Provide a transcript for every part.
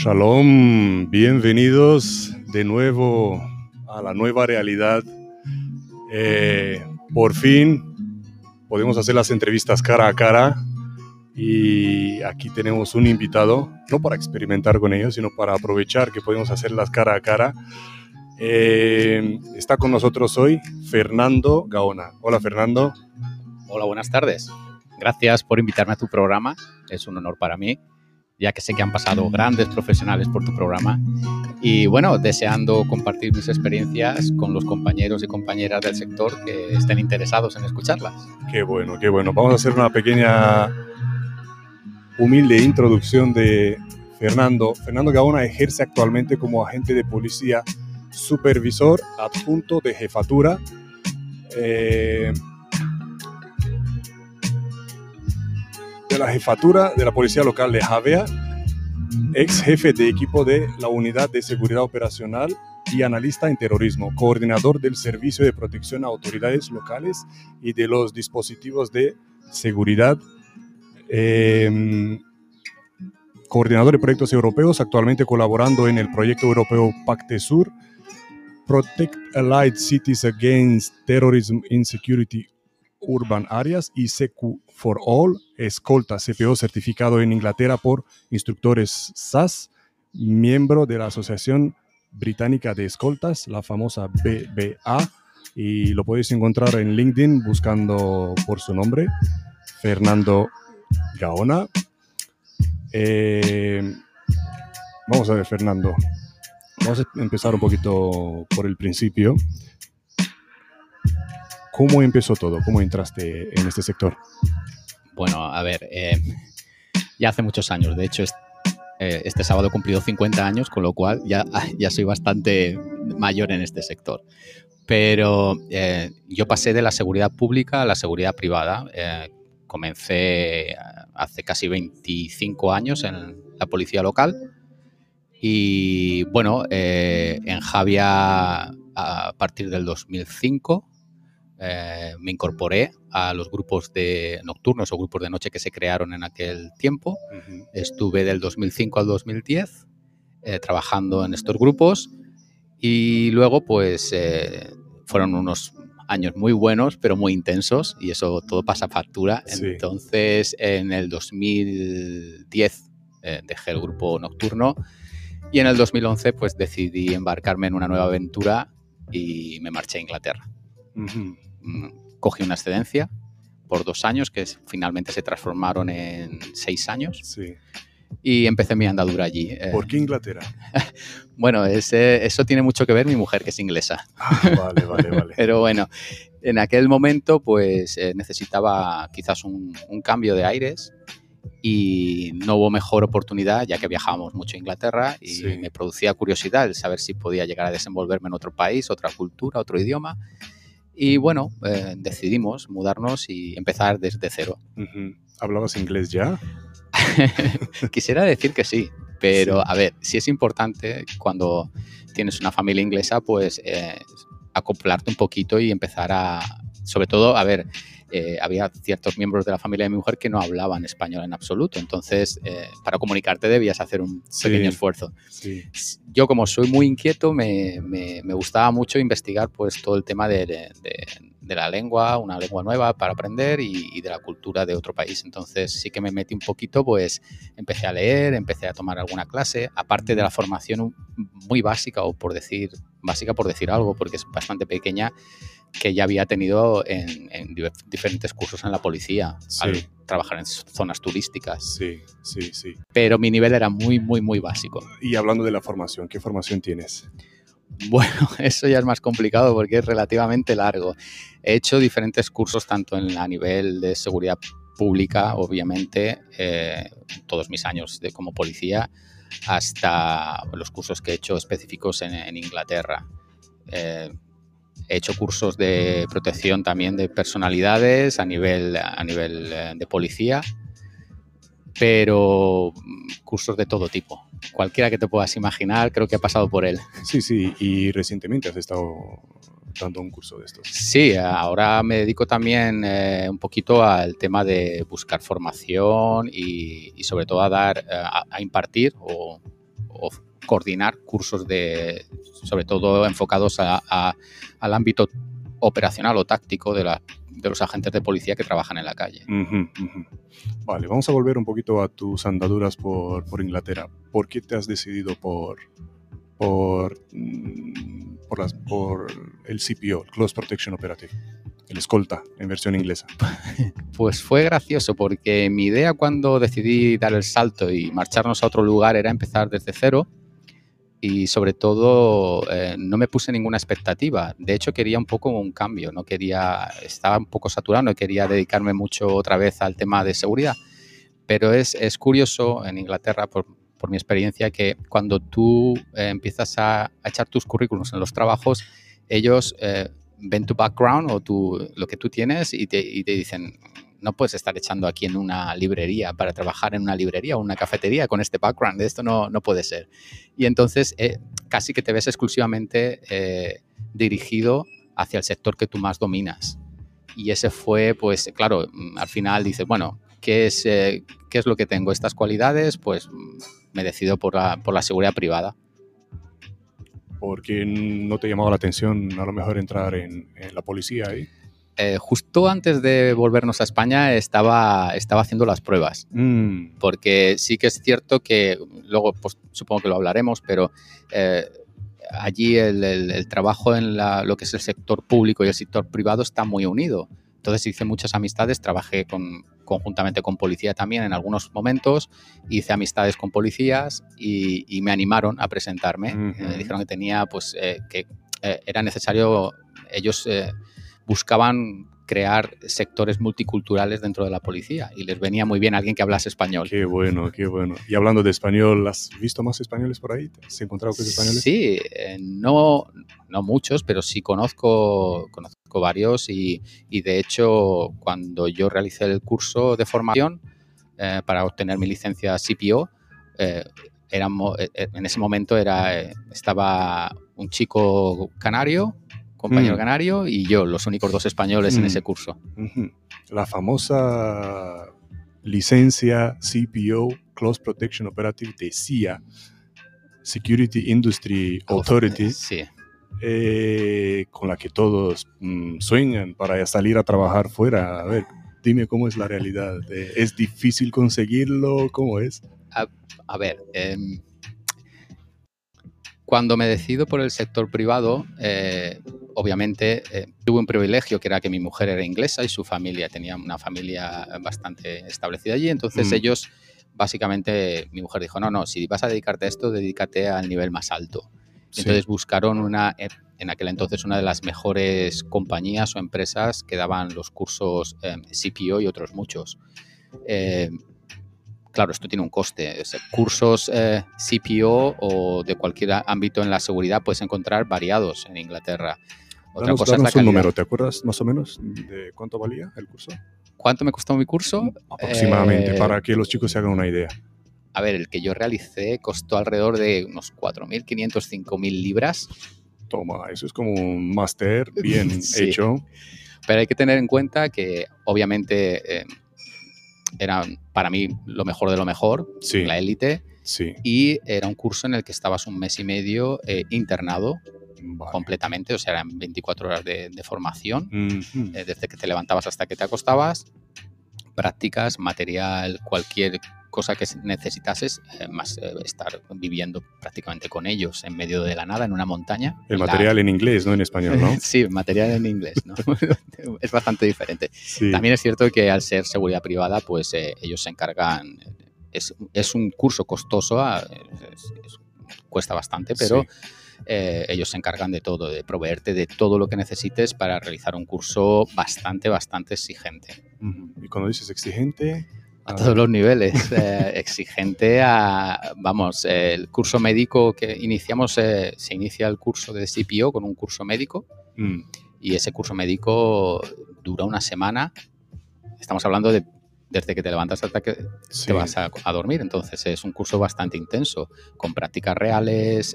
Shalom, bienvenidos de nuevo a la nueva realidad. Eh, por fin podemos hacer las entrevistas cara a cara y aquí tenemos un invitado, no para experimentar con ellos, sino para aprovechar que podemos hacerlas cara a cara. Eh, está con nosotros hoy Fernando Gaona. Hola Fernando. Hola, buenas tardes. Gracias por invitarme a tu programa. Es un honor para mí, ya que sé que han pasado grandes profesionales por tu programa. Y bueno, deseando compartir mis experiencias con los compañeros y compañeras del sector que estén interesados en escucharlas. Qué bueno, qué bueno. Vamos a hacer una pequeña humilde introducción de Fernando. Fernando Gaona ejerce actualmente como agente de policía, supervisor adjunto de jefatura. Eh, la jefatura de la policía local de Javea, ex jefe de equipo de la unidad de seguridad operacional y analista en terrorismo, coordinador del servicio de protección a autoridades locales y de los dispositivos de seguridad eh, coordinador de proyectos europeos, actualmente colaborando en el proyecto europeo Pacte Sur, Protect Allied Cities Against Terrorism Insecurity Urban Areas y CQ for All, escolta CPO certificado en Inglaterra por instructores SAS, miembro de la Asociación Británica de Escoltas, la famosa BBA, y lo podéis encontrar en LinkedIn buscando por su nombre, Fernando Gaona. Eh, vamos a ver, Fernando. Vamos a empezar un poquito por el principio. ¿Cómo empezó todo? ¿Cómo entraste en este sector? Bueno, a ver, eh, ya hace muchos años. De hecho, eh, este sábado he cumplido 50 años, con lo cual ya, soy bastante mayor en este sector. Pero yo pasé de la seguridad pública a la seguridad privada comencé hace casi 25 años en la policía local y bueno, eh, en Javia a partir del 2005 eh, me incorporé a los grupos de nocturnos o grupos de noche que se crearon en aquel tiempo. Estuve del 2005 al 2010 eh, trabajando en estos grupos y luego pues fueron unos años muy buenos, pero muy intensos, y eso todo pasa factura. Entonces, en el 2010 eh, dejé el grupo nocturno y en el 2011 pues decidí embarcarme en una nueva aventura y me marché a Inglaterra. Mm, cogí una excedencia por dos años que finalmente se transformaron en seis años. Sí y empecé mi andadura allí. Eh. ¿Por qué Inglaterra? bueno, eso tiene mucho que ver mi mujer, que es inglesa. Ah, vale, vale, vale. Pero bueno, en aquel momento pues eh, necesitaba quizás un, cambio de aires y no hubo mejor oportunidad ya que viajábamos mucho a Inglaterra y me producía curiosidad el saber si podía llegar a desenvolverme en otro país, otra cultura, otro idioma. Y bueno, eh, decidimos mudarnos y empezar desde cero. ¿Hablabas inglés ya? Quisiera decir que sí, pero a ver, si es importante cuando tienes una familia inglesa, pues eh, acoplarte un poquito y empezar a, sobre todo, a ver, eh, había ciertos miembros de la familia de mi mujer que no hablaban español en absoluto. Entonces, eh, para comunicarte debías hacer un pequeño esfuerzo. Yo, como soy muy inquieto, me, me, gustaba mucho investigar pues, todo el tema de, de, la lengua, una lengua nueva para aprender y, de la cultura de otro país. Entonces, sí que me metí un poquito, pues empecé a leer, empecé a tomar alguna clase, aparte de la formación muy básica, o por decir, básica por decir algo, porque es bastante pequeña que ya había tenido en, diferentes cursos en la policía, al trabajar en zonas turísticas. Sí, sí, sí. Pero mi nivel era muy, muy, muy básico. Y hablando de la formación, ¿qué formación tienes? Bueno, eso ya es más complicado porque es relativamente largo. He hecho diferentes cursos tanto en a nivel de seguridad pública, obviamente, eh, todos mis años de, como policía, hasta los cursos que he hecho específicos en, Inglaterra. Eh, He hecho cursos de protección también de personalidades a nivel, a nivel eh, de policía, pero mm, cursos de todo tipo. Cualquiera que te puedas imaginar, creo que ha pasado por él. Sí, sí, y recientemente has estado dando un curso de estos. Sí, ahora me dedico también eh, un poquito al tema de buscar formación y, sobre todo a dar, eh, a, impartir o, o coordinar cursos de, sobre todo enfocados al ámbito operacional o táctico de, la, de los agentes de policía que trabajan en la calle. Vale, vamos a volver un poquito a tus andaduras por, por Inglaterra. ¿Por qué te has decidido por, por, mm, por, las, por el CPO, el Close Protection Operative? el escolta en versión inglesa? Pues fue gracioso porque mi idea cuando decidí dar el salto y marcharnos a otro lugar era empezar desde cero y sobre todo eh, no me puse ninguna expectativa. De hecho quería un poco un cambio, no quería, estaba un poco saturado, y quería dedicarme mucho otra vez al tema de seguridad. Pero es, es curioso en Inglaterra, por, por, mi experiencia, que cuando tú eh, empiezas a, echar tus currículums en los trabajos, ellos eh, ven tu background o tu, lo que tú tienes y te, y te dicen, no puedes estar echando aquí en una librería para trabajar en una librería o una cafetería con este background, esto no, no puede ser. Y entonces eh, casi que te ves exclusivamente eh, dirigido hacia el sector que tú más dominas. Y ese fue, pues claro, mm, al final dices, bueno, ¿qué es, eh, ¿qué es lo que tengo? Estas cualidades, pues mm, me decido por la, por la seguridad privada. ¿Por qué no te llamaba la atención a lo mejor entrar en, en la policía ahí? Eh, justo antes de volvernos a España estaba, estaba haciendo las pruebas. Mm. Porque sí que es cierto que, luego pues, supongo que lo hablaremos, pero eh, allí el, trabajo en lo que es el sector público y el sector privado está muy unido. Entonces hice muchas amistades, trabajé con, conjuntamente con policía también en algunos momentos, hice amistades con policías y, me animaron a presentarme. Me dijeron que tenía, pues, eh, que era necesario, ellos buscaban crear sectores multiculturales dentro de la policía y les venía muy bien alguien que hablase español. Qué bueno, qué bueno. Y hablando de español, ¿has visto más españoles por ahí? ¿Has encontrado con españoles? Sí, eh, no, no muchos, pero sí conozco, conozco varios y, y, de hecho cuando yo realicé el curso de formación eh, para obtener mi licencia CPO, eh, en ese momento era, estaba un chico canario, compañero mm. canario, y yo, los únicos dos españoles en mm. ese curso. La famosa licencia CPO, Close Protection Operative de CIA, Security Industry Authority, eh, con la que todos mm, sueñan para salir a trabajar fuera. A ver, dime cómo es la realidad. ¿Es difícil conseguirlo? ¿Cómo es? A, ver, em, cuando me decido por el sector privado, eh, obviamente eh, tuve un privilegio que era que mi mujer era inglesa y su familia tenía una familia bastante establecida allí. Entonces mm. ellos, básicamente, mi mujer dijo, no, no, si vas a dedicarte a esto, dedícate al nivel más alto. Entonces buscaron una, eh, en aquel entonces una de las mejores compañías o empresas que daban los cursos eh, CPO y otros muchos. Claro, esto tiene un coste. cursos CPO o de cualquier ámbito en la seguridad puedes encontrar variados en Inglaterra. Otra cosa es un número, ¿te acuerdas más o menos de cuánto valía el curso? ¿Cuánto me costó mi curso? Aproximadamente, eh, para que los chicos se hagan una idea. A ver, el que yo realicé costó alrededor de unos 4.500, 5.000 libras. Toma, eso es como un máster bien hecho. Pero hay que tener en cuenta que obviamente eh, era para mí lo mejor de lo mejor, la élite. Sí. Y era un curso en el que estabas un mes y medio eh, internado completamente, o sea, eran 24 horas de, formación, eh, desde que te levantabas hasta que te acostabas, prácticas, material, cualquier cosa que necesitases, eh, más eh, estar viviendo prácticamente con ellos en medio de la nada, en una montaña. El material en inglés, no en español, ¿no? sí, material en inglés, ¿no? es bastante diferente. También es cierto que al ser seguridad privada, pues ellos se encargan, es, es, un curso costoso, ah, cuesta bastante, pero... Eh, ellos se encargan de todo, de proveerte de todo lo que necesites para realizar un curso bastante, bastante exigente. Y cuando dices exigente... A, todos los niveles. Eh, exigente a, vamos, el curso médico que iniciamos, eh, se inicia el curso de CPO con un curso médico mm. y ese curso médico dura una semana. Estamos hablando de desde que te levantas hasta que te vas a, dormir. Entonces es un curso bastante intenso, con prácticas reales,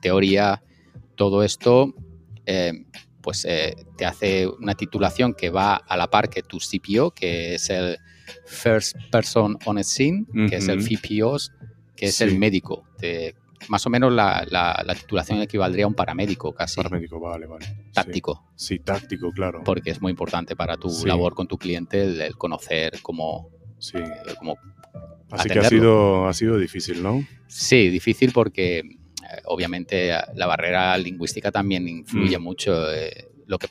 teoría, todo esto, eh, pues eh, te hace una titulación que va a la par que tu CPO, que es el First Person on a Scene, que es el FPOs, que es Sí. el médico. Te- más o menos la, la- la titulación equivaldría a un paramédico casi, Paramédico, vale, vale. Táctico, Sí, táctico, claro. porque es muy importante para tu Sí. labor con tu cliente el, el conocer cómo, Sí. eh, cómo Así que ha sido, ha sido difícil, ¿no? Sí, difícil porque eh, obviamente la barrera lingüística también influye Mm. mucho. eh, lo que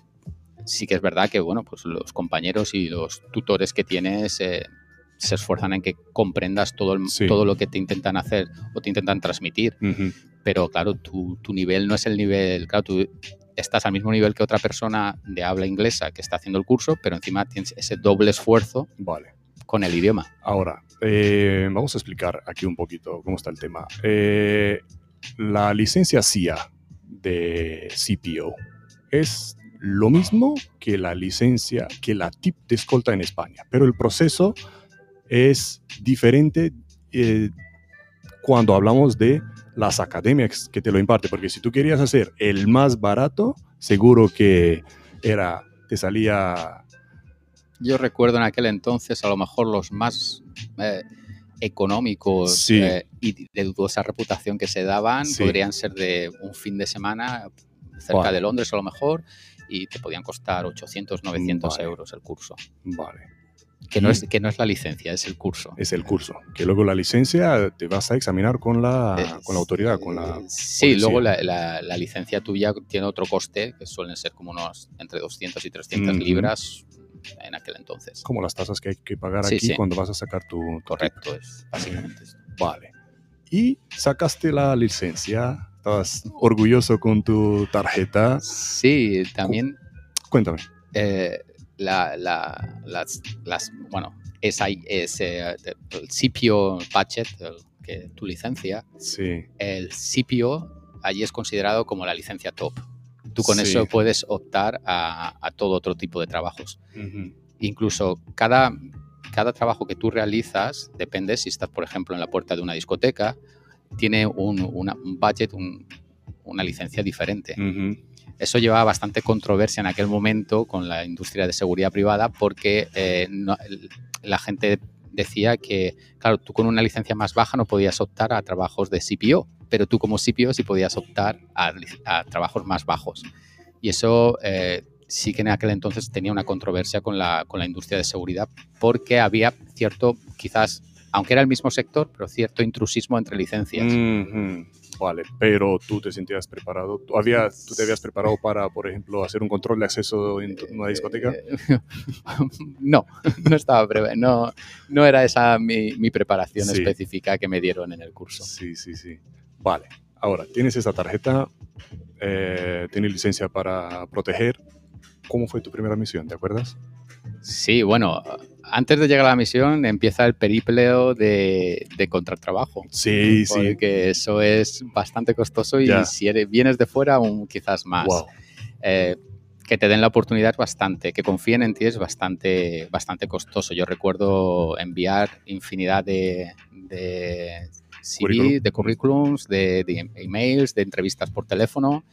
sí que es verdad que bueno, pues los compañeros y los tutores que tienes eh, se esfuerzan en que comprendas todo, el- Sí. todo lo que te intentan hacer o te intentan transmitir. Pero claro, tu, tu nivel no es el nivel, claro, tú estás al mismo nivel que otra persona de habla inglesa que está haciendo el curso, pero encima tienes ese doble esfuerzo Vale. con el idioma. Ahora, eh, vamos a explicar aquí un poquito cómo está el tema. Eh, la licencia CIA de CPO es lo mismo que la licencia, que la TIP de escolta en España, pero el proceso es diferente eh, cuando hablamos de las academias que te lo imparten, porque si tú querías hacer el más barato, seguro que era, te salía Yo recuerdo en aquel entonces a lo mejor los más eh, económicos Sí. eh, y de dudosa reputación que se daban Sí. podrían ser de un fin de semana cerca de Londres a lo mejor y te podían costar 800, 900 Vale. euros el curso. Vale. Que no, es, que no es la licencia, es el curso. es el curso. Que luego la licencia te vas a examinar con la, Eh, con la autoridad, con la... Sí, policía. luego la, la- la licencia tuya tiene otro coste, que suelen ser como unos entre 200 y 300 Ujú. libras en aquel entonces. Como las tasas que hay que pagar Sí, aquí sí. cuando vas a sacar tu... tu Correcto, es básicamente esto. tip. Vale. Y sacaste la licencia. Estabas orgulloso con tu tarjeta. Sí, también Cuéntame. eh, la, la- las, las, bueno, esa, ese, eh, el CPO budget, el- que tu licencia, Sí. el CPO allí es considerado como la licencia top. Tú con Sí. eso puedes optar a, a todo otro tipo de trabajos. Incluso cada, cada trabajo que tú realizas, depende si estás, por ejemplo, en la puerta de una discoteca, tiene un, una- un budget, un- una licencia diferente. Eso llevaba bastante controversia en aquel momento con la industria de seguridad privada porque eh, no- la gente decía que, claro, tú con una licencia más baja no podías optar a trabajos de CPO, pero tú como CPO sí podías optar a trabajos más bajos. Y eso eh, sí que en aquel entonces tenía una controversia con la, con la industria de seguridad porque había cierto, quizás, aunque era el mismo sector, pero cierto intrusismo entre licencias. Vale, pero tú te sentías preparado. ¿Tú, había, ¿Tú te habías preparado para, por ejemplo, hacer un control de acceso en una discoteca? Eh, no, no estaba pre- no, no era esa mi, mi preparación Sí. específica que me dieron en el curso. Sí, sí, sí. Vale. Ahora, tienes esa tarjeta, eh, tienes licencia para proteger. ¿Cómo fue tu primera misión? ¿Te acuerdas? Sí, bueno, antes de llegar a la misión empieza el periplo de, de contratrabajo. Sí, sí. Porque eso es bastante costoso y si eres, vienes de fuera aún quizás más. Wow. Eh, que te den la oportunidad es bastante, que confíen en ti es bastante, bastante costoso. Yo recuerdo enviar infinidad de, de CV, de currículums, de, de emails, de entrevistas por teléfono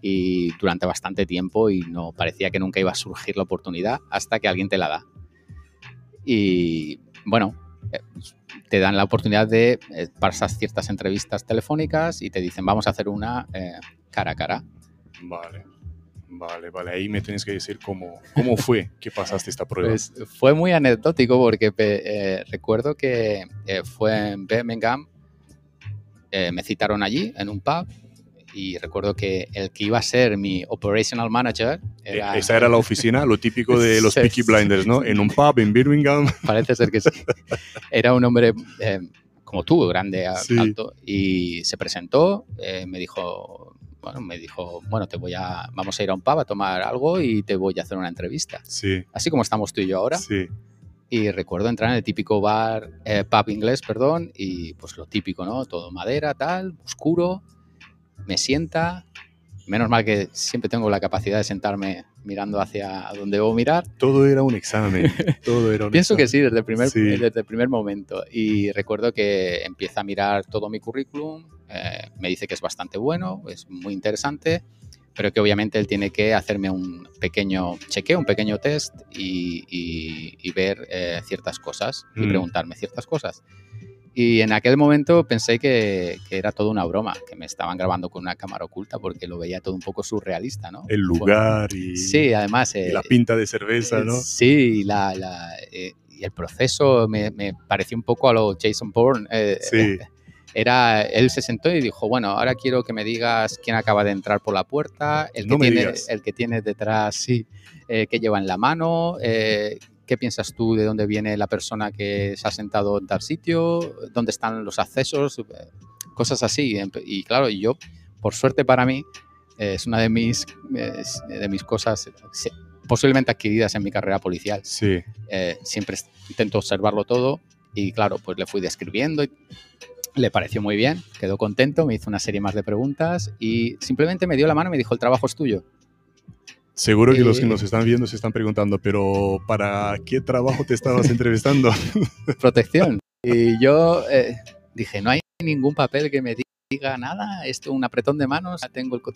y durante bastante tiempo y no parecía que nunca iba a surgir la oportunidad hasta que alguien te la da. Y bueno, eh, te dan la oportunidad de eh, pasar ciertas entrevistas telefónicas y te dicen vamos a hacer una eh, cara a cara. Vale. Vale, vale. Ahí me tienes que decir cómo, cómo fue que pasaste esta prueba. Pues fue muy anecdótico porque eh, recuerdo que eh, fue en Birmingham, eh, me citaron allí en un pub y recuerdo que el que iba a ser mi operational manager Eh, era, Esa era la oficina, lo típico de los Sí, Peaky. Blinders, ¿no? En un pub en Birmingham. parece ser que sí, era un hombre eh, como tú, grande, Sí. alto, y se presentó, eh, me dijo, bueno, me dijo, bueno, te voy a, vamos a ir a un pub a tomar algo y te voy a hacer una entrevista, Sí, así como estamos tú y yo ahora. sí. Y recuerdo entrar en el típico bar, eh, pub inglés, perdón, y pues lo típico, ¿no? Todo madera, tal, oscuro, me sienta. Menos mal que siempre tengo la capacidad de sentarme mirando hacia donde debo mirar. Todo era un examen. Todo era un Pienso que sí, desde el primer, Sí. desde el primer momento. Y recuerdo que empieza a mirar todo mi currículum, eh, me dice que es bastante bueno, es muy interesante, pero que obviamente él tiene que hacerme un pequeño chequeo, un pequeño test y, y- y ver eh, ciertas cosas y Mm. preguntarme ciertas cosas. Y en aquel momento pensé que, que, era todo una broma, que me estaban grabando con una cámara oculta porque lo veía todo un poco surrealista, ¿no? El lugar y, sí, además, y la pinta de cerveza, ¿no? Sí, la, la, eh, y el proceso me, me, pareció un poco a lo Jason Bourne. Eh, sí. Era, él se sentó y dijo, bueno, ahora quiero que me digas quién acaba de entrar por la puerta, el que, No me tiene, digas. el que tiene detrás, sí, eh, qué lleva en la mano, eh, qué piensas tú de dónde viene la persona que se ha sentado en tal sitio, dónde están los accesos, eh, cosas así. Y claro, yo, por suerte para mí, eh, es una de mis, eh, de mis cosas sí, posiblemente adquiridas en mi carrera policial. Sí. Eh, siempre intento observarlo todo y claro, pues le fui describiendo y le pareció muy bien, quedó contento, me hizo una serie más de preguntas y simplemente me dio la mano y me dijo, el trabajo es tuyo. Seguro que los que Eh, nos están viendo se están preguntando, pero ¿para qué trabajo te estabas entrevistando? Protección. Y yo eh, dije, no hay ningún papel que me diga nada, esto un apretón de manos, tengo el... co-".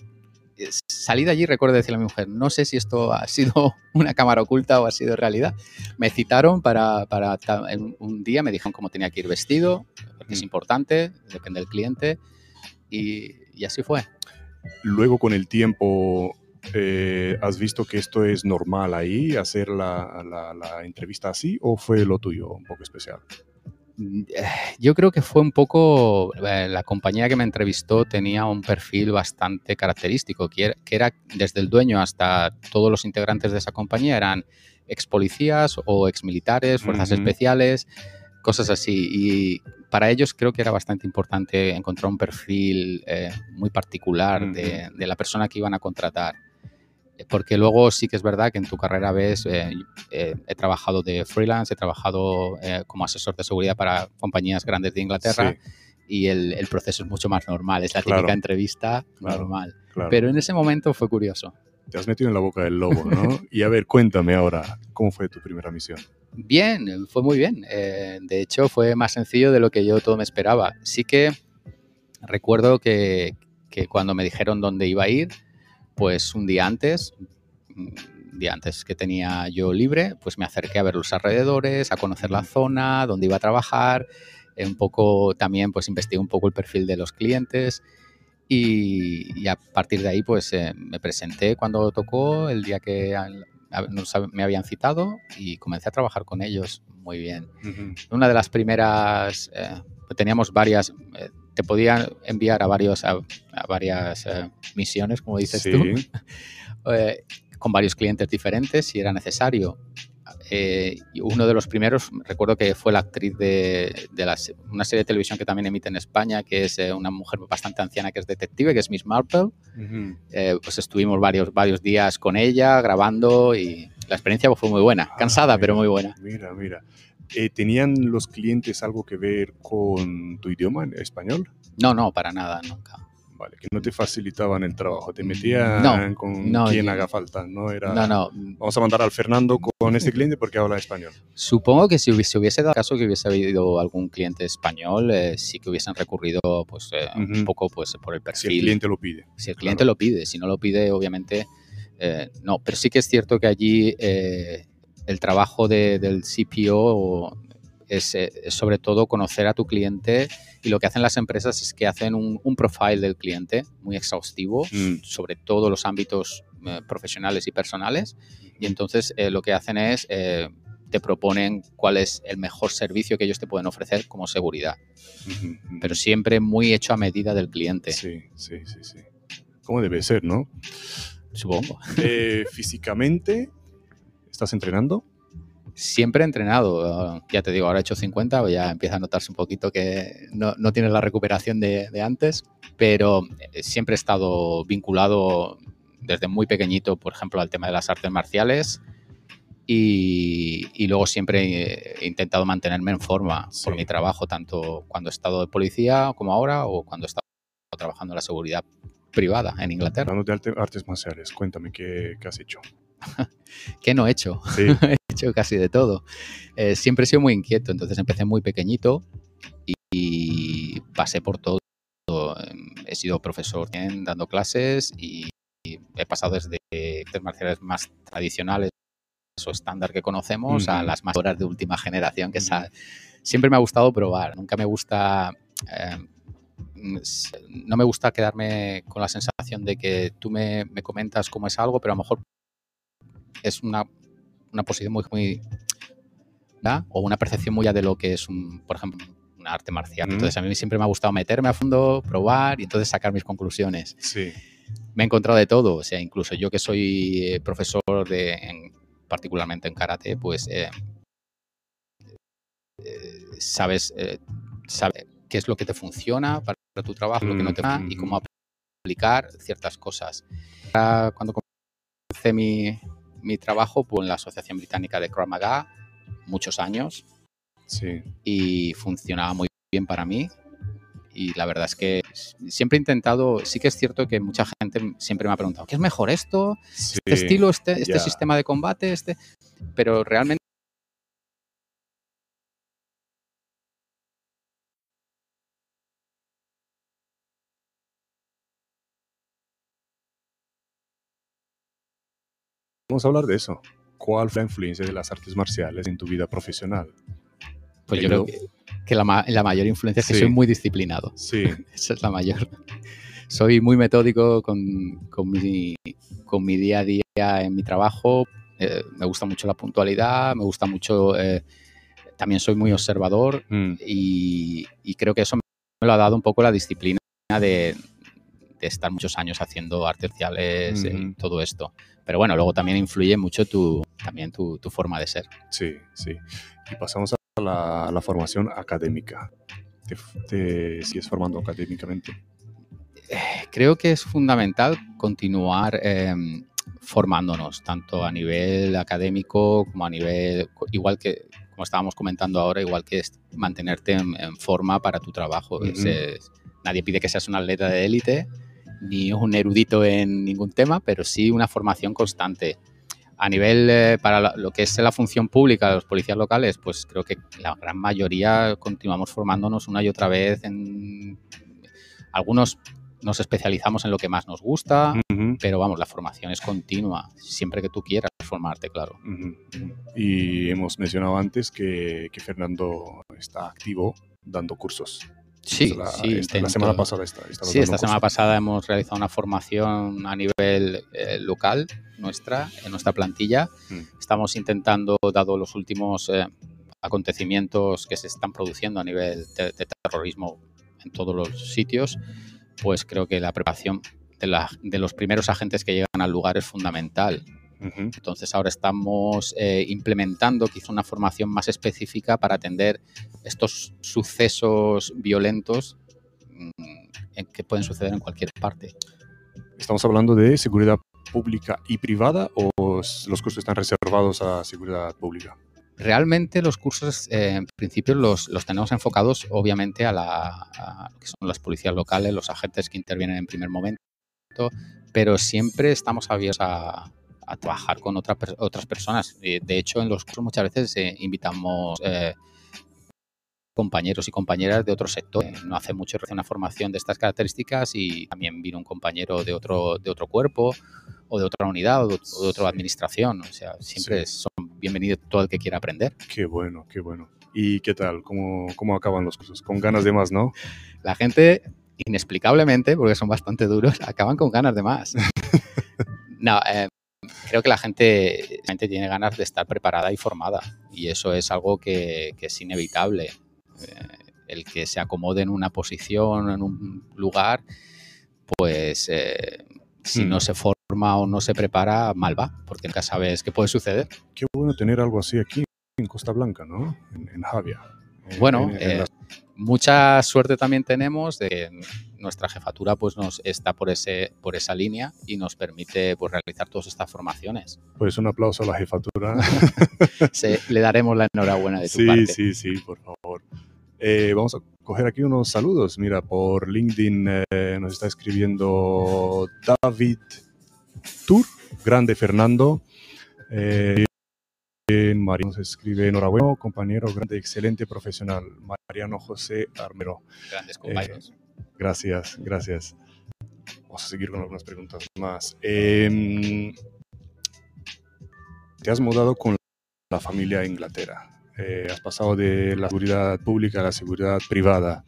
Eh, Salí de allí, recuerdo decirle a mi mujer, no sé si esto ha sido una cámara oculta o ha sido realidad. Me citaron para, para un día, me dijeron cómo tenía que ir vestido, porque es Mm. importante, depende del cliente, y, y así fue. Luego con el tiempo, eh, ¿has visto que esto es normal ahí, hacer la, la- la entrevista así, o fue lo tuyo un poco especial? Mm, eh, Yo creo que fue un poco, eh, la compañía que me entrevistó tenía un perfil bastante característico, que era, que era desde el dueño hasta todos los integrantes de esa compañía eran ex policías o ex militares, fuerzas especiales, cosas así. Y para ellos creo que era bastante importante encontrar un perfil eh, muy particular de, de la persona que iban a contratar. Porque luego sí que es verdad que en tu carrera ves, eh, eh, he trabajado de freelance, he trabajado eh, como asesor de seguridad para compañías grandes de Inglaterra Sí, y el, el proceso es mucho más normal, es la Claro. típica entrevista Claro. normal. claro. Pero en ese momento fue curioso. Te has metido en la boca del lobo, ¿no? y a ver, cuéntame ahora, ¿cómo fue tu primera misión? Bien, fue muy bien. De hecho, fue más sencillo de lo que yo todo me esperaba. Sí que recuerdo que, que cuando me dijeron dónde iba a ir, pues un día antes, un día antes que tenía yo libre, pues me acerqué a ver los alrededores, a conocer la zona, dónde iba a trabajar, eh, un poco también pues investigué un poco el perfil de los clientes y, y a partir de ahí pues eh, me presenté cuando tocó el día que me habían citado y comencé a trabajar con ellos muy bien. Una de las primeras, eh, teníamos varias, eh, te podían enviar a, varios, a, a varias eh, misiones, como dices tú, Sí, eh, con varios clientes diferentes si era necesario. Eh, uno de los primeros, recuerdo que fue la actriz de, de la una serie de televisión que también emite en España, que es eh, una mujer bastante anciana que es detective, que es Miss Marple. Ujú. Eh, pues estuvimos varios, varios días con ella grabando y la experiencia fue muy buena, cansada, Ah, pero mira, muy buena. Mira, mira. Eh, ¿Tenían los clientes algo que ver con tu idioma, español? No, no, para nada, nunca. Vale, que no te facilitaban el trabajo, te metían No, con no, quien yo- haga falta, no era... No, no. Vamos a mandar al Fernando con este cliente porque habla español. Supongo que si hubiese, hubiese dado caso que hubiese habido algún cliente español, eh, sí que hubiesen recurrido pues, eh, un Ujú. poco pues, por el Si perfil. el cliente lo pide. Si el cliente lo pide, si no lo pide, obviamente eh, no. Pero sí que es cierto que allí eh, el trabajo de- del CPO es, eh, es sobre todo conocer a tu cliente y lo que hacen las empresas es que hacen un, un profile del cliente muy exhaustivo Mm. sobre todos los ámbitos eh, profesionales y personales y entonces eh, lo que hacen es eh, te proponen cuál es el mejor servicio que ellos te pueden ofrecer como seguridad, pero siempre muy hecho a medida del cliente, Sí, sí, sí, sí. ¿Cómo debe ser, no? supongo. Físicamente, ¿estás entrenando? Siempre he entrenado, ya te digo, ahora he hecho 50, ya empieza a notarse un poquito que no, no tienes la recuperación de, de antes, pero eh, siempre he estado vinculado desde muy pequeñito, por ejemplo, al tema de las artes marciales y, y luego siempre he intentado mantenerme en forma por mi trabajo, tanto cuando he estado de policía como ahora o cuando he estado trabajando en la seguridad privada en Inglaterra. Hablando de arte- artes marciales, cuéntame qué, qué has hecho. ¿Qué no he hecho? Sí, he hecho casi de todo. Eh, siempre he sido muy inquieto, entonces empecé muy pequeñito y, y pasé por todo. Em, He sido profesor en- dando clases y, y he pasado desde artes marciales más tradicionales o estándar que conocemos a las más horas de última generación que sa- siempre me ha gustado probar. Nunca me gusta... eh, mm, s- no me gusta quedarme con la sensación de que tú me, me comentas cómo es algo, pero a lo mejor es una, una posición muy, muy ¿da? o una percepción muy ya de lo que es un, por ejemplo, un arte marcial. Entonces a mí siempre me ha gustado meterme a fondo, probar y entonces sacar mis conclusiones. Sí. Me he encontrado de todo, o sea, incluso yo que soy eh, profesor de, en- particularmente en karate, pues eh, eh, sabes, eh, sabe qué es lo que te funciona para tu trabajo, lo que no te va y cómo aplicar ciertas cosas. Cuando comencé mi, mi trabajo en la Asociación Británica de Krav Maga, muchos años, Sí. y funcionaba muy bien para mí. Y la verdad es que siempre he intentado, sí que es cierto que mucha gente siempre me ha preguntado, ¿qué es mejor esto? sí. ¿Este estilo, este, este ya. sistema de combate? este Pero realmente Vamos a hablar de eso. ¿Cuál fue la influencia de las artes marciales en tu vida profesional? pues yo Pero- creo que, que la, ma- la mayor influencia es que Sí. soy muy disciplinado. Sí. Esa es la mayor. Soy muy metódico con, con mi, con mi día a día en mi trabajo. Eh, me gusta mucho la puntualidad, me gusta mucho... eh, también soy muy observador Mm, y, y creo que eso me lo ha dado un poco la disciplina de, de estar muchos años haciendo artes marciales y Ujú. todo esto. Pero bueno, luego también influye mucho tu, también tu, tu forma de ser. Sí, sí. Y pasamos a la, a la formación académica. ¿Te, te sigues formando académicamente? Creo que es fundamental continuar eh, formándonos, tanto a nivel académico como a nivel, igual que, como estábamos comentando ahora, igual que es mantenerte en, en forma para tu trabajo. Es- Ujú. es- nadie pide que seas un atleta de élite ni un erudito en ningún tema, pero sí una formación constante. A nivel, eh, para lo que es la función pública de los policías locales, pues creo que la gran mayoría continuamos formándonos una y otra vez en... Algunos nos especializamos en lo que más nos gusta, pero vamos, la formación es continua, siempre que tú quieras formarte, claro. Y hemos mencionado antes que, que Fernando está activo dando cursos. Sí, la, sí. esta- la semana Sí, esta pasada hemos realizado una formación a nivel eh, local nuestra, en nuestra plantilla. Mm. Estamos intentando, dado los últimos eh, acontecimientos que se están produciendo a nivel de, de terrorismo en todos los sitios, pues creo que la preparación de, la- de los primeros agentes que llegan al lugar es fundamental. Entonces ahora estamos eh, implementando quizá una formación más específica para atender estos sucesos violentos mm, que pueden suceder en cualquier parte. ¿Estamos hablando de seguridad pública y privada o los cursos están reservados a seguridad pública? Realmente los cursos eh, en principio los, los tenemos enfocados obviamente a, la, a lo que son las policías locales, los agentes que intervienen en primer momento, pero siempre estamos abiertos a, a trabajar con otra otras personas. Eh, De hecho, en los cursos muchas veces eh, invitamos eh, compañeros y compañeras de otro sector. No hace mucho hice una formación de estas características y también vino un compañero de otro, de otro cuerpo o de otra unidad o de, o de otra administración. O sea, siempre son bienvenidos todo el que quiera aprender. Qué bueno, qué bueno. ¿Y qué tal? ¿Cómo, cómo acaban los cursos? Con ganas de más, ¿no? La gente, inexplicablemente, porque son bastante duros, acaban con ganas de más. No, eh, creo que la gente, la gente tiene ganas de estar preparada y formada y eso es algo que, que es inevitable. Eh, el que se acomode en una posición, en un lugar, pues eh, si Hmm. no se forma o no se prepara, mal va, porque nunca sabes qué puede suceder. Qué bueno tener algo así aquí en Costa Blanca, ¿no? En, en Javia. En- Bueno, en- en eh, las- mucha suerte también tenemos de que nuestra jefatura pues nos está por ese por esa línea y nos permite pues realizar todas estas formaciones. pues un aplauso a la jefatura. Se- le daremos la enhorabuena de tu sí, parte. sí, sí, por favor. Eh, vamos a coger aquí unos saludos. Mira, por LinkedIn eh, nos está escribiendo David Tur, grande Fernando. Eh, Mariano nos escribe enhorabuena, compañero, grande, excelente profesional. Mariano José Armero. Grandes compañeros. Gracias, gracias. Vamos a seguir con algunas preguntas más. Eh, te has mudado con la familia a Inglaterra. Eh, has pasado de la seguridad pública a la seguridad privada.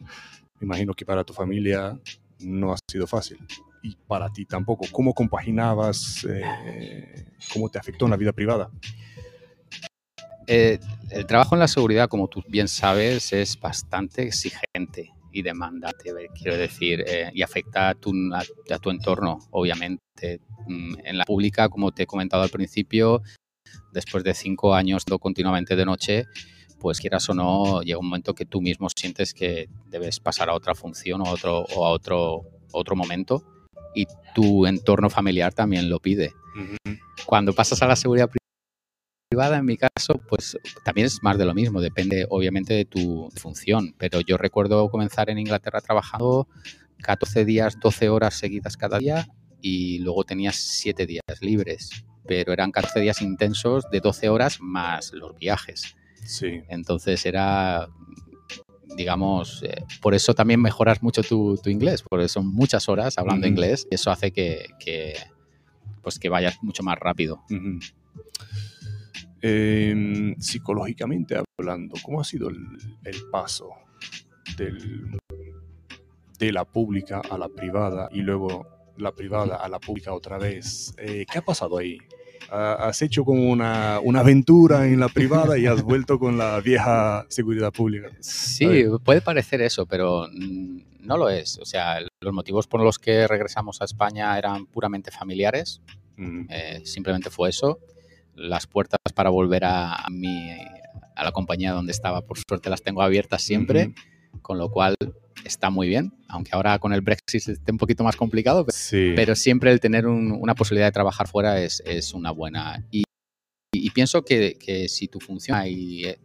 Me imagino que para tu familia no ha sido fácil y para ti tampoco. ¿Cómo compaginabas? Eh, ¿Cómo te afectó en la vida privada? Eh, el trabajo en la seguridad, como tú bien sabes, es bastante exigente y demandante, quiero decir, eh, y afecta a tu, a, tu, entorno, obviamente. Mm, en la pública, como te he comentado al principio, después de cinco años continuamente de noche, pues quieras o no, llega un momento que tú mismo sientes que debes pasar a otra función o, otro, o a otro, otro momento y tu entorno familiar también lo pide. Cuando pasas a la seguridad privada, en mi caso, pues también es más de lo mismo, depende obviamente de tu función, pero yo recuerdo comenzar en Inglaterra trabajando 14 días, 12 horas seguidas cada día y luego tenías 7 días libres, pero eran 14 días intensos de 12 horas más los viajes. Sí. Entonces era digamos, eh, por eso también mejoras mucho tu, inglés, porque son muchas horas hablando inglés y eso hace que, pues que vayas mucho más rápido. Em, psicológicamente hablando, ¿cómo ha sido el, paso de la pública a la privada y luego la privada a la pública otra vez? Eh, ¿Qué ha pasado ahí? has hecho como una, una, aventura en la privada y has vuelto con la vieja seguridad pública. Sí, puede parecer eso, pero no lo es. O sea, los motivos por los que regresamos a España eran puramente familiares. Eh, simplemente fue eso. Las puertas para volver a, mi, a la compañía donde estaba, por suerte, las tengo abiertas siempre, con lo cual está muy bien, aunque ahora con el Brexit esté un poquito más complicado, pero siempre el tener una posibilidad de trabajar fuera es, una buena. Y, pienso que, si tu función y eh,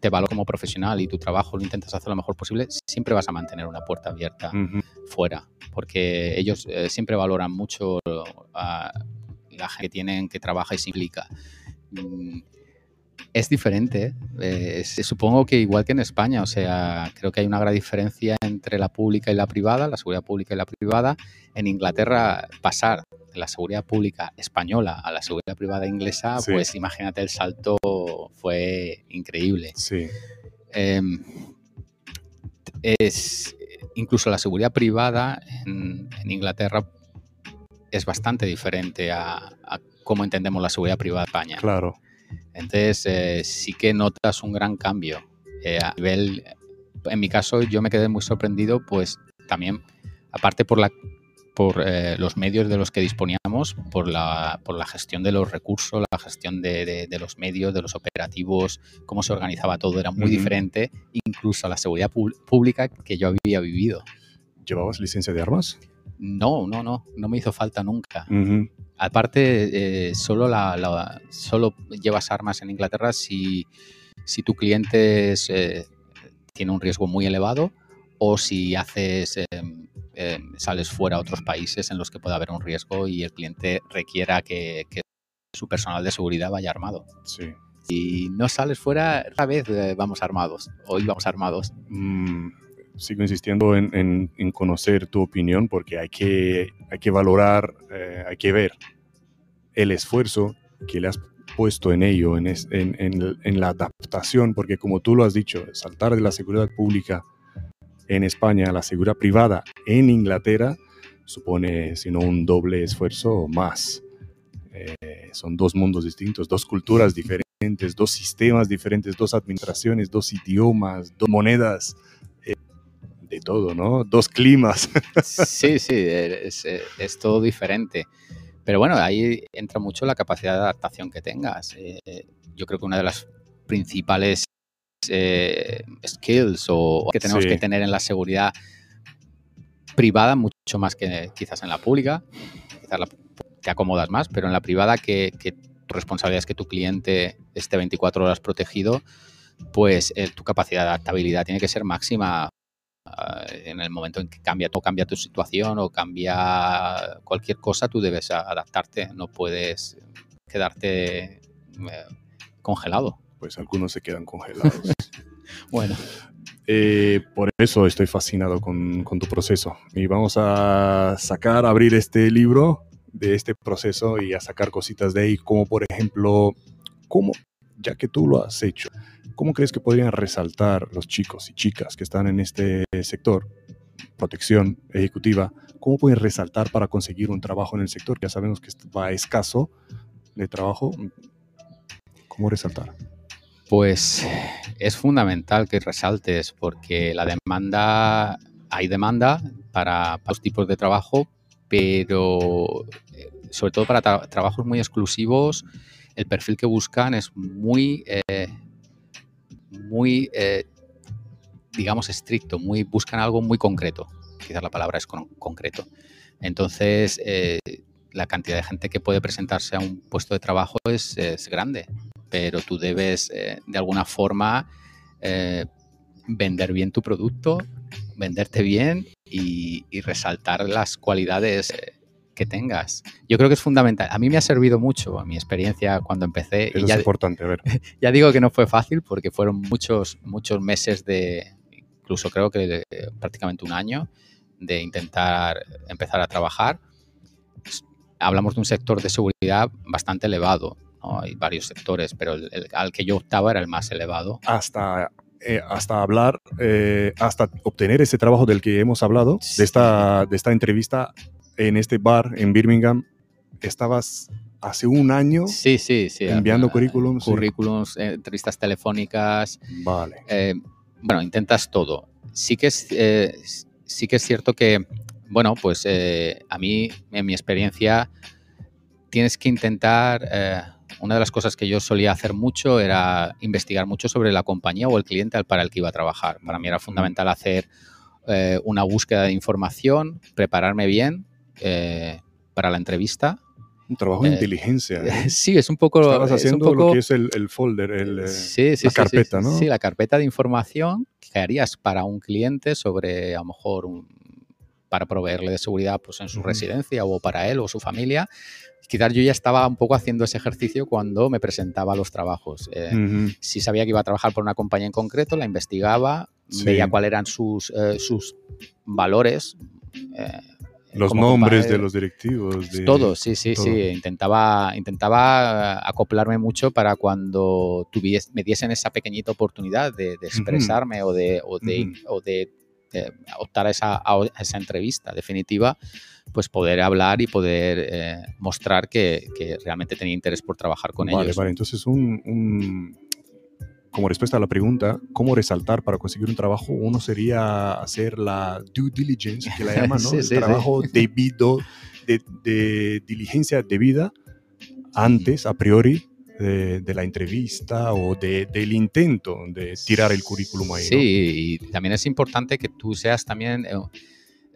te valora como profesional y tu trabajo lo intentas hacer lo mejor posible, siempre vas a mantener una puerta abierta fuera, porque ellos eh, siempre valoran mucho a la gente que tienen, que trabaja y se implica. Mm, es diferente. Eh, supongo que igual que en España, o sea, creo que hay una gran diferencia entre la pública y la privada, la seguridad pública y la privada. En Inglaterra, pasar de la seguridad pública española a la seguridad privada inglesa, pues imagínate el salto fue increíble. Sí. Em, es, incluso la seguridad privada en, Inglaterra es bastante diferente a, a cómo entendemos la seguridad privada en España. Claro. Entonces, eh, sí que notas un gran cambio. Eh, a nivel, en mi caso, yo me quedé muy sorprendido, pues también, aparte por la por eh, los medios de los que disponíamos, por la, por la gestión de los recursos, la gestión de, los medios, de los operativos, cómo se organizaba todo, era muy diferente, incluso a la seguridad pública que yo había vivido. ¿Llevabas licencia de armas? No, no, no, no me hizo falta nunca. Aparte, eh, solo, la, solo llevas armas en Inglaterra si, si tu cliente eh, tiene un riesgo muy elevado o si haces em, em, sales fuera a otros países en los que pueda haber un riesgo y el cliente requiera que, su personal de seguridad vaya armado. Sí. Si no sales fuera, otra vez eh, vamos armados. Hoy vamos armados. Mm, sigo insistiendo en, conocer tu opinión porque hay que, hay que valorar, eh, hay que ver el esfuerzo que le has puesto en ello, en, en, la adaptación, porque como tú lo has dicho, saltar de la seguridad pública en España a la seguridad privada en Inglaterra supone, sino un doble esfuerzo o más. Eh, son dos mundos distintos, dos culturas diferentes, dos sistemas diferentes, dos administraciones, dos idiomas, dos monedas, todo, ¿no? Dos climas. Sí, sí, es, es, todo diferente. Pero bueno, ahí entra mucho la capacidad de adaptación que tengas. Eh, yo creo que una de las principales eh, skills o que tenemos que tener en la seguridad privada, mucho más que quizás en la pública, quizás te acomodas más, pero en la privada que, tu responsabilidad es que tu cliente esté 24 horas protegido, pues eh, tu capacidad de adaptabilidad tiene que ser máxima en el momento en que cambia, o cambia tu situación o cambia cualquier cosa, tú debes adaptarte, no puedes quedarte eh, congelado. Pues algunos se quedan congelados. bueno. Eh, por eso estoy fascinado con, con, tu proceso. Y vamos a sacar, abrir este libro de este proceso y a sacar cositas de ahí, como por ejemplo ¿cómo, ya que tú lo has hecho, cómo crees que podrían resaltar los chicos y chicas que están en este sector, protección ejecutiva, cómo pueden resaltar para conseguir un trabajo en el sector? Ya sabemos que va escaso de trabajo. ¿Cómo resaltar? Pues es fundamental que resaltes porque la demanda, hay demanda para, los tipos de trabajo, pero eh, sobre todo para trabajos muy exclusivos, el perfil que buscan es muy, eh, muy, eh, digamos, estricto, muy, buscan algo muy concreto. Quizás la palabra es concreto. Entonces, la cantidad de gente que puede presentarse a un puesto de trabajo es, grande, pero tú debes, de alguna forma, vender bien tu producto, venderte bien y, resaltar las cualidades eh, que tengas. Yo creo que es fundamental. A mí me ha servido mucho mi experiencia cuando empecé. Eso es importante, a ver. Ya digo que no fue fácil porque fueron muchos, muchos meses de, incluso creo que prácticamente un año, de intentar empezar a trabajar. Hablamos de un sector de seguridad bastante elevado. Hay varios sectores, pero al que yo optaba era el más elevado. Hasta eh, hasta hablar, eh, hasta obtener ese trabajo del que hemos hablado, de, esta, de esta entrevista en este bar en Birmingham, estabas hace un año sí, sí, sí, enviando currículums. Currículums, eh, entrevistas telefónicas. Vale. bueno, intentas todo. Sí que es, sí que es cierto que, bueno, pues a mí, en mi experiencia, tienes que intentar una de las cosas que yo solía hacer mucho era investigar mucho sobre la compañía o el cliente para el que iba a trabajar. Para mí era fundamental hacer eh, una búsqueda de información, prepararme bien eh, para la entrevista. Un trabajo de eh, inteligencia. Sí, es un poco... Estabas haciendo lo que es el, folder, el, la carpeta, ¿no? Sí, la carpeta de información que harías para un cliente sobre, a lo mejor, para proveerle de seguridad pues, en su residencia o para él o su familia quizás yo ya estaba un poco haciendo ese ejercicio cuando me presentaba los trabajos. Eh, si sabía que iba a trabajar por una compañía en concreto, la investigaba, veía cuáles eran sus, eh, sus valores. Eh, los nombres de los directivos. De todo, sí, sí, sí. Intentaba, intentaba acoplarme mucho para cuando tuvies, me diesen esa pequeñita oportunidad de, expresarme o de, o de, o de optar a esa, a esa entrevista definitiva pues poder hablar y poder eh, mostrar que, realmente tenía interés por trabajar con ellos. Vale, entonces un, como respuesta a la pregunta, ¿cómo resaltar para conseguir un trabajo? Uno sería hacer la due diligence, que la llaman, ¿no? El trabajo debido, de, diligencia debida antes, a priori, de, la entrevista o del intento de tirar el currículum ahí. Sí, y también es importante que tú seas también eh,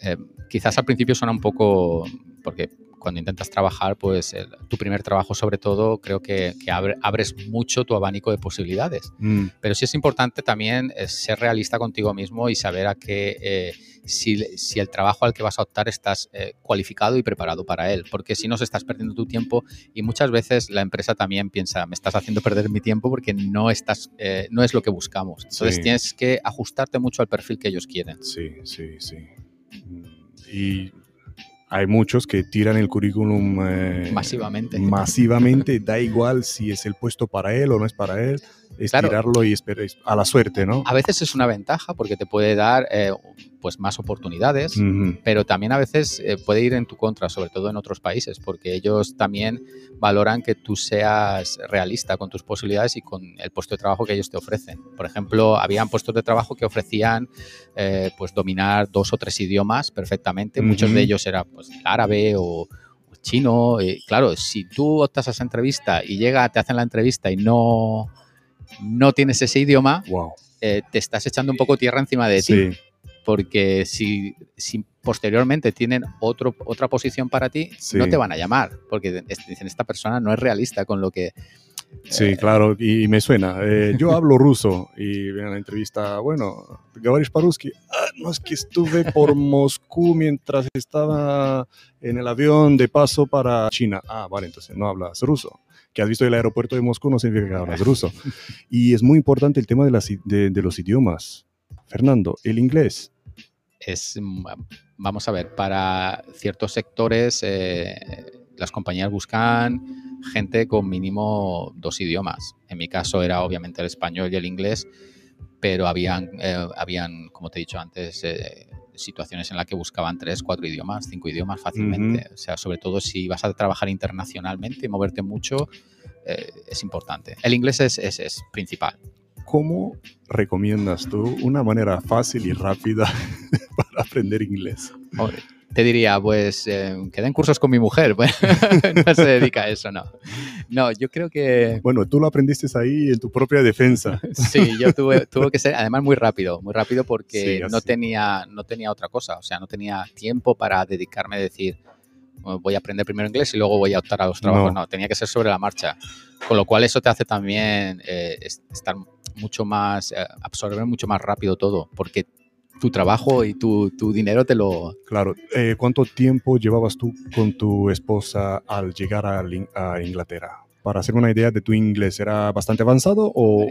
eh, quizás al principio suena un poco, porque cuando intentas trabajar, pues tu primer trabajo sobre todo creo que, abres mucho tu abanico de posibilidades. Mm. Pero sí es importante también eh, ser realista contigo mismo y saber a qué, eh, si, el trabajo al que vas a optar estás cualificado y preparado para él. Porque si no, se estás perdiendo tu tiempo y muchas veces la empresa también piensa, me estás haciendo perder mi tiempo porque no, estás, no es lo que buscamos. Entonces tienes que ajustarte mucho al perfil que ellos quieren. Sí, sí, sí y hay muchos que tiran el currículum eh, masivamente. Masivamente, da igual si es el puesto para él o no es para él es tirarlo y esperar a la suerte, ¿no? A veces es una ventaja porque te puede dar eh, pues más oportunidades, pero también a veces eh, puede ir en tu contra, sobre todo en otros países, porque ellos también valoran que tú seas realista con tus posibilidades y con el puesto de trabajo que ellos te ofrecen. Por ejemplo, habían puestos de trabajo que ofrecían eh, pues dominar dos o tres idiomas perfectamente, muchos de ellos era pues árabe o chino. claro, si tú optas a esa entrevista y llega, te hacen la entrevista y no no tienes ese idioma, eh, te estás echando un poco tierra encima de ti. Porque si, si, posteriormente tienen otro, otra posición para ti, no te van a llamar. Porque dicen, esta persona no es realista con lo que... Sí, eh, claro, y, me suena. Eh, yo hablo ruso y en la entrevista, bueno, Gavarish Paruski, ah, no es que estuve por Moscú mientras estaba en el avión de paso para China. Ah, vale, entonces no hablas ruso que has visto el aeropuerto de Moscú no significa que hablas ruso. Y es muy importante el tema de, las, de, los idiomas. Fernando, el inglés. Es, vamos a ver, para ciertos sectores eh, las compañías buscan gente con mínimo dos idiomas. En mi caso era obviamente el español y el inglés, pero habían, eh, habían como te he dicho antes, eh, situaciones en las que buscaban tres, cuatro idiomas, cinco idiomas fácilmente. O sea, sobre todo si vas a trabajar internacionalmente y moverte mucho, eh, es importante. El inglés es, es, es principal. ¿Cómo recomiendas tú una manera fácil y rápida para aprender inglés? Te diría, pues, eh, que den cursos con mi mujer. no se dedica a eso, no. No, yo creo que... Bueno, tú lo aprendiste ahí en tu propia defensa. sí, yo tuve, tuve que ser, además, muy rápido, muy rápido porque no, tenía, no tenía otra cosa, o sea, no tenía tiempo para dedicarme a decir, voy a aprender primero inglés y luego voy a optar a los trabajos. No, tenía que ser sobre la marcha. Con lo cual eso te hace también eh, estar mucho más, eh, absorber mucho más rápido todo, porque tu trabajo y tu, tu dinero te lo... Claro. Eh, ¿Cuánto tiempo llevabas tú con tu esposa al llegar a, a, Inglaterra? Para hacer una idea de tu inglés, ¿era bastante avanzado o...?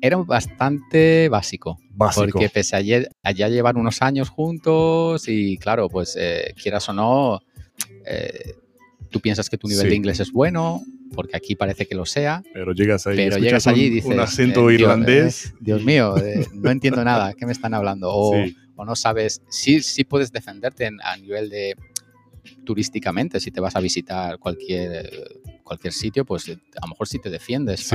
Era bastante básico. Básico. Porque pese a allá llevar unos años juntos y claro, pues quieras o no, eh, tú piensas que tu nivel de inglés es bueno, porque aquí parece que lo sea. Pero llegas ahí, pero llegas allí y dices, un acento eh, irlandés. Eh, Dios, mío, no entiendo nada, ¿qué me están hablando? O, no sabes, sí, sí puedes defenderte a nivel de turísticamente, si te vas a visitar cualquier, cualquier sitio, pues a lo mejor sí te defiendes.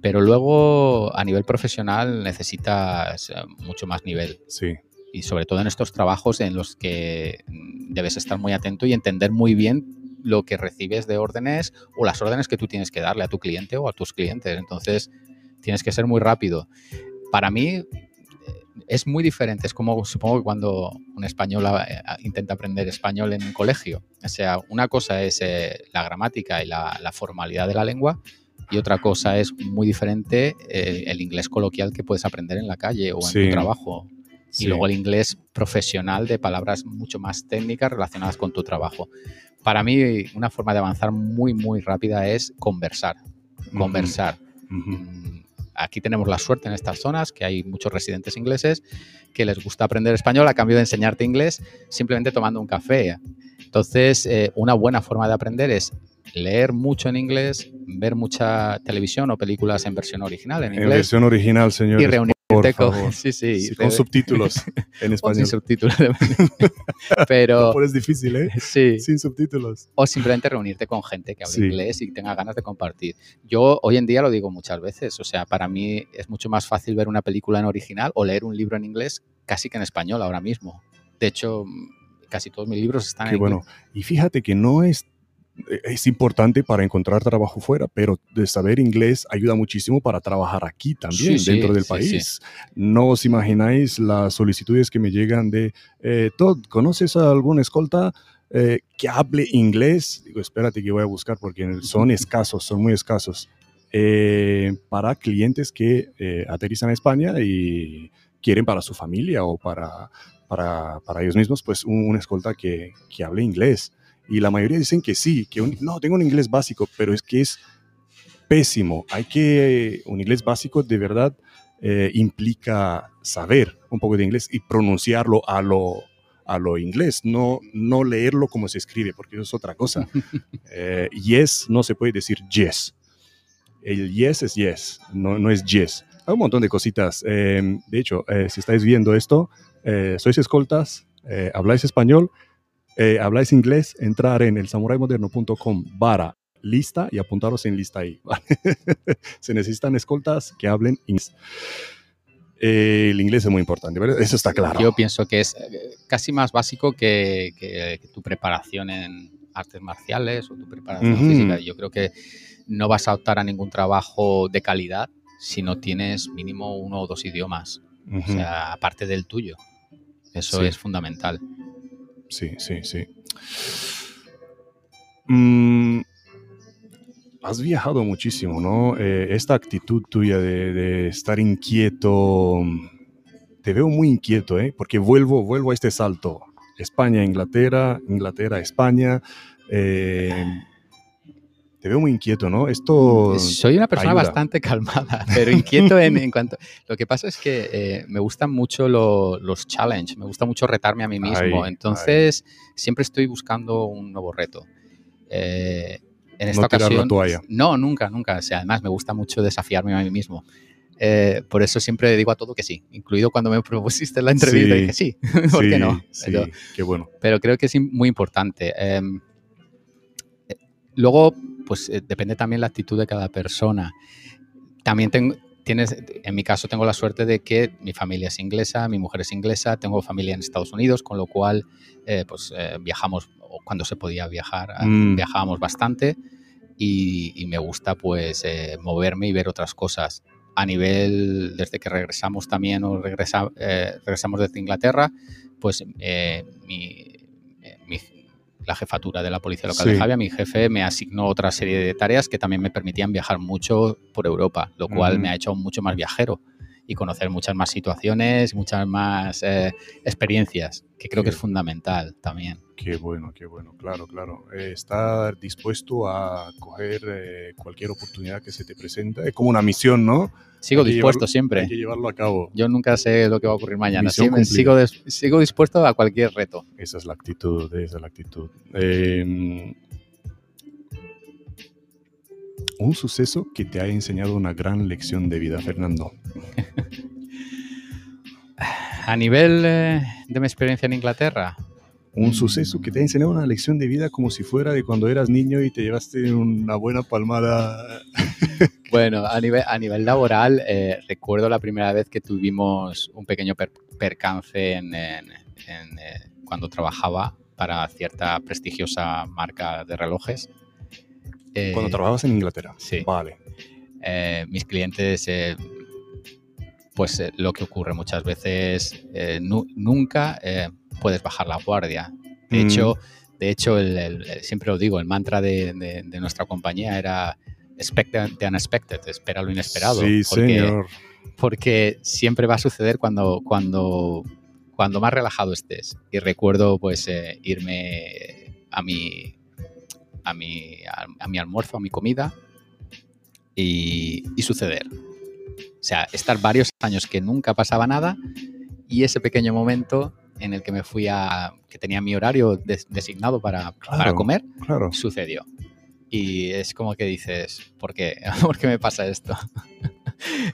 pero luego a nivel profesional necesitas mucho más nivel. Sí y sobre todo en estos trabajos en los que mm, debes estar muy atento y entender muy bien lo que recibes de órdenes o las órdenes que tú tienes que darle a tu cliente o a tus clientes. Entonces, tienes que ser muy rápido. Para mí eh, es muy diferente. Es como supongo que cuando un español eh, intenta aprender español en un colegio. O sea, una cosa es eh, la gramática y la, formalidad de la lengua y otra cosa es muy diferente el inglés coloquial que puedes aprender en la calle o en tu trabajo. Y luego el inglés profesional de palabras mucho más técnicas relacionadas con tu trabajo. Para mí, una forma de avanzar muy, muy rápida es conversar. Conversar. Mm, aquí tenemos la suerte en estas zonas que hay muchos residentes ingleses que les gusta aprender español a cambio de enseñarte inglés simplemente tomando un café. Entonces, eh, una buena forma de aprender es leer mucho en inglés, ver mucha televisión o películas en versión original en inglés. En versión original, señor. Y sí, sí, con subtítulos en español. sin subtítulos. Pero es difícil, ¿eh? Sí. Sin subtítulos. O simplemente reunirte con gente que hable inglés y tenga ganas de compartir. Yo hoy en día lo digo muchas veces, o sea, para mí es mucho más fácil ver una película en original o leer un libro en inglés casi que en español ahora mismo. De hecho, casi todos mis libros están Qué en bueno. Y fíjate que no es es importante para encontrar trabajo fuera, pero de saber inglés ayuda muchísimo para trabajar aquí también, dentro del país. No os imagináis las solicitudes que me llegan de, eh, Todd, ¿conoces a algún escolta eh, que hable inglés? Digo, espérate que voy a buscar porque son escasos, son muy escasos. Eh, para clientes que aterrizan a España y quieren para su familia o para, para, para ellos mismos, pues un, escolta que, que hable inglés. Y la mayoría dicen que sí, que no, tengo un inglés básico, pero es que es pésimo. Hay que, un inglés básico de verdad eh, implica saber un poco de inglés y pronunciarlo a lo, a lo inglés, no, no leerlo como se escribe, porque eso es otra cosa. Eh, yes no se puede decir yes. El yes es yes, no, no es yes. Hay un montón de cositas. Em, de hecho, eh, si estáis viendo esto, sois escoltas, habláis español, eh, habláis inglés, entrar en el samuraimoderno.com barra lista y apuntaros en lista ahí. Se necesitan escoltas que hablen inglés. Eh, el inglés es muy importante, eso está claro. Yo pienso que es eh, casi más básico que, tu preparación en artes marciales o tu preparación física. Yo creo que no vas a optar a ningún trabajo de calidad si no tienes mínimo uno o dos idiomas, o sea, aparte del tuyo. Eso es fundamental sí, sí, sí. Mm, has viajado muchísimo, ¿no? Eh, esta actitud tuya de, estar inquieto, te veo muy inquieto, ¿eh? Porque vuelvo, vuelvo a este salto. España, Inglaterra, Inglaterra, España. Eh, te veo muy inquieto, ¿no? Esto. Soy una persona bastante calmada, pero inquieto en, cuanto. Lo que pasa es que eh, me gustan mucho los challenges, me gusta mucho retarme a mí mismo. Entonces, siempre estoy buscando un nuevo reto. Eh, en esta no tirar ocasión. la toalla. No, nunca, nunca. O sea, además, me gusta mucho desafiarme a mí mismo. Eh, por eso siempre digo a todo que sí, incluido cuando me propusiste la entrevista, Sí. dije sí, ¿por sí, qué no? Sí, Pero- qué bueno. pero creo que es muy importante. Eh, luego, pues eh, depende también la actitud de cada persona. También tengo, tienes, en mi caso tengo la suerte de que mi familia es inglesa, mi mujer es inglesa, tengo familia en Estados Unidos, con lo cual, eh, pues eh, viajamos, cuando se podía viajar, eh, Mm. viajábamos bastante y, y me gusta pues eh, moverme y ver otras cosas. A nivel, desde que regresamos también o regresa- regresamos desde Inglaterra, pues mi, mi- la jefatura de la policía local Sí. de Javia, mi jefe me asignó otra serie de tareas que también me permitían viajar mucho por Europa, lo cual Ujú. me ha hecho mucho más viajero y conocer muchas más situaciones, muchas más eh, experiencias, que creo que Sí. es fundamental también. Qué bueno, qué bueno, claro, claro. Eh, estar dispuesto a coger eh, cualquier oportunidad que se te presenta. Es como una misión, ¿no? Sigo dispuesto siempre. Hay que llevarlo a cabo. Yo nunca sé lo que va a ocurrir mañana. Sí, sigo, des- sigo dispuesto a cualquier reto. Esa es la actitud, esa es la actitud. Eh, un suceso que te ha enseñado una gran lección de vida, Fernando. A nivel eh, de mi experiencia en Inglaterra, Un suceso que te ha enseñado una lección de vida como si fuera de cuando eras niño y te llevaste una buena palmada. Bueno, a nivel, a nivel laboral, eh, recuerdo la primera vez que tuvimos un pequeño per- percance en, en- en, eh, cuando trabajaba para cierta prestigiosa marca de relojes. Eh, Cuando trabajabas en Inglaterra. Sí. Vale. mis clientes, pues lo que ocurre muchas veces, nu- nunca puedes bajar la guardia. De Mm. hecho, de hecho el- el- el- siempre lo digo, el mantra de, de- de nuestra compañía era expect the unexpected, espera lo inesperado. Sí, porque, señor. porque siempre va a suceder cuando, cuando, cuando más relajado estés. Y recuerdo pues eh, irme a mi, a, mi, a, a mi almuerzo, a mi comida y, y suceder. O sea, estar varios años que nunca pasaba nada y ese pequeño momento en el que me fui a, que tenía mi horario des- designado para, para comer, Claro. sucedió. Y es como que dices, ¿por qué? ¿Por qué me pasa esto?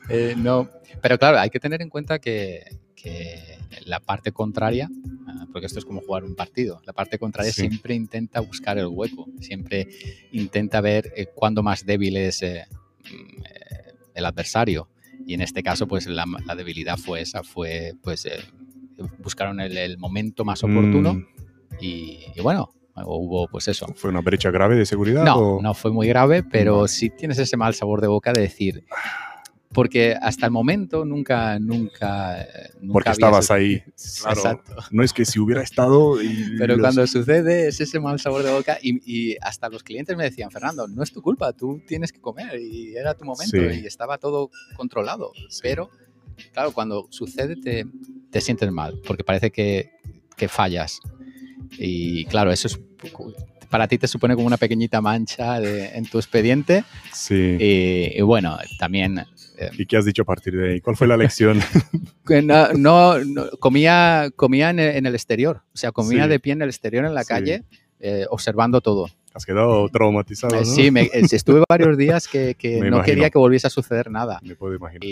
Eh, no, pero claro, hay que tener en cuenta que, que la parte contraria, ah, porque esto es como jugar un partido, la parte contraria Sí. siempre intenta buscar el hueco, siempre intenta ver eh, cuándo más débil es eh, mm, el adversario. Y en este caso, pues la, la debilidad fue esa, fue pues eh, buscaron el, el momento más oportuno Mm, y, y bueno, hubo pues eso. ¿Fue una brecha grave de seguridad? No, o- no fue muy grave, pero Vale. sí tienes ese mal sabor de boca de decir, porque hasta el momento nunca, nunca, nunca Porque estabas ahí. Claro. Exacto. No es que si hubiera estado. y Pero los- cuando sucede es ese mal sabor de boca y, y hasta los clientes me decían, Fernando, no es tu culpa, tú tienes que comer y era tu momento Sí. y estaba todo controlado. Sí. Pero, claro, cuando sucede te, te sientes mal porque parece que, que fallas. Y claro, eso es, para ti te supone como una pequeñita mancha de- en tu expediente. Sí. Y, y bueno, también eh, ¿Y qué has dicho a partir de ahí? ¿Cuál fue la lección? no, no- no- comía, comía en, el, en el exterior, o sea, comía Sí. de pie en el exterior en la Sí. calle, eh, observando todo. Has quedado traumatizado, Eh, ¿no? Sí, me- eh, estuve varios días que, que no imagino. quería que volviese a suceder nada. Me puedo imaginar. Y,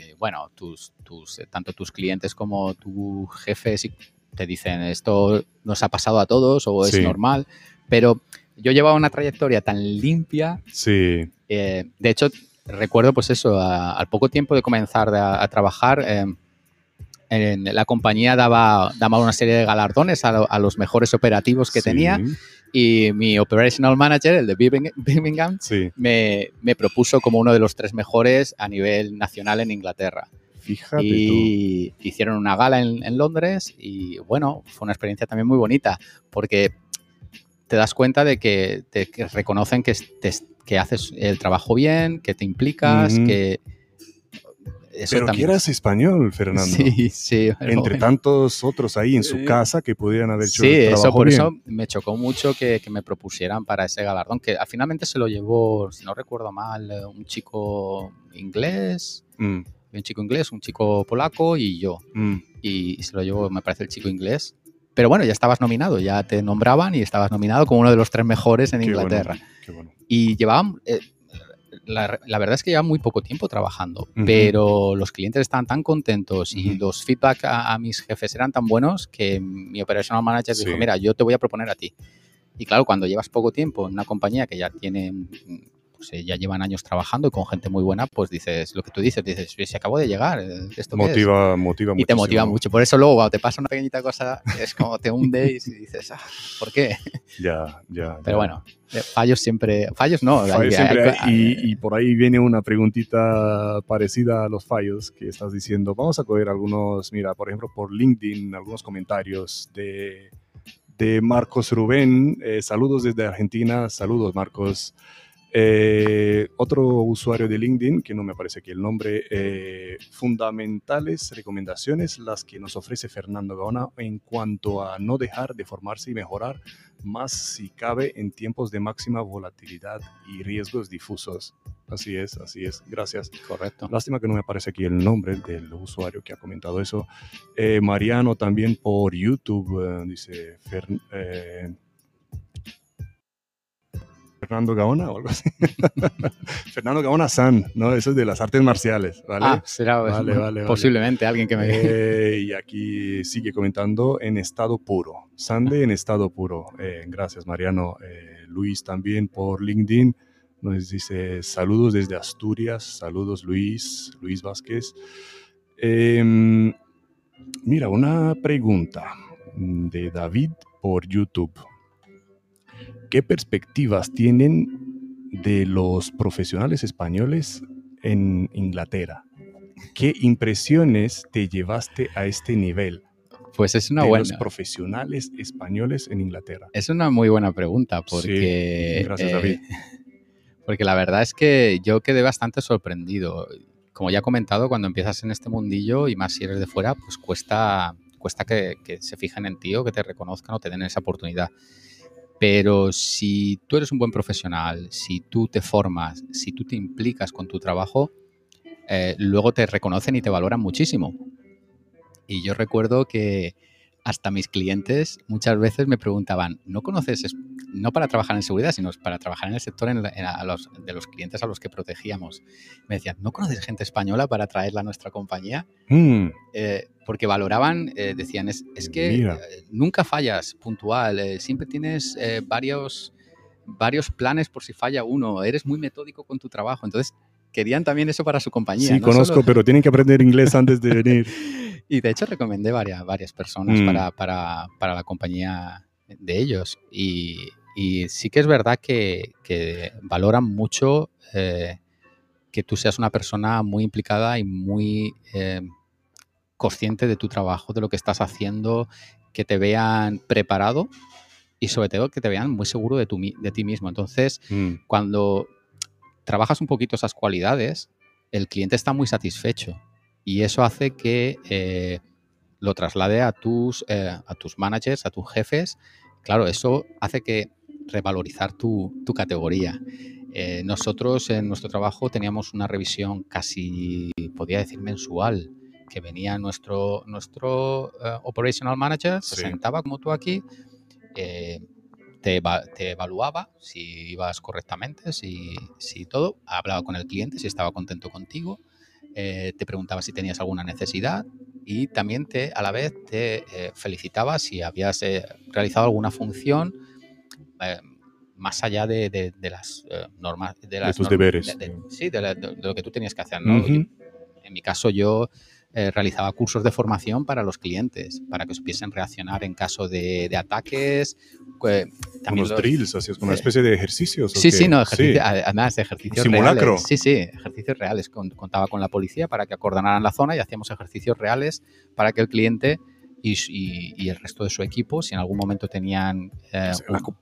y, bueno, tus, tus, eh, tanto tus clientes como tu jefe sí te dicen esto nos ha pasado a todos o es Sí. normal, pero yo llevaba una trayectoria tan limpia Sí. eh, de hecho, recuerdo pues eso, a- al poco tiempo de comenzar a, a trabajar, eh, en la compañía daba, daba una serie de galardones a, lo- a los mejores operativos que sí, tenía y mi operational manager, el de Birming- Birmingham, Sí. me, me propuso como uno de los tres mejores a nivel nacional en Inglaterra. Fíjate tú. Y hicieron una gala en, en Londres y bueno, fue una experiencia también muy bonita porque te das cuenta de que, de que reconocen que, es- te- que haces el trabajo bien, que te implicas, que... Eso Pero que también- eras español, Fernando. Sí, sí. Entre bueno. tantos otros ahí en su Sí. casa que pudieran haber hecho Sí, el eso trabajo por bien. eso me chocó mucho que, que me propusieran para ese galardón, que finalmente se lo llevó, si no recuerdo mal, eh, un chico inglés, Mm, un chico inglés, un chico polaco y yo. mm. Y se lo llevó, me parece, el chico inglés. pero bueno, ya estabas nominado, ya te nombraban y estabas nominado como uno de los tres mejores en Qué bueno, Inglaterra. qué bueno. Y llevaban, eh, la, la verdad es que llevaban muy poco tiempo trabajando, Ujú. pero los clientes estaban tan contentos y Ujú. los feedback a, a mis jefes eran tan buenos que mi operational manager Sí. dijo, mira, yo te voy a proponer a ti. Y claro, cuando llevas poco tiempo en una compañía que ya tiene, pues eh, ya llevan años trabajando y con gente muy buena, pues dices, lo que tú dices, dices, se acabó de llegar, eh, ¿esto qué es?". Motiva, motiva Y te motiva mucho. Por eso luego cuando te pasa una pequeñita cosa, es como te hunde y dices, ah, ¿por qué? Ya, ya. Pero ya. bueno, eh, fallos siempre, fallos no. hay- Fallos hay- siempre hay- hay, y, y por ahí viene una preguntita parecida a los fallos que estás diciendo. Vamos a coger algunos, mira, por ejemplo, por LinkedIn, algunos comentarios de, de Marcos Rubén. Eh, saludos desde Argentina. Saludos, Marcos. Eh, otro usuario de LinkedIn, que no me aparece aquí el nombre, eh, fundamentales recomendaciones las que nos ofrece Fernando Gaona en cuanto a no dejar de formarse y mejorar más si cabe en tiempos de máxima volatilidad y riesgos difusos. Así es, así es. Gracias. Correcto. Lástima que no me aparece aquí el nombre del usuario que ha comentado eso. Eh, Mariano también por YouTube eh, dice Fer- eh, Fernando Gaona o algo así. Fernando Gaona San, ¿no? Eso es de las artes marciales, ¿vale? Ah, será Vale, vale, vale. posiblemente alguien que me... Eh, y aquí sigue comentando en estado puro. Sande en estado puro. Eh, gracias, Mariano. Eh, Luis también por LinkedIn. Nos dice saludos desde Asturias. Saludos, Luis. Luis Vázquez. Em, mira, una pregunta de David por YouTube. ¿Qué perspectivas tienen de los profesionales españoles en Inglaterra? ¿Qué impresiones te llevaste a este nivel Pues es una de buena... los profesionales españoles en Inglaterra? Es una muy buena pregunta Sí, porque... gracias, eh, David. Porque la verdad es que yo quedé bastante sorprendido. Como ya he comentado, cuando empiezas en este mundillo y más si eres de fuera, pues cuesta, cuesta que, que se fijen en ti o que te reconozcan o te den esa oportunidad. Pero si tú eres un buen profesional, si tú te formas, si tú te implicas con tu trabajo, eh, luego te reconocen y te valoran muchísimo. Y yo recuerdo que hasta mis clientes muchas veces me preguntaban, ¿no conoces, es- no para trabajar en seguridad, sino para trabajar en el sector en en a los, de los clientes a los que protegíamos? Me decían, ¿no conoces gente española para traerla a nuestra compañía? Mm, Eh, porque valoraban, eh, decían, es, es que eh, nunca fallas puntual, eh, siempre tienes eh, varios, varios planes por si falla uno, eres muy metódico con tu trabajo. Entonces, querían también eso para su compañía. sí, no conozco, solo- pero tienen que aprender inglés antes de venir. y de hecho recomendé varias, varias personas Mm. para, para- para la compañía de ellos. Y, y sí que es verdad que, que valoran mucho eh, que tú seas una persona muy implicada y muy eh, consciente de tu trabajo, de lo que estás haciendo, que te vean preparado y sobre todo que te vean muy seguro de, tu de ti mismo. Entonces, Mm, cuando trabajas un poquito esas cualidades, el cliente está muy satisfecho y eso hace que eh, lo traslade a tus, eh, a tus managers, a tus jefes. Claro, eso hace que revalorizar tu, tu categoría. Eh, nosotros en nuestro trabajo teníamos una revisión casi, podría decir, mensual, que venía nuestro, nuestro eh, operational manager, se Sí. sentaba como tú aquí, eh, te, te evaluaba si ibas correctamente, si, si todo, hablaba con el cliente, si estaba contento contigo, eh, te preguntaba si tenías alguna necesidad y también te, a la vez te eh, felicitaba si habías eh, realizado alguna función eh, más allá de, de- de las eh, normas, de, las tus deberes. de- de- sí, de, la- de- de lo que tú tenías que hacer. ¿no? Ujú. Yo- en mi caso, yo eh, realizaba cursos de formación para los clientes, para que supiesen reaccionar en caso de, de ataques. eh, también Unos los- drills, así es, como una especie de ejercicios. ¿o Sí, sí, no, ejercicio- además de ejercicios simulacro. reales. Sí, sí, ejercicios reales. Con- Contaba con la policía para que acordonaran la zona y hacíamos ejercicios reales para que el cliente y, s- y- y el resto de su equipo, si en algún momento tenían... eh,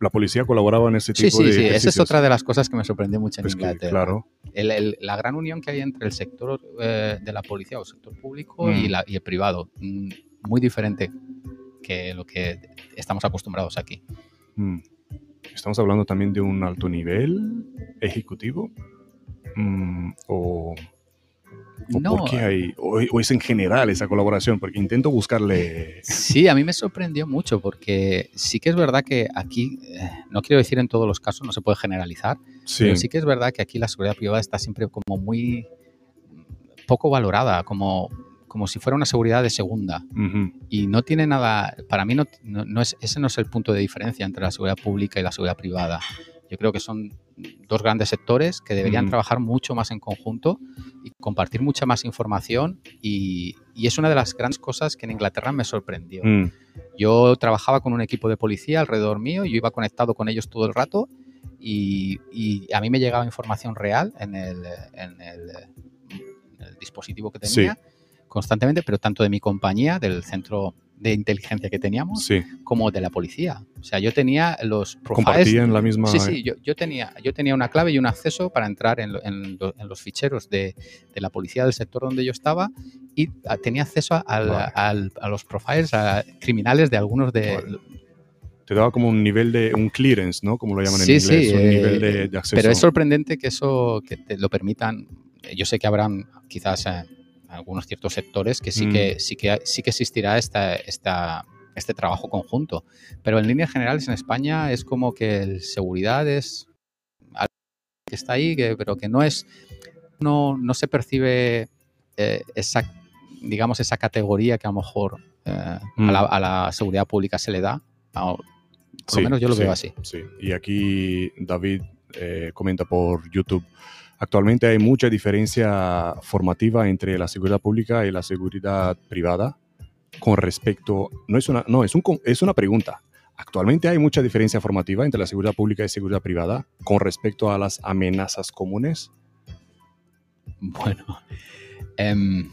la, policía colaboraba en ese Sí, tipo sí, de sí, esa es otra de las cosas que me sorprendió mucho en Pues que, Inglaterra. claro. El- el- la gran unión que hay entre el sector eh, de la policía o sector público y, Mm. la- y el privado, mm, muy diferente que lo que estamos acostumbrados aquí. Mm. Estamos hablando también de un alto nivel ejecutivo. Mm, o ¿O No. por qué hay, o, o es en general esa colaboración? Porque intento buscarle... Sí, a mí me sorprendió mucho porque sí que es verdad que aquí, eh, no quiero decir en todos los casos, no se puede generalizar, Sí, pero sí que es verdad que aquí la seguridad privada está siempre como muy poco valorada, como, como si fuera una seguridad de segunda. Y no tiene nada, para mí no, no- no es, ese no es el punto de diferencia entre la seguridad pública y la seguridad privada. Yo creo que son dos grandes sectores que deberían trabajar mucho más en conjunto y compartir mucha más información y, y es una de las grandes cosas que en Inglaterra me sorprendió. mm, Yo trabajaba con un equipo de policía alrededor mío, yo iba conectado con ellos todo el rato y, y a mí me llegaba información real en el, en el, en el dispositivo que Sí. tenía constantemente, pero tanto de mi compañía, del centro de inteligencia que teníamos, sí, como de la policía. O sea, yo tenía los profiles. compartían la misma... Sí, sí, yo, yo tenía, yo tenía una clave y un acceso para entrar en, lo- en lo- en los ficheros de, de la policía del sector donde yo estaba y ah, tenía acceso a, al- Vale. al- a los profiles a criminales de algunos de... Vale. Te daba como un nivel de... un clearance, ¿no? Como lo llaman Sí, en inglés, sí, un eh, nivel de, de acceso. Pero es sorprendente que eso que te lo permitan. Yo sé que habrán quizás eh, algunos ciertos sectores que sí Mm. que sí que sí que existirá esta, esta, este trabajo conjunto. Pero en líneas generales en España es como que el seguridad es algo que está ahí, que- pero que no es no, no se percibe eh, esa digamos esa categoría que a lo mejor eh, Mm. a, la, a la seguridad pública se le da. O- por Sí, lo menos yo lo sí, veo así. Sí, y aquí David eh, comenta por YouTube. Actualmente hay mucha diferencia formativa entre la seguridad pública y la seguridad privada con respecto, no es una, no, es, un, es una pregunta. Actualmente hay mucha diferencia formativa entre la seguridad pública y seguridad privada con respecto a las amenazas comunes. Bueno, em,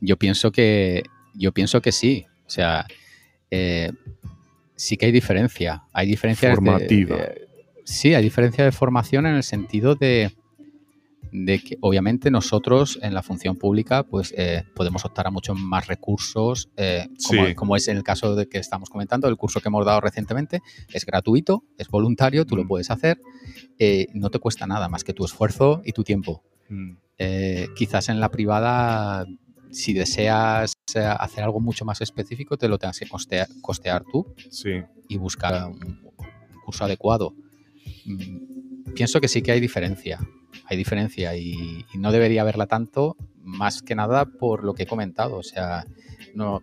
yo pienso que yo pienso que sí. O sea, eh, sí que hay diferencia. Hay diferencias de- Formativa. de- sí, hay diferencia de formación en el sentido de, de que obviamente nosotros en la función pública pues eh, podemos optar a muchos más recursos, eh, como, Sí. como es en el caso de que estamos comentando, el curso que hemos dado recientemente es gratuito, es voluntario, tú lo Mm. puedes hacer, eh, no te cuesta nada más que tu esfuerzo y tu tiempo. Mm, Eh, quizás en la privada, si deseas hacer algo mucho más específico, te lo tengas que costear, costear tú Sí, y buscar un, un curso adecuado. Mm, Pienso que sí que hay diferencia, hay diferencia y, y no debería haberla tanto, más que nada por lo que he comentado. O sea, no,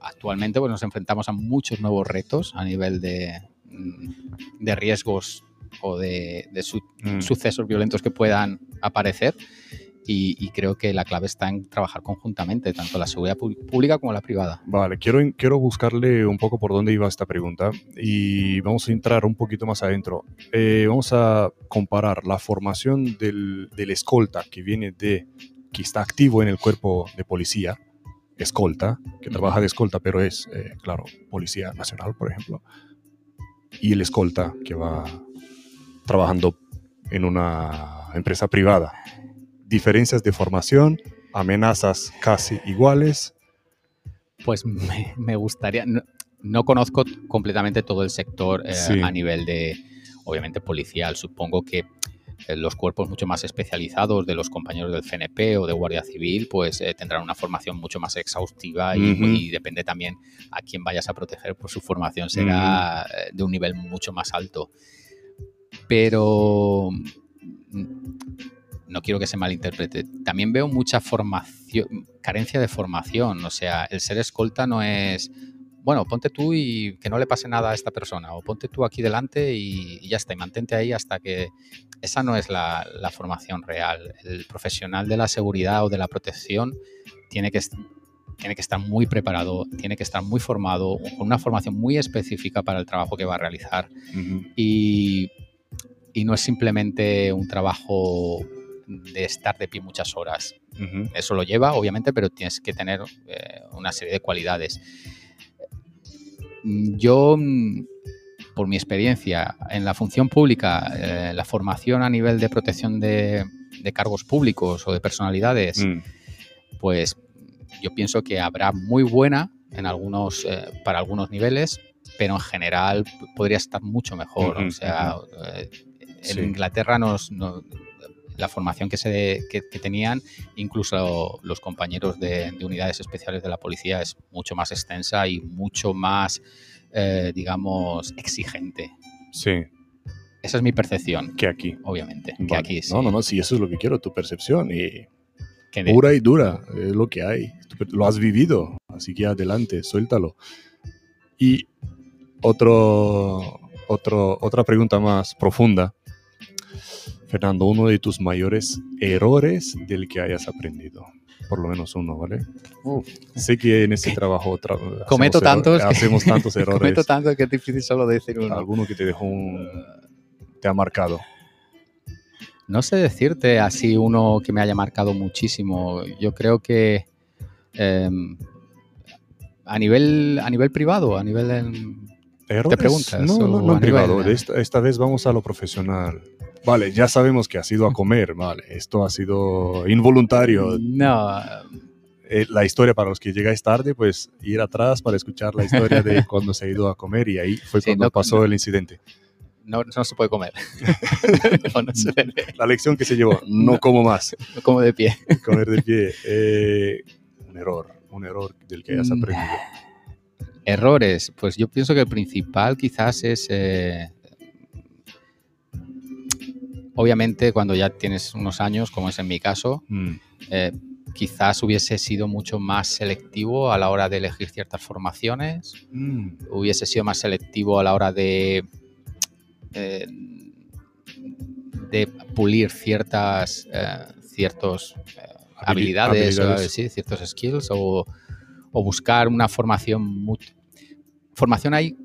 actualmente pues, nos enfrentamos a muchos nuevos retos a nivel de, mm, de riesgos o de, de su- mm, sucesos violentos que puedan aparecer. Y, y creo que la clave está en trabajar conjuntamente, tanto la seguridad pública como la privada. Vale, quiero, quiero buscarle un poco por dónde iba esta pregunta y vamos a entrar un poquito más adentro. Eh, vamos a comparar la formación del, del escolta que viene de, que está activo en el cuerpo de policía, escolta, que trabaja de escolta, pero es, eh, claro, policía nacional, por ejemplo, y el escolta que va trabajando en una empresa privada. Diferencias de formación, amenazas casi iguales. Pues me, me gustaría, no, no conozco completamente todo el sector eh, Sí. a nivel de, obviamente, policial. Supongo que eh, los cuerpos mucho más especializados de los compañeros del CNP o de Guardia Civil, pues eh, tendrán una formación mucho más exhaustiva y, depende también a quién vayas a proteger, pues su formación será de un nivel mucho más alto. Pero no quiero que se malinterprete. También veo mucha formación, carencia de formación. O sea, el ser escolta no es, bueno, ponte tú y que no le pase nada a esta persona, o ponte tú aquí delante y, y ya está, y mantente ahí hasta que... Esa no es la, la formación real. El profesional de la seguridad o de la protección tiene que, tiene que estar muy preparado, tiene que estar muy formado, con una formación muy específica para el trabajo que va a realizar y, y no es simplemente un trabajo de estar de pie muchas horas. Eso lo lleva, obviamente, pero tienes que tener eh, una serie de cualidades. Mm, Yo, mm, por mi experiencia en la función pública, eh, la formación a nivel de protección de, de cargos públicos o de personalidades, Mm, pues yo pienso que habrá muy buena en algunos, eh, para algunos niveles, pero en general podría estar mucho mejor. O sea, en Sí. Inglaterra nos, no- la formación que, se, que, tenían, incluso los compañeros de, unidades especiales de la policía, es mucho más extensa y mucho más, eh, digamos, exigente. Sí. Esa es mi percepción. Que aquí. Obviamente. Que aquí No, no, no, sí, eso es lo que quiero, tu percepción. Y pura y dura, es lo que hay. Lo has vivido, así que adelante, suéltalo. Y otro, otro, otra pregunta más profunda. Fernando, uno de tus mayores errores del que hayas aprendido. Por lo menos uno, ¿vale? sé que en ese trabajo cometo tantos, hacemos tantos errores. cometo tantos que es difícil solo decir uno. Alguno que te dejó un, te ha marcado. No sé decirte así uno que me haya marcado muchísimo. Yo creo que em, a nivel a nivel privado, a nivel ¿Te preguntas? No, no, no en privado. Esta, vez vamos a lo profesional. Vale, ya sabemos que has ido a comer, vale. Esto ha sido involuntario. No. Eh, la historia para los que llegáis tarde, pues ir atrás para escuchar la historia de cuando se ha ido a comer y ahí fue cuando pasó el incidente. No, no, se puede comer. La lección que se llevó, no, como más. No como de pie. Comer de pie. Eh, un error, un error del que hayas mm. aprendido. Errores, pues yo pienso que el principal quizás es, eh, obviamente cuando ya tienes unos años, como es en mi caso, mm. eh, quizás hubiese sido mucho más selectivo a la hora de elegir ciertas formaciones, mm. hubiese sido más selectivo a la hora de, eh, de pulir ciertas, ciertos, habilidades, ciertos skills o o buscar una formación. Formación hay,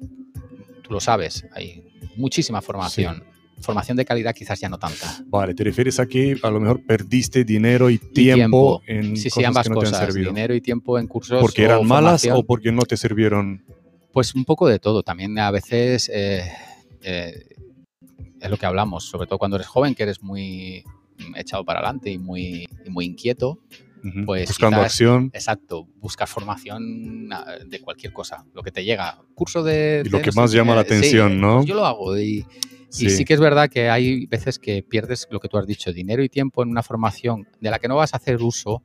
tú lo sabes, hay muchísima formación. Formación de calidad quizás ya no tanta. Vale, te refieres a que a lo mejor perdiste dinero y tiempo, en sí, sí, ambas cosas, dinero y tiempo en cursos. ¿Porque eran malas o porque no te sirvieron? Pues un poco de todo. También a veces eh, eh, es lo que hablamos, sobre todo cuando eres joven, que eres muy echado para adelante y muy, y muy inquieto pues Buscando acción. Exacto, buscar formación ah, de cualquier cosa, lo que te llega. Curso de... Y lo que más llama la atención, ¿no? Pues yo lo hago y, sí. que es verdad que hay veces que pierdes lo que tú has dicho, dinero y tiempo en una formación de la que no vas a hacer uso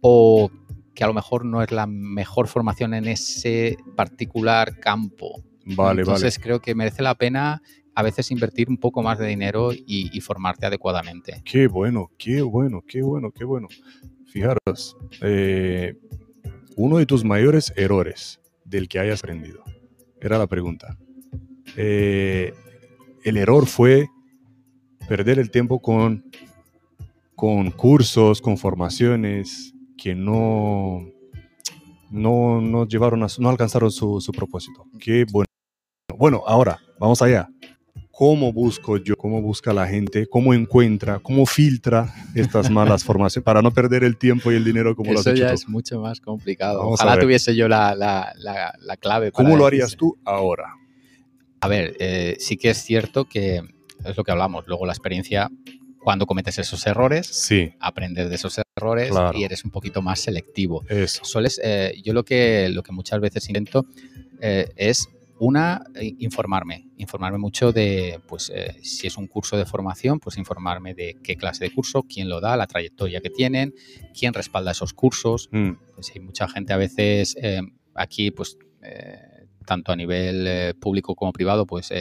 o que a lo mejor no es la mejor formación en ese particular campo. Vale, Entonces creo que merece la pena a veces invertir un poco más de dinero y, y, formarte adecuadamente. Qué bueno, qué bueno, qué bueno, qué bueno. Fijaros, eh, uno de tus mayores errores del que hayas aprendido, era la pregunta. Eh, el error fue perder el tiempo con, con cursos, con formaciones que no, no, no llevaron a, no alcanzaron su, su propósito. Qué bueno. Bueno, ahora, vamos allá cómo busco yo, cómo busca la gente, cómo encuentra, cómo filtra estas malas formaciones para no perder el tiempo y el dinero como lo has hecho ya es mucho más complicado. Ojalá tuviese yo la, la, la, clave. ¿Cómo lo harías tú ahora? A ver, eh, sí que es cierto que es lo que hablamos. Luego la experiencia, cuando cometes esos errores, sí. aprendes de esos errores y eres un poquito más selectivo. Eso. Eh, yo lo que, lo que muchas veces intento eh, es una, eh, informarme, informarme mucho de, pues, eh, si es un curso de formación, pues informarme de qué clase de curso, quién lo da, la trayectoria que tienen, quién respalda esos cursos. Mm. Pues hay mucha gente a veces eh, aquí, pues, tanto a nivel público como privado, pues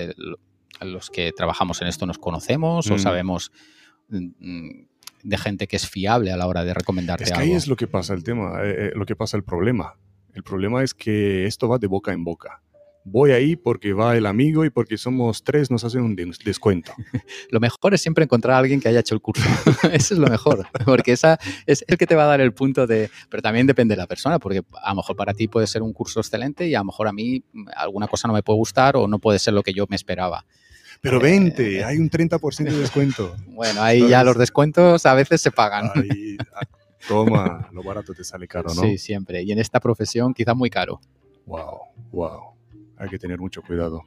los que trabajamos en esto nos conocemos o mm. sabemos mm, de gente que es fiable a la hora de recomendarte es que Ahí es lo que pasa el tema, lo que pasa el problema. El problema es que esto va de boca en boca voy ahí porque va el amigo y porque somos tres nos hacen un descuento. lo mejor es siempre encontrar a alguien que haya hecho el curso. Eso es lo mejor, porque esa es el que te va a dar el punto de... Pero también depende de la persona, porque a lo mejor para ti puede ser un curso excelente y a lo mejor a mí alguna cosa no me puede gustar o no puede ser lo que yo me esperaba. Pero 20, eh, hay un 30% de descuento. Bueno, ahí ya los descuentos a veces se pagan. Ahí, ah, toma, lo barato te sale caro, ¿no? Sí, siempre. Y en esta profesión quizá muy caro. Wow, wow hay que tener mucho cuidado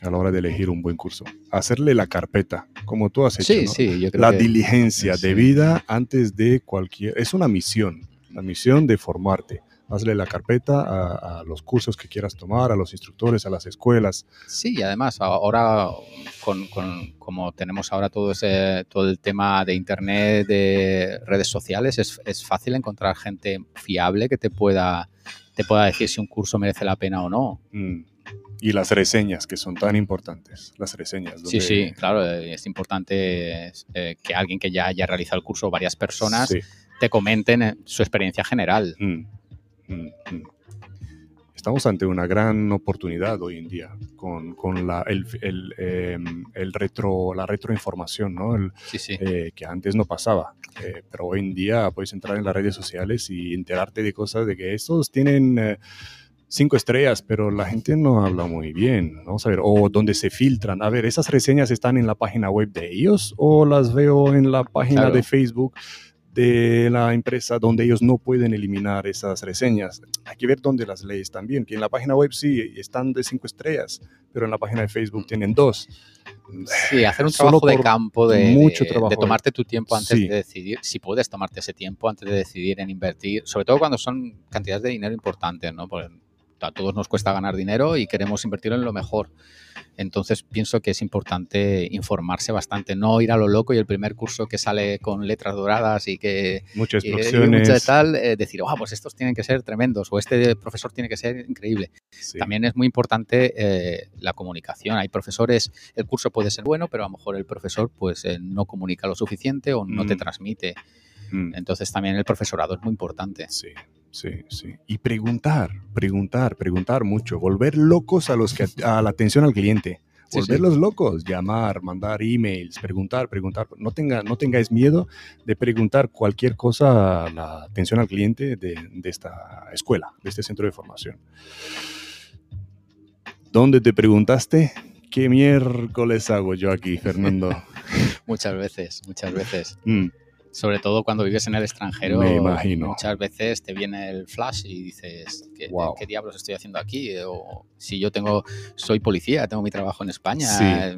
a la hora de elegir un buen curso. Hacerle la carpeta, como tú has hecho. Sí, sí, yo creo La diligencia de vida antes de cualquier... Es una misión, la misión de formarte. hazle la carpeta a, los cursos que quieras tomar, a los instructores, a las escuelas. Sí, y además ahora, con, como tenemos ahora todo, ese, todo el tema de Internet, de redes sociales, es, es fácil encontrar gente fiable que te pueda, te pueda decir si un curso merece la pena o no. Mm. Y las reseñas, que son tan importantes, las reseñas. Sí, sí, claro, es importante eh, que alguien que ya haya realizado el curso, varias personas, te comenten eh, su experiencia general. Mm, mm, mm. Estamos ante una gran oportunidad hoy en día con, con la, el, el, em, el, retro, la retroinformación, ¿no? sí, sí. Eh, que antes no pasaba. pero hoy en día puedes entrar en las redes sociales y enterarte de cosas de que estos tienen cinco estrellas, pero la gente no habla muy bien. Vamos a ver, o donde se filtran. A ver, ¿esas reseñas están en la página web de ellos o las veo en la página de Facebook de la empresa donde ellos no pueden eliminar esas reseñas? Hay que ver dónde las lees también, que en la página web sí están de cinco estrellas, pero en la página de Facebook tienen dos. Sí, hacer un trabajo de campo, de, mucho trabajo de tomarte tu tiempo antes de decidir, si puedes tomarte ese tiempo antes de decidir en invertir, sobre todo cuando son cantidades de dinero importantes, ¿no? Porque a todos nos cuesta ganar dinero y queremos invertirlo en lo mejor. Entonces pienso que es importante informarse bastante, no ir a lo loco y el primer curso que sale con letras doradas y que muchas instrucciones tal, eh, decir, oh, pues estos tienen que ser tremendos o este profesor tiene que ser increíble. También es muy importante eh, la comunicación. Hay profesores, el curso puede ser bueno, pero a lo mejor el profesor pues eh, no comunica lo suficiente o no te mm. transmite. Mm. Entonces también el profesorado es muy importante. Sí, Sí, sí. Y preguntar, preguntar, preguntar mucho, volver locos a los que a la atención al cliente. Volverlos locos, llamar, mandar emails, preguntar, preguntar. No, tenga, no tengáis miedo de preguntar cualquier cosa a la atención al cliente de, de esta escuela, de este centro de formación. ¿Dónde te preguntaste qué miércoles hago yo aquí, Fernando? muchas veces, muchas veces. Mm sobre todo cuando vives en el extranjero, Me imagino. muchas veces te viene el flash y dices, ¿qué, ¿qué, diablos estoy haciendo aquí? O si yo tengo, soy policía, tengo mi trabajo en España,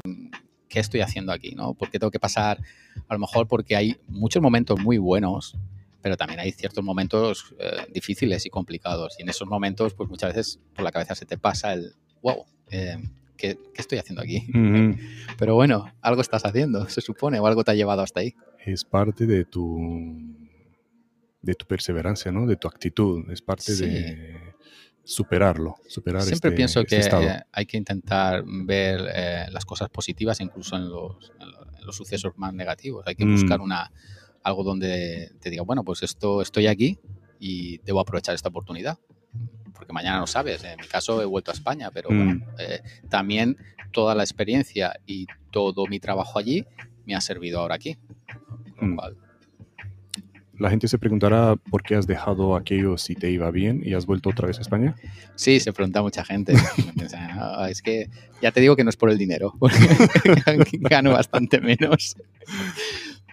¿qué estoy haciendo aquí? ¿no? ¿Por qué tengo que pasar? A lo mejor porque hay muchos momentos muy buenos, pero también hay ciertos momentos eh, difíciles y complicados. Y en esos momentos, pues muchas veces por la cabeza se te pasa el, wow, eh, ¿qué, estoy haciendo aquí? Pero bueno, algo estás haciendo, se supone, o algo te ha llevado hasta ahí es parte de tu, de tu perseverancia, ¿no? De tu actitud, es parte de superarlo, superar Siempre este, pienso este que hay que intentar ver eh, las cosas positivas incluso en los, los, sucesos más negativos. Hay que buscar mm. una, algo donde te diga, bueno, pues esto estoy aquí y debo aprovechar esta oportunidad. Porque mañana no sabes. En mi caso he vuelto a España, pero bueno, mm. eh, también toda la experiencia y todo mi trabajo allí me ha servido ahora aquí. Mm. La gente se preguntará por qué has dejado aquello si te iba bien y has vuelto otra vez a España. Sí, se pregunta mucha gente. Ah, es que ya te digo que no es por el dinero, porque gano bastante menos.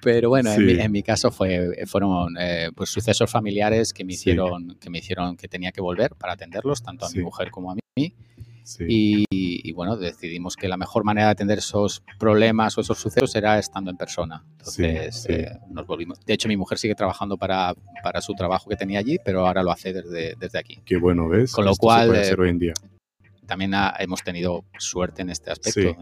Pero bueno, en, mi, caso fue, fueron eh, pues sucesos familiares que me hicieron, que me hicieron que tenía que volver para atenderlos, tanto a mi mujer como a mí. Y, bueno, decidimos que la mejor manera de atender esos problemas o esos sucesos era estando en persona. Entonces eh, nos volvimos. De hecho, mi mujer sigue trabajando para, para, su trabajo que tenía allí, pero ahora lo hace desde, desde aquí. Qué bueno, ¿ves? Con lo cual, eh, hoy en día. también hemos tenido suerte en este aspecto.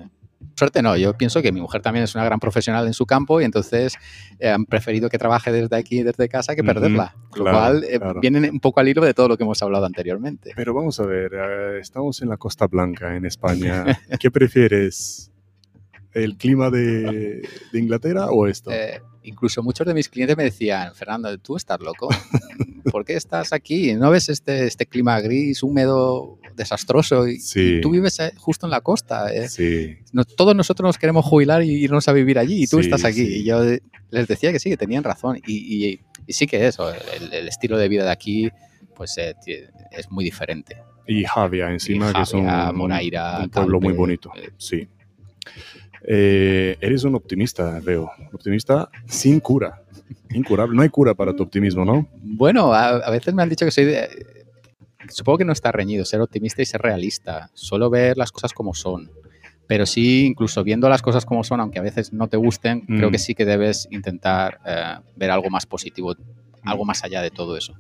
Suerte no, yo pienso que mi mujer también es una gran profesional en su campo y entonces eh, han preferido que trabaje desde aquí, desde casa, que perderla. Lo cual eh, vienen un poco al hilo de todo lo que hemos hablado anteriormente. Pero vamos a ver, eh, estamos en la Costa Blanca, en España. ¿Qué prefieres? ¿El clima de, Inglaterra o esto? Incluso muchos de mis clientes me decían, Fernando, ¿tú estás loco? ¿Por qué estás aquí? ¿No ves este, este clima gris, húmedo, desastroso? Y, tú vives eh, justo en la costa. Eh. todos nosotros nos queremos jubilar y irnos a vivir allí y tú estás aquí. Y yo les decía que sí, que tenían razón. Y, sí que eso, el, estilo de vida de aquí pues eh, es muy diferente. Y Javia encima, que es un, un pueblo muy bonito. sí. Eh, eres un optimista, veo. Optimista sin cura. Incurable. No hay cura para tu optimismo, ¿no? Bueno, a, veces me han dicho que soy de, Supongo que no está reñido ser optimista y ser realista. Solo ver las cosas como son. Pero sí, incluso viendo las cosas como son, aunque a veces no te gusten, creo que mm. sí que debes intentar eh, ver algo más positivo, algo más allá de todo eso.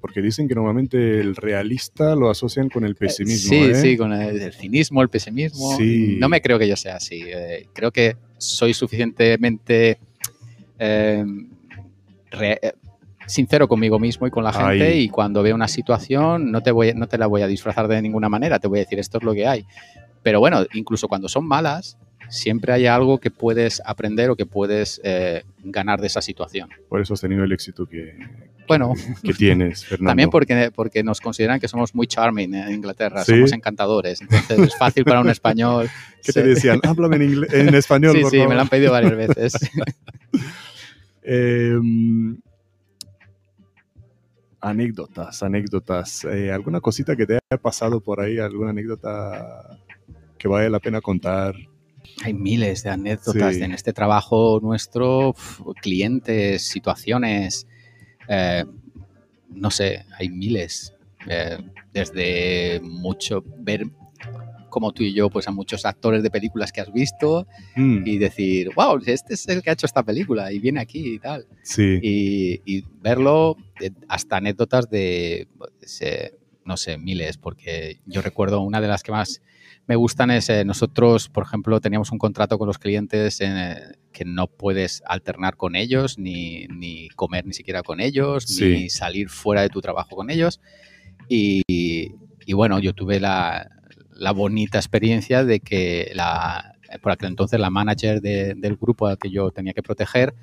Porque dicen que normalmente el realista lo asocian con el pesimismo. Sí, ¿eh? sí, con el, el cinismo, el pesimismo. Sí. No me creo que yo sea así. eh, creo que soy suficientemente eh, re- eh, sincero conmigo mismo y con la gente Ahí. y cuando veo una situación no te, voy, no te la voy a disfrazar de ninguna manera, te voy a decir esto es lo que hay. Pero bueno, incluso cuando son malas, siempre hay algo que puedes aprender o que puedes eh, ganar de esa situación. Por eso has tenido el éxito que, Bueno, que tienes, Fernando. también porque, porque nos consideran que somos muy charming en Inglaterra, ¿Sí? somos encantadores. Entonces es fácil para un español. ¿Qué te decían? Háblame en, español, Sí, por sí, me lo han pedido varias veces. Eh, anécdotas, anécdotas. Eh, ¿Alguna cosita que te haya pasado por ahí? ¿Alguna anécdota que vale la pena contar? Hay miles de anécdotas Sí. en este trabajo nuestro, clientes, situaciones, eh, no sé, hay miles. Eh, desde mucho ver como tú y yo, pues a muchos actores de películas que has visto Mm, y decir, wow, este es el que ha hecho esta película y viene aquí y tal. sí. y, y verlo eh, hasta anécdotas de, pues, no sé, miles, porque yo recuerdo una de las que más me gustan es eh, nosotros, por ejemplo, teníamos un contrato con los clientes en, eh, que no puedes alternar con ellos, ni, ni comer ni siquiera con ellos, Sí. ni salir fuera de tu trabajo con ellos. Y, y bueno, yo tuve la, la bonita experiencia de que la, por aquel entonces la manager de- del grupo al que yo tenía que proteger,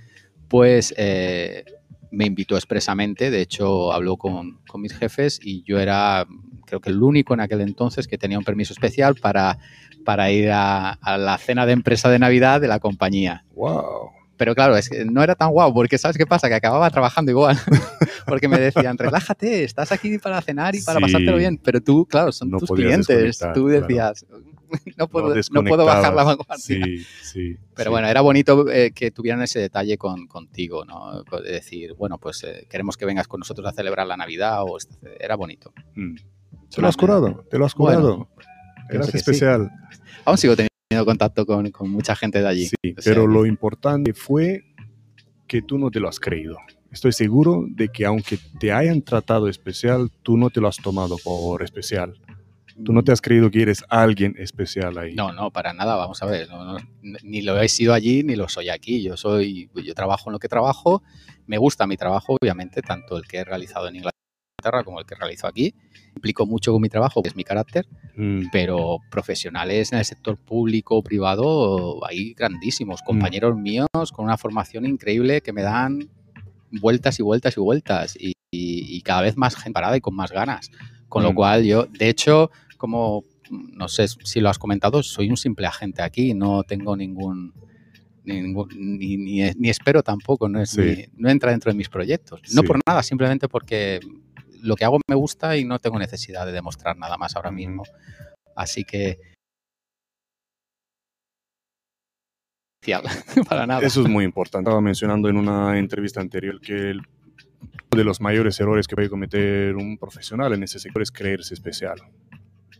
pues eh, me invitó expresamente, de hecho habló con, con mis jefes y yo era creo que el único en aquel entonces que tenía un permiso especial para, para ir a, a la cena de empresa de Navidad de la compañía. Wow. Pero claro, es que no era tan guau, porque ¿sabes qué pasa? Que acababa trabajando igual. porque me decían, relájate, estás aquí para cenar y para Sí. pasártelo bien. Pero tú, claro, son No tus clientes. Tú claro. no, puedo, no puedo bajar la vanguardia. Sí, sí. Pero sí. bueno, era bonito eh, que tuvieran ese detalle con, contigo, ¿no? De decir, bueno, pues eh, queremos que vengas con nosotros a celebrar la Navidad o era bonito. Mm. ¿Te lo has curado? ¿Te lo has Bueno, curado? pienso Gracias que sí. especial. Aún sigo teniendo contacto con, con mucha gente de allí. Sí, O sea pero lo importante fue que tú no te lo has creído. Estoy seguro de que aunque te hayan tratado especial, tú no te lo has tomado por especial. Tú no te has creído que eres alguien especial ahí. No, no, para nada, vamos a ver. no, no, ni lo he sido allí ni lo soy aquí. Yo soy, yo trabajo en lo que trabajo. Me gusta mi trabajo, obviamente, tanto el que he realizado en Inglaterra como el que realizo aquí. Implico mucho con mi trabajo, que es mi carácter, Mm, pero profesionales en el sector público o privado hay grandísimos, compañeros míos con una formación increíble que me dan vueltas y vueltas y vueltas y, y- y cada vez más gente parada y con más ganas. Con lo Mm. cual yo, de hecho, como no sé si lo has comentado, soy un simple agente aquí, no tengo ningún... ningún- ni, ni- ni espero tampoco, no, es Sí. no entra dentro de mis proyectos. No Sí. por nada, simplemente porque lo que hago me gusta y no tengo necesidad de demostrar nada más ahora mismo. Así que... Para nada. Eso es muy importante. Estaba mencionando en una entrevista anterior que el- uno de los mayores errores que puede cometer un profesional en ese sector es creerse especial.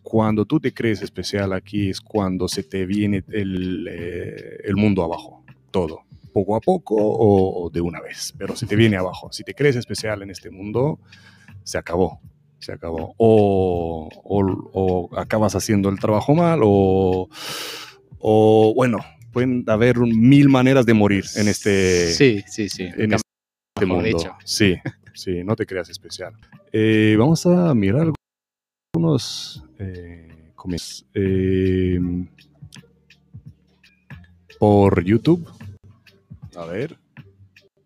Cuando tú te crees especial aquí es cuando se te viene el, eh, el mundo abajo, todo, poco a poco o, o de una vez, pero se te viene abajo. Si te crees especial en este mundo, se acabó, se acabó. O, o- o acabas haciendo el trabajo mal o, o bueno, pueden haber mil maneras de morir en este, Sí, sí, sí. en este mundo. Sí, sí, no te creas especial. Eh, vamos a mirar algunos eh, comentarios. Eh, por YouTube. A ver.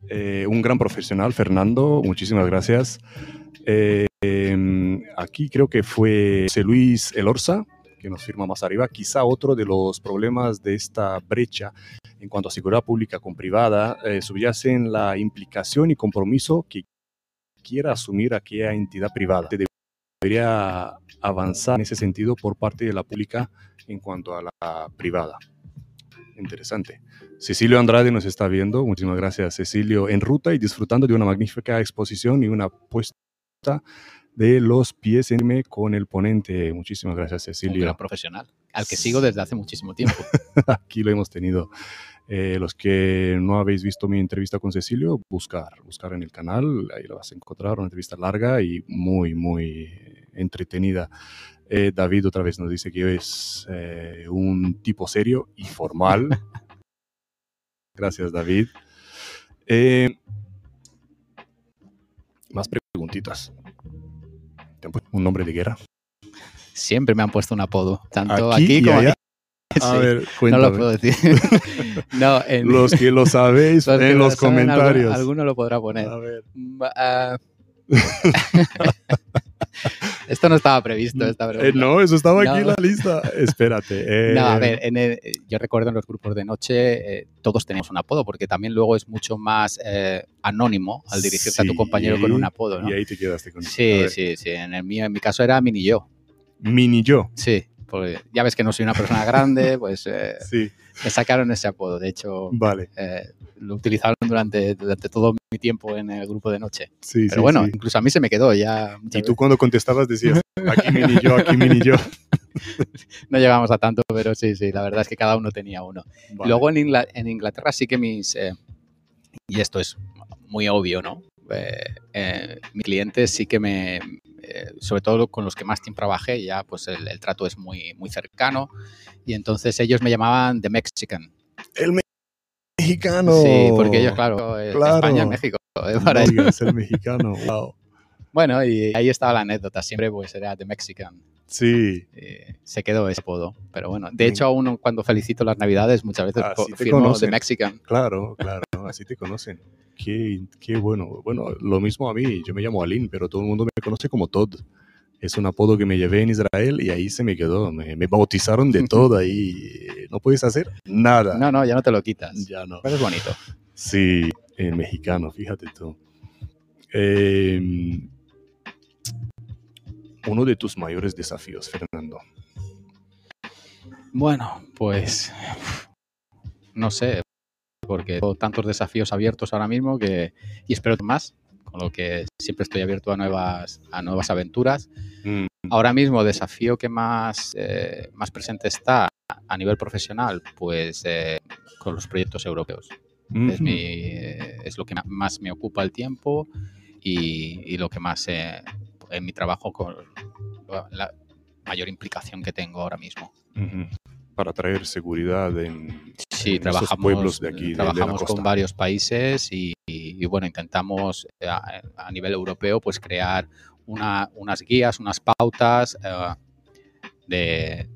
Eh, un gran profesional, Fernando, muchísimas gracias. Em, aquí creo que fue José Luis Elorza, que nos firma más arriba. Quizá otro de los problemas de esta brecha en cuanto a seguridad pública con privada eh, subyace en la implicación y compromiso que quiera asumir aquella entidad privada. Debería avanzar en ese sentido por parte de la pública en cuanto a la privada. Interesante. Cecilio Andrade nos está viendo. Muchísimas gracias, Cecilio. En ruta y disfrutando de una magnífica exposición y una puesta de los pies en M con el ponente. Muchísimas gracias, Un Cecilio. gran profesional, al que sigo desde hace muchísimo tiempo. Aquí lo hemos tenido. Eh, los que no habéis visto mi entrevista con Cecilio, buscar, buscar en el canal, ahí lo vas a encontrar, una entrevista larga y muy, muy entretenida. Eh, David otra vez nos dice que es eh, un tipo serio y formal. Gracias, David. más preguntitas. ¿Te han puesto un nombre de guerra? Siempre me han puesto un apodo, tanto aquí, como allá. A ver, cuéntame. No lo puedo decir. no, en... Los que lo sabéis en los comentarios. Alguno, lo podrá poner. A ver. Uh... Esto no estaba previsto, esta eh, no, eso estaba aquí en la lista. Espérate. Eh... No, a ver, en el, yo recuerdo en los grupos de noche eh, todos tenemos un apodo, porque también luego es mucho más eh, anónimo al dirigirte a tu compañero con un apodo. ¿no? Y ahí te quedaste con Sí, sí, sí. En el mío, en mi caso era mini yo. Mini yo. Sí, porque ya ves que no soy una persona grande, pues eh, sí. me sacaron ese apodo. De hecho, vale. Eh, lo utilizaron durante, durante todo mi tiempo en el grupo de noche. Sí, Pero bueno, incluso a mí se me quedó ya. Y tú cuando contestabas decías, aquí mini yo, aquí mini yo. no llegamos a tanto, pero sí, sí, la verdad es que cada uno tenía uno. Luego en, en, Inglaterra sí que mis, eh, y esto es muy obvio, ¿no? Mis clientes sí que me, eh, sobre todo con los que más tiempo trabajé, ya pues el, trato es muy, muy cercano. Y entonces ellos me llamaban The Mexican. El mexicano. Sí, porque ellos, claro, eh, España es México. Eh, para ellos. el mexicano, wow. Bueno, y ahí estaba la anécdota, siempre pues era The Mexican. Sí. se quedó ese apodo. Pero bueno, de hecho, aún cuando felicito las Navidades, muchas veces firmo The Mexican. Claro, claro, así te conocen. Qué, qué, bueno. Bueno, lo mismo a mí. Yo me llamo Alin, pero todo el mundo me conoce como Todd. Es un apodo que me llevé en Israel y ahí se me quedó. Me, bautizaron de todo ahí. No puedes hacer nada. No, no, ya no te lo quitas. Ya no. Pero es bonito. Sí, el mexicano, fíjate tú. Em, uno de tus mayores desafíos, Fernando. Bueno, pues no sé, porque tengo tantos desafíos abiertos ahora mismo que, y espero más, con lo que siempre estoy abierto a nuevas, a nuevas aventuras. Mm. Ahora mismo, desafío que más, eh, más presente está a nivel profesional, pues eh, con los proyectos europeos. es, mi, es, lo que más me ocupa el tiempo y, y lo que más eh, en mi trabajo con la mayor implicación que tengo ahora mismo para traer seguridad en, sí, trabajamos, pueblos de aquí. Trabajamos con varios países y, bueno, intentamos eh, a, nivel europeo pues crear unas guías, unas pautas eh, de,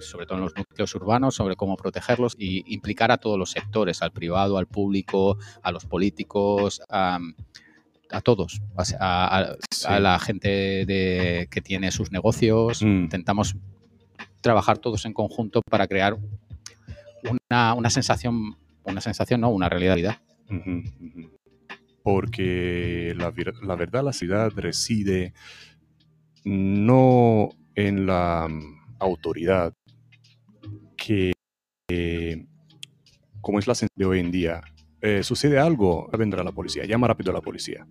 sobre todo en los núcleos urbanos, sobre cómo protegerlos y implicar a todos los sectores, al privado, al público, a los políticos, a, todos, a, la gente de, que tiene sus negocios. Mm. Intentamos trabajar todos en conjunto para crear una, sensación, una sensación, no, una realidad. Porque la, la verdad, la ciudad reside no en la mm, autoridad que, como es la sensación de hoy en día, eh, sucede algo, vendrá la policía, llama rápido a la policía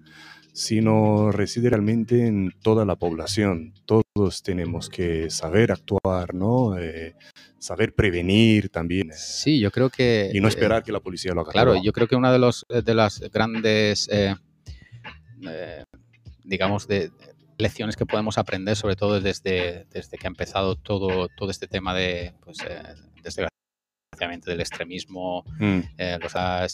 sino reside realmente en toda la población. Todos tenemos que saber actuar, ¿no? Eh, saber prevenir también. Eh, sí, yo creo que... Y no esperar que la policía lo haga. Claro, yo creo que una de, los, de las grandes, digamos, de, lecciones que podemos aprender, sobre todo desde, desde que ha empezado todo, todo este tema de, pues, desde del extremismo, mm. eh,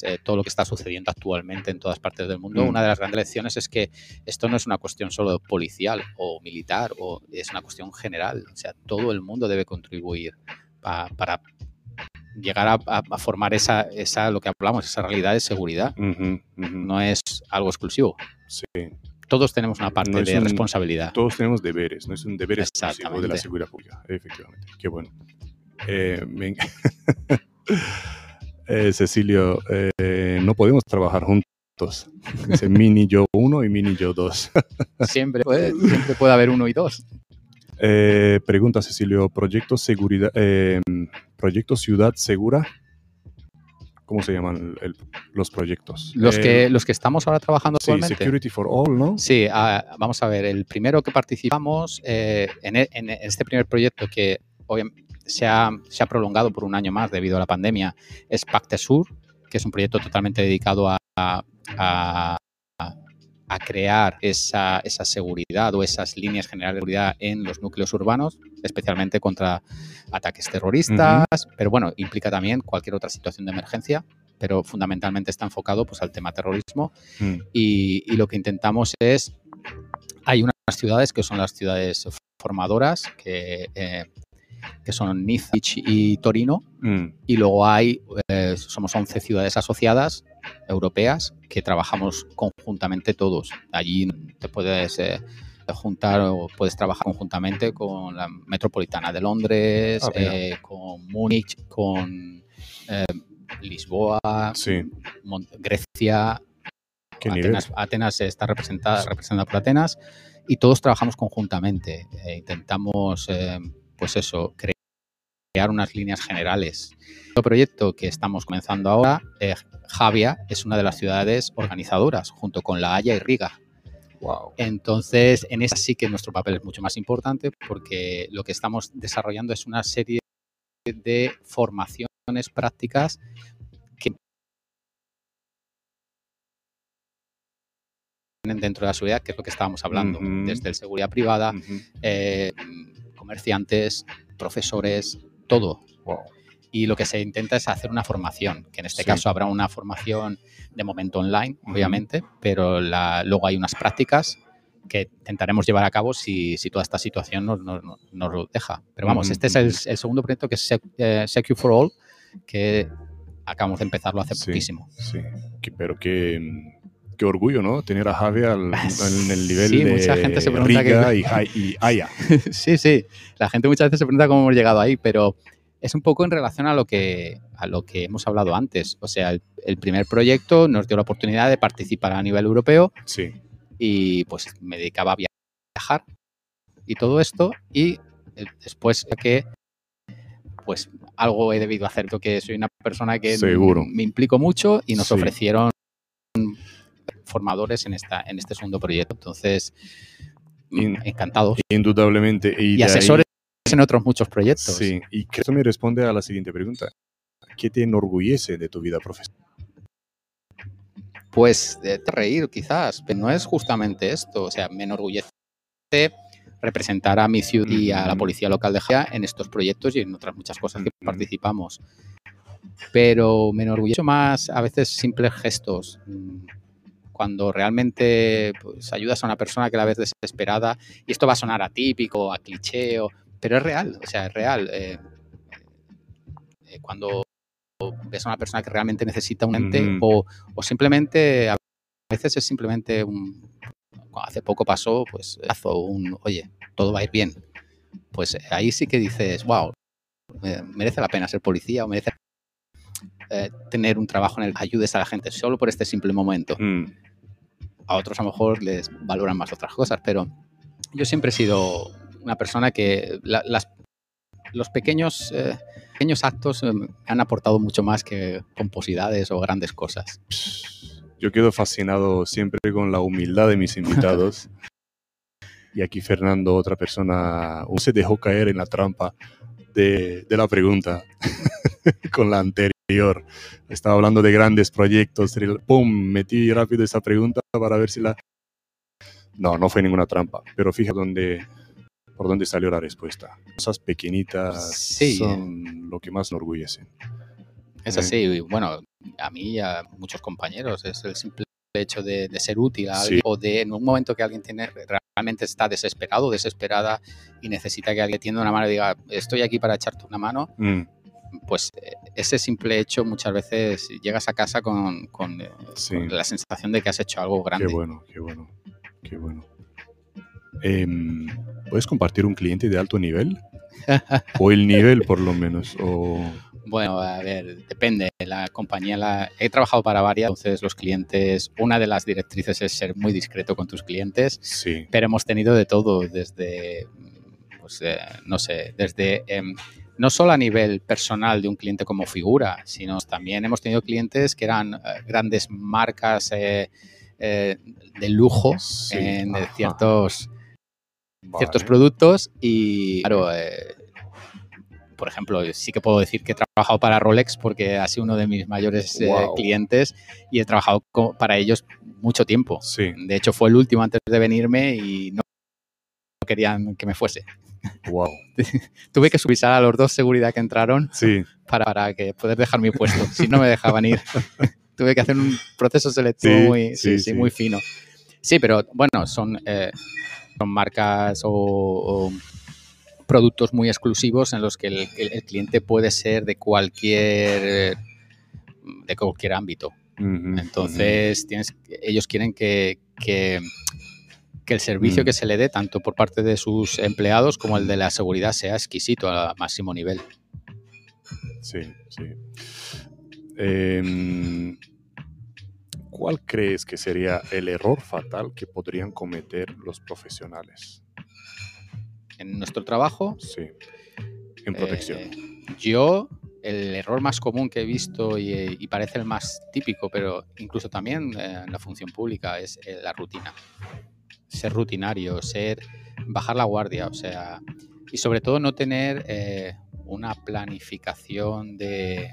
eh, todo lo que está sucediendo actualmente en todas partes del mundo, mm. una de las grandes lecciones es que esto no es una cuestión solo policial o militar, o es una cuestión general. O sea, todo el mundo debe contribuir para llegar a, formar esa, esa, lo que hablamos, esa realidad de seguridad. No es algo exclusivo. Sí. Todos tenemos una parte de responsabilidad. Todos tenemos deberes, no es un deber exclusivo de la seguridad pública, efectivamente. Qué bueno. Eh, eh, Cecilio, eh, no podemos trabajar juntos. Dice mini yo uno y mini yo dos. siempre, puede, siempre puede haber uno y dos. pregunta Cecilio, ¿proyecto, seguridad, ¿proyecto Ciudad Segura? ¿Cómo se llaman los proyectos? Los, que, los que estamos ahora trabajando sí, actualmente. Security for All, ¿no? Sí, ah, vamos a ver, el primero que participamos en, en, este primer proyecto que obviamente se ha, se ha, prolongado por un año más debido a la pandemia es Pacte Sur, que es un proyecto totalmente dedicado a, a, a crear esa, esa, seguridad o esas líneas generales de seguridad en los núcleos urbanos, especialmente contra ataques terroristas, uh -huh. pero bueno, implica también cualquier otra situación de emergencia, pero fundamentalmente está enfocado pues, al tema terrorismo mm. y, y, lo que intentamos es, hay unas ciudades que son las ciudades formadoras, que, eh, que son Niza y Torino, mm. y luego hay, eh, somos 11 ciudades asociadas europeas que trabajamos conjuntamente todos. Allí te puedes eh, juntar o puedes trabajar conjuntamente con la Metropolitana de Londres, ah, eh, con Múnich, con eh, Lisboa, sí. Grecia. Atenas, Atenas, está representada, representada por Atenas y todos trabajamos conjuntamente. intentamos, pues eso, crear unas líneas generales. El proyecto que estamos comenzando ahora, eh, Javia, es una de las ciudades organizadoras, junto con La Haya y Riga. Wow. Entonces, en esa sí que nuestro papel es mucho más importante porque lo que estamos desarrollando es una serie de formaciones prácticas que dentro de la seguridad, que es lo que estábamos hablando, uh -huh. desde el seguridad privada, uh -huh. eh, comerciantes, profesores, todo. Wow. Y lo que se intenta es hacer una formación, que en este sí. caso habrá una formación de momento online, uh -huh. obviamente, pero la, luego hay unas prácticas que intentaremos llevar a cabo si, si toda esta situación nos, nos, nos, lo deja. Pero vamos, uh -huh. este es el, el, segundo proyecto que es Sec, eh, Secure for All, que acabamos de empezarlo hace sí, poquísimo. Sí, pero que qué orgullo, ¿no? Tener a Javi al, en el nivel sí, de mucha gente se pregunta Riga que... y, y Aya. sí, sí. La gente muchas veces se pregunta cómo hemos llegado ahí, pero es un poco en relación a lo que, a lo que hemos hablado antes. O sea, el, el primer proyecto nos dio la oportunidad de participar a nivel europeo sí. y pues me dedicaba a viajar y todo esto y después que pues algo he debido hacer porque soy una persona que Seguro. me implico mucho y nos sí. ofrecieron formadores en, esta, en este segundo proyecto. Entonces, In, encantados. Indudablemente. Y, y asesores ahí, en otros muchos proyectos. Sí, y que esto me responde a la siguiente pregunta. ¿Qué te enorgullece de tu vida profesional? Pues de reír quizás, pero no es justamente esto. O sea, me enorgullece representar a mi ciudad y a la policía local de Gea en estos proyectos y en otras muchas cosas que participamos. Pero me enorgullece más a veces simples gestos cuando realmente pues, ayudas a una persona que la ves desesperada, y esto va a sonar atípico, a cliché, pero es real, o sea, es real. Eh, eh, cuando ves a una persona que realmente necesita un ente, mm -hmm. o, o, simplemente, a veces es simplemente un. Hace poco pasó, pues, un, oye, todo va a ir bien. Pues ahí sí que dices, wow, merece la pena ser policía o merece eh, tener un trabajo en el que ayudes a la gente solo por este simple momento. Mm a otros a lo mejor les valoran más otras cosas, pero yo siempre he sido una persona que la, las, los pequeños, eh, pequeños actos eh, han aportado mucho más que pomposidades o grandes cosas. Yo quedo fascinado siempre con la humildad de mis invitados. y aquí Fernando, otra persona, se dejó caer en la trampa de, de la pregunta con la anterior. Estaba hablando de grandes proyectos. ¡Pum! Metí rápido esa pregunta para ver si la... No, no fue ninguna trampa. Pero fija dónde, por dónde salió la respuesta. Cosas pequeñitas sí. son lo que más me enorgullecen. Es así. ¿Eh? Bueno, a mí y a muchos compañeros es el simple hecho de, de ser útil a alguien sí. o de en un momento que alguien tiene realmente está desesperado, desesperada y necesita que alguien tienda una mano y diga estoy aquí para echarte una mano. Mm pues ese simple hecho muchas veces llegas a casa con, con, sí. con, la sensación de que has hecho algo grande. Qué bueno, qué bueno, qué bueno. Eh, ¿Puedes compartir un cliente de alto nivel? o el nivel por lo menos. O... Bueno, a ver, depende. La compañía, la... he trabajado para varias, entonces los clientes, una de las directrices es ser muy discreto con tus clientes, sí. pero hemos tenido de todo, desde, pues, eh, no sé, desde... Eh, no solo a nivel personal de un cliente como figura, sino también hemos tenido clientes que eran eh, grandes marcas eh, eh, de lujo sí, en ciertos, vale. ciertos productos y claro, por ejemplo, sí que puedo decir que he trabajado para Rolex porque ha sido uno de mis mayores eh, clientes y he trabajado para ellos mucho tiempo. Sí. De hecho, fue el último antes de venirme y no querían que me fuese. Wow. Tuve que supervisar a los dos seguridad que entraron sí. para, que poder dejar mi puesto. Si no me dejaban ir. Tuve que hacer un proceso selectivo muy, sí, muy fino. Sí, pero bueno, son, eh, son marcas o, productos muy exclusivos en los que el, cliente puede ser de cualquier de cualquier ámbito. Entonces, tienes, ellos quieren que, que, el servicio mm. que se le dé, tanto por parte de sus empleados como el de la seguridad, sea exquisito a máximo nivel. Sí, sí. Em, ¿Cuál crees que sería el error fatal que podrían cometer los profesionales? En nuestro trabajo. Sí. En protección. Eh, yo, el error más común que he visto y, parece el más típico, pero incluso también eh, en la función pública, es eh, la rutina. Ser rutinario, ser bajar la guardia, o sea, y sobre todo no tener una planificación de,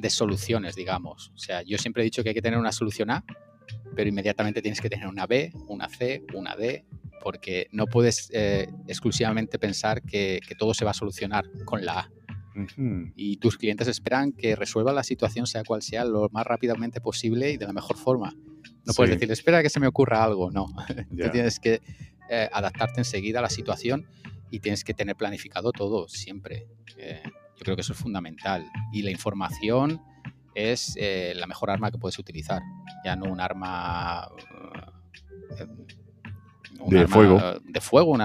de soluciones, digamos. O sea, yo siempre he dicho que hay que tener una solución A, pero inmediatamente tienes que tener una B, una C, una D, porque no puedes eh, exclusivamente pensar que, todo se va a solucionar con la A. Y tus clientes esperan que resuelva la situación, sea cual sea, lo más rápidamente posible y de la mejor forma. No puedes decir, espera que se me ocurra algo, no. Tú tienes que eh, adaptarte enseguida a la situación y tienes que tener planificado todo siempre. Eh, yo creo que eso es fundamental. Y la información es eh, la mejor arma que puedes utilizar, ya no un arma... De fuego. De fuego,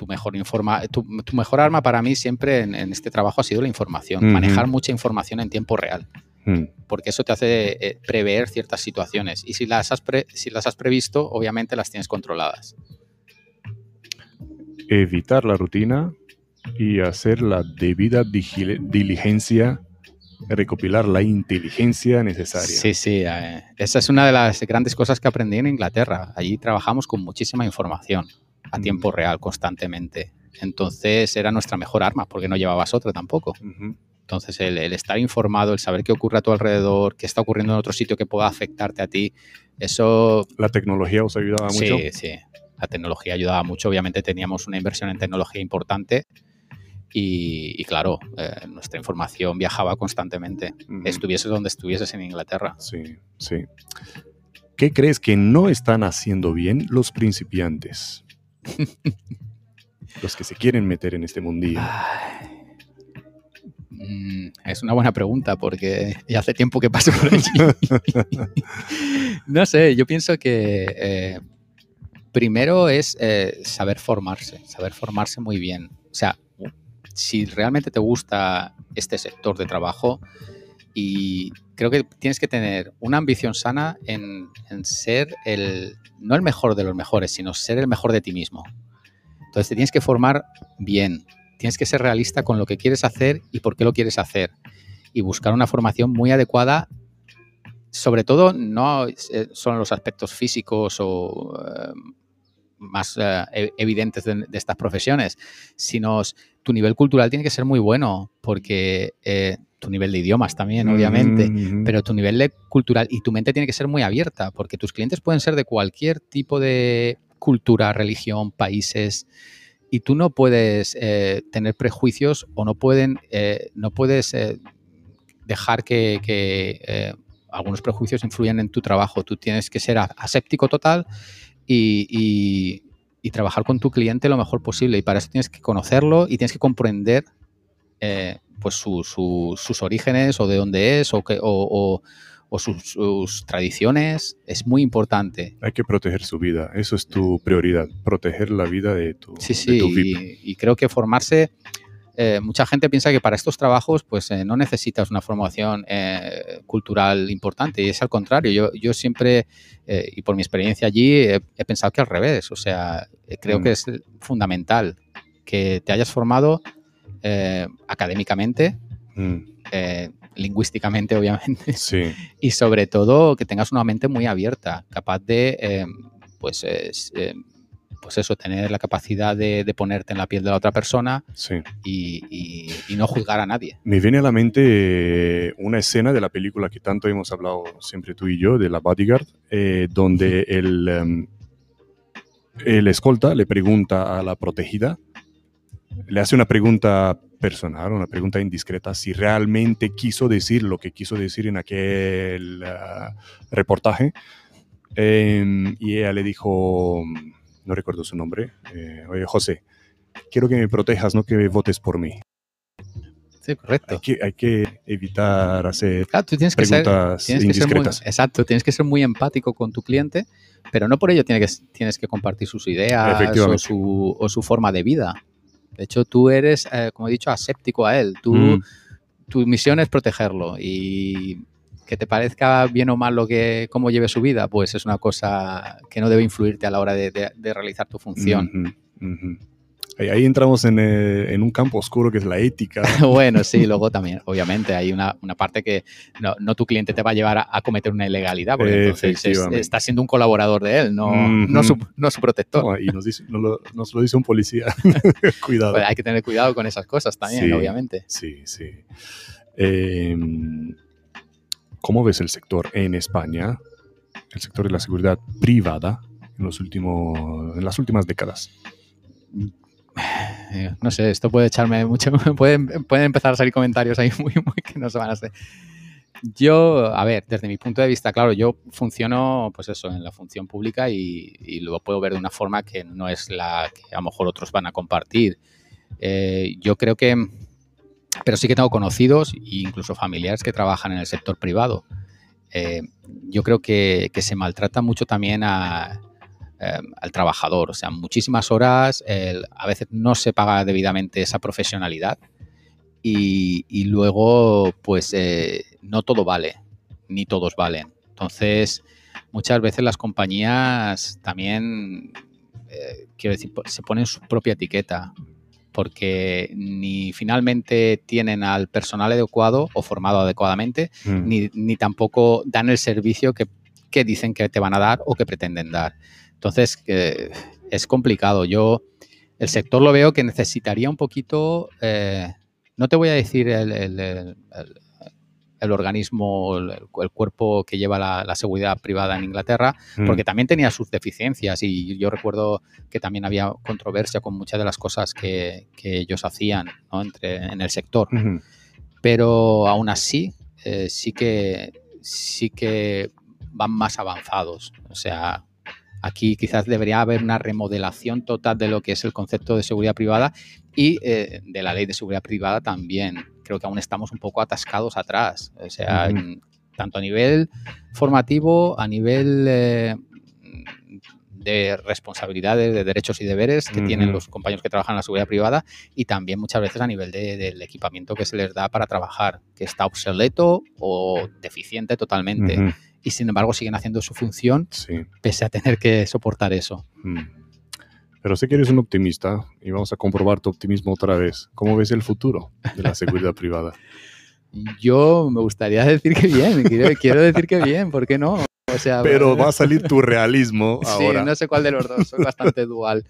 tu mejor, informa, tu, mejor arma para mí siempre en, este trabajo ha sido la información, manejar mucha información en tiempo real. Mm. Porque eso te hace eh, prever ciertas situaciones. Y si las, has si las has previsto, obviamente las tienes controladas. Evitar la rutina y hacer la debida diligencia, recopilar la inteligencia necesaria. Sí, sí, eh, esa es una de las grandes cosas que aprendí en Inglaterra. Allí trabajamos con muchísima información a tiempo real, constantemente. Entonces era nuestra mejor arma, porque no llevabas otra tampoco. Entonces el, estar informado, el saber qué ocurre a tu alrededor, qué está ocurriendo en otro sitio que pueda afectarte a ti, eso... ¿La tecnología os ayudaba mucho? Sí, sí. La tecnología ayudaba mucho. Obviamente teníamos una inversión en tecnología importante y, claro, eh, nuestra información viajaba constantemente, estuvieses donde estuvieses en Inglaterra. Sí, sí. ¿Qué crees que no están haciendo bien los principiantes? los que se quieren meter en este mundillo. Mm, es una buena pregunta porque ya hace tiempo que paso por allí. no sé, yo pienso que eh, primero es eh, saber formarse, saber formarse muy bien. O sea, si realmente te gusta este sector de trabajo y creo que tienes que tener una ambición sana en, ser el, no el mejor de los mejores, sino ser el mejor de ti mismo. Entonces te tienes que formar bien, tienes que ser realista con lo que quieres hacer y por qué lo quieres hacer y buscar una formación muy adecuada sobre todo no son los aspectos físicos o eh, más eh, e-, evidentes de, estas profesiones, sino tu nivel cultural tiene que ser muy bueno, porque eh, tu nivel de idiomas también, obviamente, pero tu nivel de cultural y tu mente tiene que ser muy abierta, porque tus clientes pueden ser de cualquier tipo de cultura, religión, países, y tú no puedes eh, tener prejuicios o no, pueden, no puedes dejar que, algunos prejuicios influyan en tu trabajo. Tú tienes que ser aséptico total y, trabajar con tu cliente lo mejor posible. Y para eso tienes que conocerlo y tienes que comprender eh, pues sus orígenes o de dónde es o, que, o, sus, tradiciones. Es muy importante. Hay que proteger su vida. Eso es tu prioridad. Proteger la vida de tu, sí, sí, y, creo que formarse eh, mucha gente piensa que para estos trabajos pues eh, no necesitas una formación eh, cultural importante y es al contrario. Yo, yo siempre, y por mi experiencia allí, he, pensado que al revés. O sea, creo mm. que es fundamental que te hayas formado académicamente, mm. lingüísticamente obviamente, y sobre todo que tengas una mente muy abierta, capaz de pues pues eso, tener la capacidad de, de ponerte en la piel de la otra persona Sí. y, y- y no juzgar a nadie. Me viene a la mente eh, una escena de la película que tanto hemos hablado siempre tú y yo, de la Bodyguard, eh, donde el, em, el escolta le pregunta a la protegida, le hace una pregunta personal, una pregunta indiscreta, si realmente quiso decir lo que quiso decir en aquel ah, reportaje. Em, y ella le dijo, no recuerdo su nombre, eh, oye José, quiero que me protejas, no que votes por mí. Sí, correcto. Hay que, hay que evitar hacer tú tienes que ser, preguntas tienes que ser muy, indiscretas. exacto, tienes que ser muy empático con tu cliente, pero no por ello que, tienes que compartir sus ideas o Efectivamente. su, o su forma de vida. De hecho, tú eres, eh, como he dicho, aséptico a él. Tú, Mm, Tu misión es protegerlo y que te parezca bien o mal lo que, cómo lleve su vida, pues es una cosa que no debe influirte a la hora de, de- de realizar tu función. Ahí, ahí entramos en, eh, en un campo oscuro que es la ética. Bueno, sí, luego también, obviamente, hay una, una parte que no, no tu cliente te va a llevar a, a cometer una ilegalidad, porque entonces es- estás siendo un colaborador de él, no, no, su, no su protector. No, y nos, dice- lo, nos lo dice un policía. Cuidado. Pues hay que tener cuidado con esas cosas también, Sí. obviamente. Sí, sí. Eh, ¿Cómo ves el sector en España? El sector de la seguridad privada en, los últimos, en las últimas décadas. Eh, no sé, esto puede echarme mucho, pueden, pueden empezar a salir comentarios ahí muy, muy que no se van a hacer. Yo, a ver, desde mi punto de vista, claro, yo funciono, pues eso, en la función pública y, y lo puedo ver de una forma que no es la que a lo mejor otros van a compartir. Eh, yo creo que, pero sí que tengo conocidos e incluso familiares que trabajan en el sector privado. Eh, yo creo que, se maltrata mucho también a, eh, al trabajador. O sea, muchísimas horas, a veces no se paga debidamente esa profesionalidad y, luego, pues, eh, no todo vale, ni todos valen. Entonces, muchas veces las compañías también, eh, quiero decir, se ponen su propia etiqueta porque ni finalmente tienen al personal adecuado o formado adecuadamente, Mm. ni, ni tampoco dan el servicio que, que dicen que te van a dar o que pretenden dar. Entonces, eh, es complicado. Yo, el sector lo veo que necesitaría un poquito, eh, no te voy a decir el, el- el- el- el organismo, el, el cuerpo que lleva la, la seguridad privada en Inglaterra, Mm. porque también tenía sus deficiencias y yo recuerdo que también había controversia con muchas de las cosas que, que ellos hacían ¿no? Entre, en el sector Ujú. pero aún así eh, sí que sí que van más avanzados. O sea, aquí quizás debería haber una remodelación total de lo que es el concepto de seguridad privada y eh, de la ley de seguridad privada también. Creo que aún estamos un poco atascados atrás. O sea, tanto a nivel formativo, a nivel eh, de responsabilidades, de derechos y deberes que tienen los compañeros que trabajan en la seguridad privada y también muchas veces a nivel de- del equipamiento que se les da para trabajar, que está obsoleto o deficiente totalmente. Y sin embargo siguen haciendo su función Sí. pese a tener que soportar eso. Pero sé que eres un optimista y vamos a comprobar tu optimismo otra vez. ¿Cómo ves el futuro de la seguridad privada? Yo me gustaría decir que bien, quiero, quiero decir que bien, ¿por qué no? O sea, Pero va a salir tu realismo ahora. Sí, no sé cuál de los dos, soy bastante dual.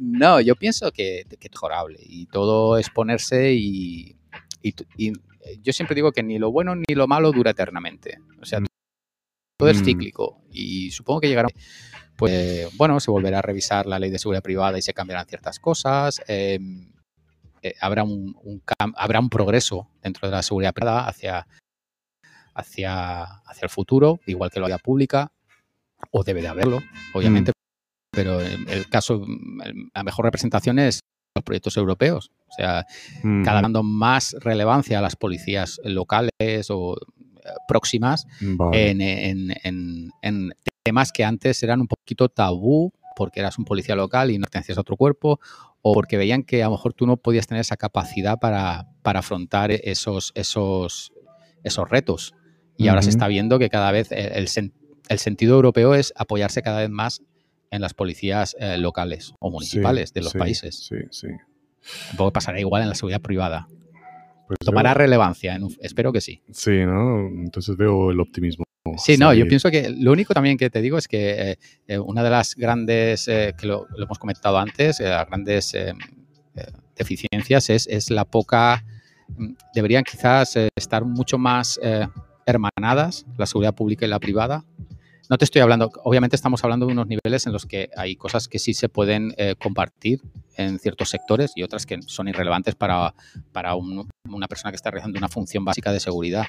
No, yo pienso que, que es mejorable y todo es ponerse y, y, y yo siempre digo que ni lo bueno ni lo malo dura eternamente. O sea, todo es Mm. cíclico y supongo que llegará, pues bueno, se volverá a revisar la ley de seguridad privada y se cambiarán ciertas cosas. eh, eh, habrá, un, un habrá un progreso dentro de la seguridad privada hacia, hacia, hacia el futuro, igual que la vida pública, o debe de haberlo, obviamente, pero en el caso, el- la mejor representación es los proyectos europeos. O sea, Mm. cada vez dando más relevancia a las policías locales o próximas Vale. en, en- en- en temas que antes eran un poquito tabú porque eras un policía local y no pertenecías a otro cuerpo o porque veían que a lo mejor tú no podías tener esa capacidad para, para afrontar esos, esos, esos retos. Y ahora se está viendo que cada vez el, el sen- el sentido europeo es apoyarse cada vez más en las policías eh, locales o municipales Sí, de los sí, países. Sí, sí. Que pasará igual en la seguridad privada. Pues tomará relevancia. en un- espero que sí. Sí, ¿no? Entonces veo el optimismo. Sí, no, yo pienso que lo único también que te digo es que eh, eh, una de las grandes, eh, que lo, lo hemos comentado antes, eh, las grandes deficiencias es, es la poca, mm, deberían quizás estar mucho más hermanadas, la seguridad pública y la privada. No te estoy hablando, obviamente estamos hablando de unos niveles en los que hay cosas que sí se pueden eh, compartir en ciertos sectores y otras que son irrelevantes para, para un- una persona que está realizando una función básica de seguridad.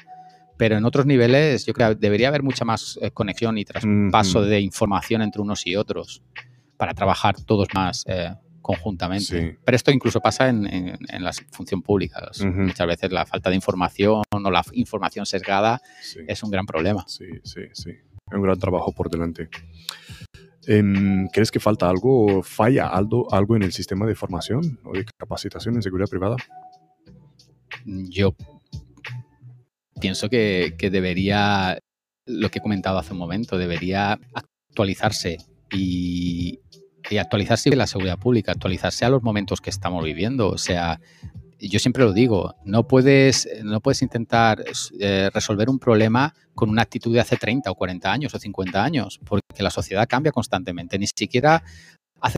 Pero en otros niveles yo creo que debería haber mucha más eh, conexión y traspaso de información entre unos y otros para trabajar todos más eh, conjuntamente. Sí. Pero esto incluso pasa en, en- en la función pública. Muchas veces la falta de información o la información sesgada Sí. es un gran problema. Sí, sí, sí. Un gran trabajo por delante. Em, ¿Crees que falta algo, falla algo, algo en el sistema de formación o de capacitación en seguridad privada? Yo pienso que, que debería, lo que he comentado hace un momento, debería actualizarse y, y actualizarse la seguridad pública, actualizarse a los momentos que estamos viviendo. O sea, yo siempre lo digo, no puedes, no puedes intentar eh, resolver un problema con una actitud de hace 30 o 40 años o 50 años, porque la sociedad cambia constantemente. Ni siquiera hace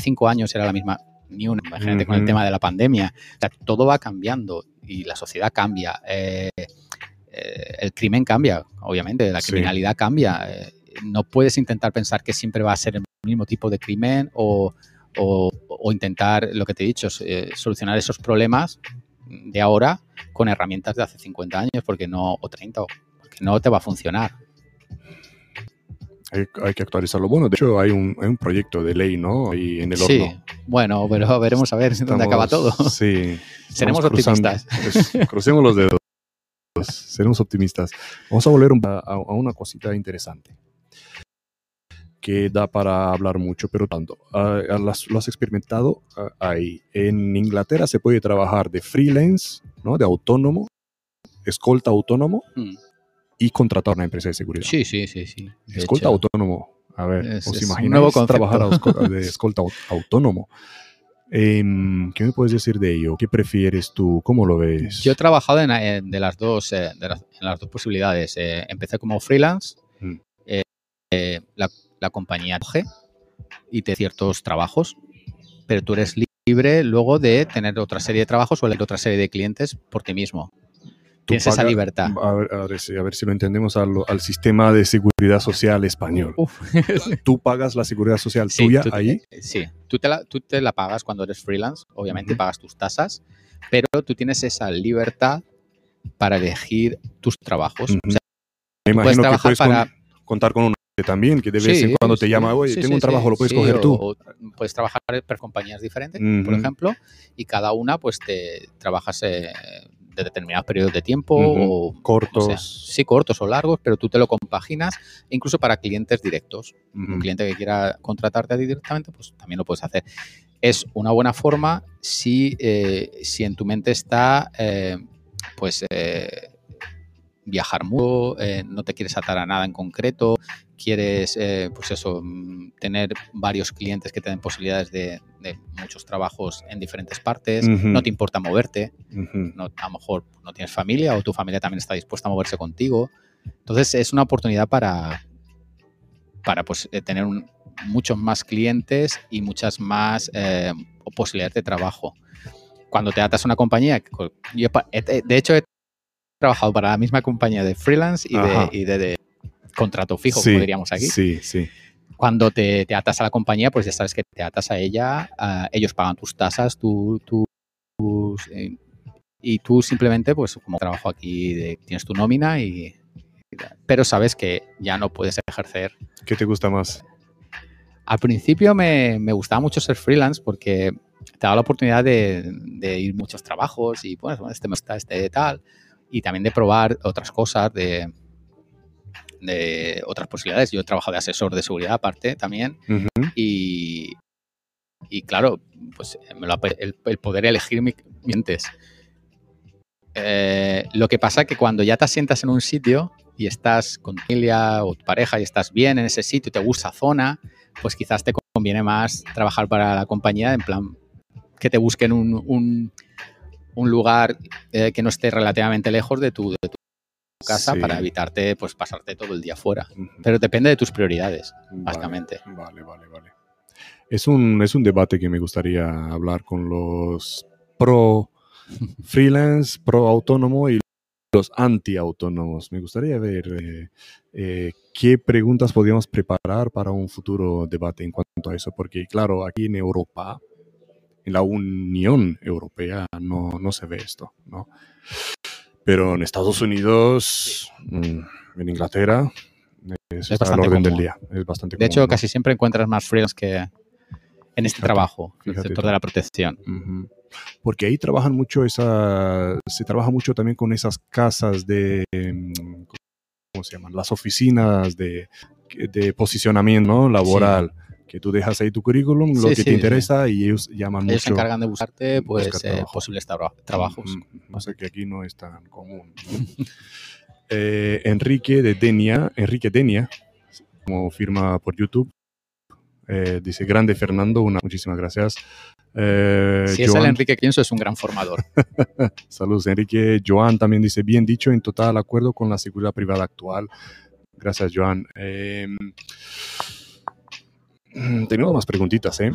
5 años era la misma, ni una. Imagínate con el tema de la pandemia. O sea, todo va cambiando y la sociedad cambia. Eh, eh, el crimen cambia, obviamente, la Sí. criminalidad cambia. No puedes intentar pensar que siempre va a ser el mismo tipo de crimen o, o- o intentar, lo que te he dicho, eh, solucionar esos problemas de ahora con herramientas de hace 50 años, porque no, o 30, o- porque no te va a funcionar. Hay, hay que actualizarlo. Bueno, de hecho hay un, hay un proyecto de ley, ¿no? Ahí en el Sí, horno. bueno, pero veremos a ver dónde acaba todo. Sí. Seremos cruzando- optimistas. crucemos los dedos. Seremos optimistas. Vamos a volver a, a una cosita interesante que da para hablar mucho, pero tanto. Ah, ah, las- lo has experimentado ah, ahí. En Inglaterra se puede trabajar de freelance, ¿no? De autónomo, escolta autónomo Mm. y contratar una empresa de seguridad. Sí, sí, sí, sí. De Escolta hecho, autónomo. A ver, Es- ¿os imagináis trabajar a de escolta au- autónomo? Em, ¿Qué me puedes decir de ello? ¿Qué prefieres tú? ¿Cómo lo ves? Yo he trabajado en, en- de las dos, eh, de las, en las dos posibilidades. Eh, empecé como freelance, Mm. eh, eh, la, la compañía coge y te ciertos trabajos, pero tú eres libre luego de tener otra serie de trabajos o elegir otra serie de clientes por ti mismo. Tienes esa pagas- libertad. A ver, a ver si, a ver si lo entendemos al, al sistema de seguridad social español. Uf. Tú pagas la seguridad social Sí, tuya tú ahí. Sí, tú te, la, tú te la pagas cuando eres freelance, obviamente Ujú. pagas tus tasas, pero tú tienes esa libertad para elegir tus trabajos. Ujú. O sea, Me puedes imagino que trabajar puedes con- para... contar con un también, que de vez en cuando te llama, oye, sí, tengo sí, un trabajo, lo puedes coger o- tú. o puedes trabajar para compañías diferentes, por ejemplo, y cada una pues te trabajas eh, de determinados periodos de tiempo o Cortos. sí, cortos o largos, pero tú te lo compaginas, incluso para clientes directos. Un cliente que quiera contratarte a ti directamente, pues también lo puedes hacer. Es una buena forma si, eh, si en tu mente está, eh, pues, viajar mucho, eh, no te quieres atar a nada en concreto, quieres, eh, pues eso, mm, tener varios clientes que te den posibilidades de, de muchos trabajos en diferentes partes, no te importa moverte, no, a lo mejor no tienes familia o tu familia también está dispuesta a moverse contigo. Entonces es una oportunidad para, para pues, eh, tener un- muchos más clientes y muchas más eh, posibilidades de trabajo. Cuando te atas a una compañía, co- yo de hecho he trabajado para la misma compañía de freelance y, Ajá. de, y de- de contrato fijo, Sí, como diríamos aquí. Sí, sí. Cuando te, te atas a la compañía, pues ya sabes que te atas a ella, ellos pagan tus tasas, tú, tú- tus, eh, y tú simplemente, pues como trabajo aquí, de- tienes tu nómina y, pero sabes que ya no puedes ejercer. ¿Qué te gusta más? Al principio me, me gustaba mucho ser freelance porque te daba la oportunidad de, de ir muchos trabajos y pues bueno, este me gusta, este tal, y también de probar otras cosas, de, de otras posibilidades. Yo he trabajado de asesor de seguridad aparte también y, y claro, pues me lo el, el poder elegir mis clientes. Eh, lo que pasa que cuando ya te asientas en un sitio y estás con tu familia o tu pareja y estás bien en ese sitio y te gusta zona, pues quizás te conviene más trabajar para la compañía en plan que te busquen un, un, un lugar eh, que no esté relativamente lejos de tu, de tu casa Sí. para evitarte pues pasarte todo el día fuera. Pero depende de tus prioridades, Vale, básicamente. Vale, vale, vale. Es un, es un debate que me gustaría hablar con los pro freelance, pro autónomo y los anti autónomos. Me gustaría ver eh, eh, qué preguntas podríamos preparar para un futuro debate en cuanto a eso, porque claro, aquí en Europa, en la Unión Europea, no, no se ve esto, ¿no? Pero en Estados Unidos, mm, en Inglaterra, es, está al bastante orden del común. día. Es bastante De hecho, casi siempre encuentras más freelance que en este Fíjate, trabajo, en el sector tú. de la protección. Porque ahí trabajan mucho esa, se trabaja mucho también con esas casas de, mm, ¿cómo se llaman? Las oficinas de, de posicionamiento ¿no? laboral, que tú dejas ahí tu currículum, lo Sí, que sí, te interesa y ellos llaman Ellos se mucho. encargan de buscarte pues, buscar eh, trabajo. posibles tra- trabajos. Ujú. No sé que aquí no es tan común. Eh, Enrique de Denia, Enrique Denia, como firma por YouTube, eh, dice grande Fernando, una muchísimas gracias. Eh, Si es el Enrique Quienso, es un gran formador. Saludos, Enrique. Joan también dice, bien dicho, en total acuerdo con la seguridad privada actual. Gracias, Joan. Eh, mm, tenemos más preguntitas, ¿eh?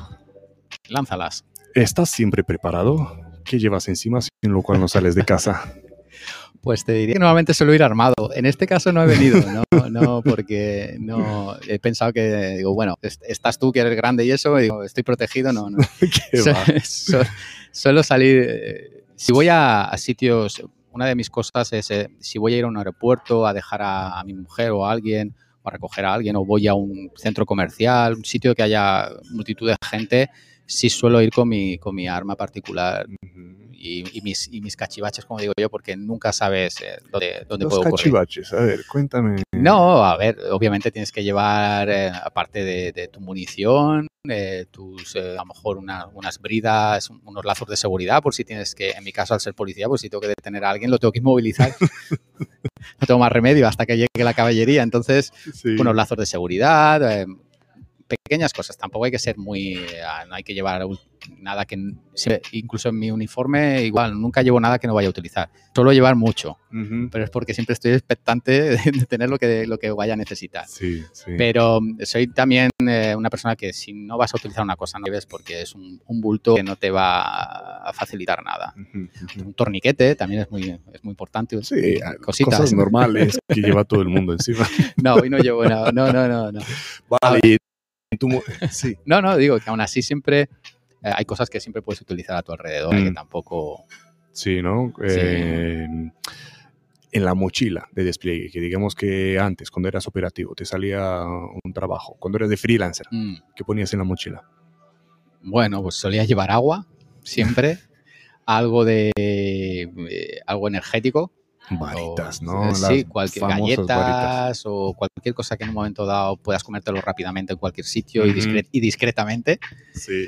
Lánzalas. ¿Estás siempre preparado? ¿Qué llevas encima sin lo cual no sales de casa? Pues te diría que normalmente suelo ir armado. En este caso no he venido, no, no porque no he pensado que, digo, bueno, est- estás tú que eres grande y eso, y digo, estoy protegido, no, no. Suelo salir, eh, si voy a, a sitios, una de mis cosas es, eh, si voy a ir a un aeropuerto a dejar a, a mi mujer o a alguien, a recoger a alguien, o voy a un centro comercial, un sitio que haya multitud de gente, sí suelo ir con mi, con mi arma particular y, y mis, y mis cachivaches, como digo yo, porque nunca sabes eh, dónde, dónde Los puedo cachivaches, a ver, cuéntame. No, a ver, obviamente tienes que llevar, eh, aparte de, de tu munición, eh, tus, eh, a lo mejor una- unas bridas, un- unos lazos de seguridad, por si tienes que, en mi caso, al ser policía, pues si tengo que detener a alguien, lo tengo que inmovilizar. no tengo más remedio hasta que llegue la caballería. Entonces, Sí. unos lazos de seguridad, eh, pequeñas cosas. Tampoco hay que ser muy, eh, no hay que llevar nada que, incluso en mi uniforme, igual, nunca llevo nada que no vaya a utilizar. Suelo llevar mucho pero es porque siempre estoy expectante de tener lo que, lo que vaya a necesitar. Sí, sí. Pero mm, soy también eh, una persona que si no vas a utilizar una cosa, no debes porque es un, un bulto que no te va a facilitar nada. Un torniquete también es muy, es muy importante. Sí, cositas. cosas normales que lleva todo el mundo encima. No, hoy no llevo nada. No, no, no, no. Vale, sí. No, no, digo que aún así siempre eh, hay cosas que siempre puedes utilizar a tu alrededor y que Mm. tampoco. Sí, ¿no? Sí. Eh, en la mochila de despliegue, que digamos que antes, cuando eras operativo, te salía un trabajo, cuando eras de freelancer, Mm, ¿qué ponías en la mochila? Bueno, pues solía llevar agua siempre, algo de eh, algo energético, Varitas, O, ¿no? eh, Las Sí, cualquier galletas varitas. o cualquier cosa que en un momento dado puedas comértelo rápidamente en cualquier sitio y, discre- y discretamente. Sí.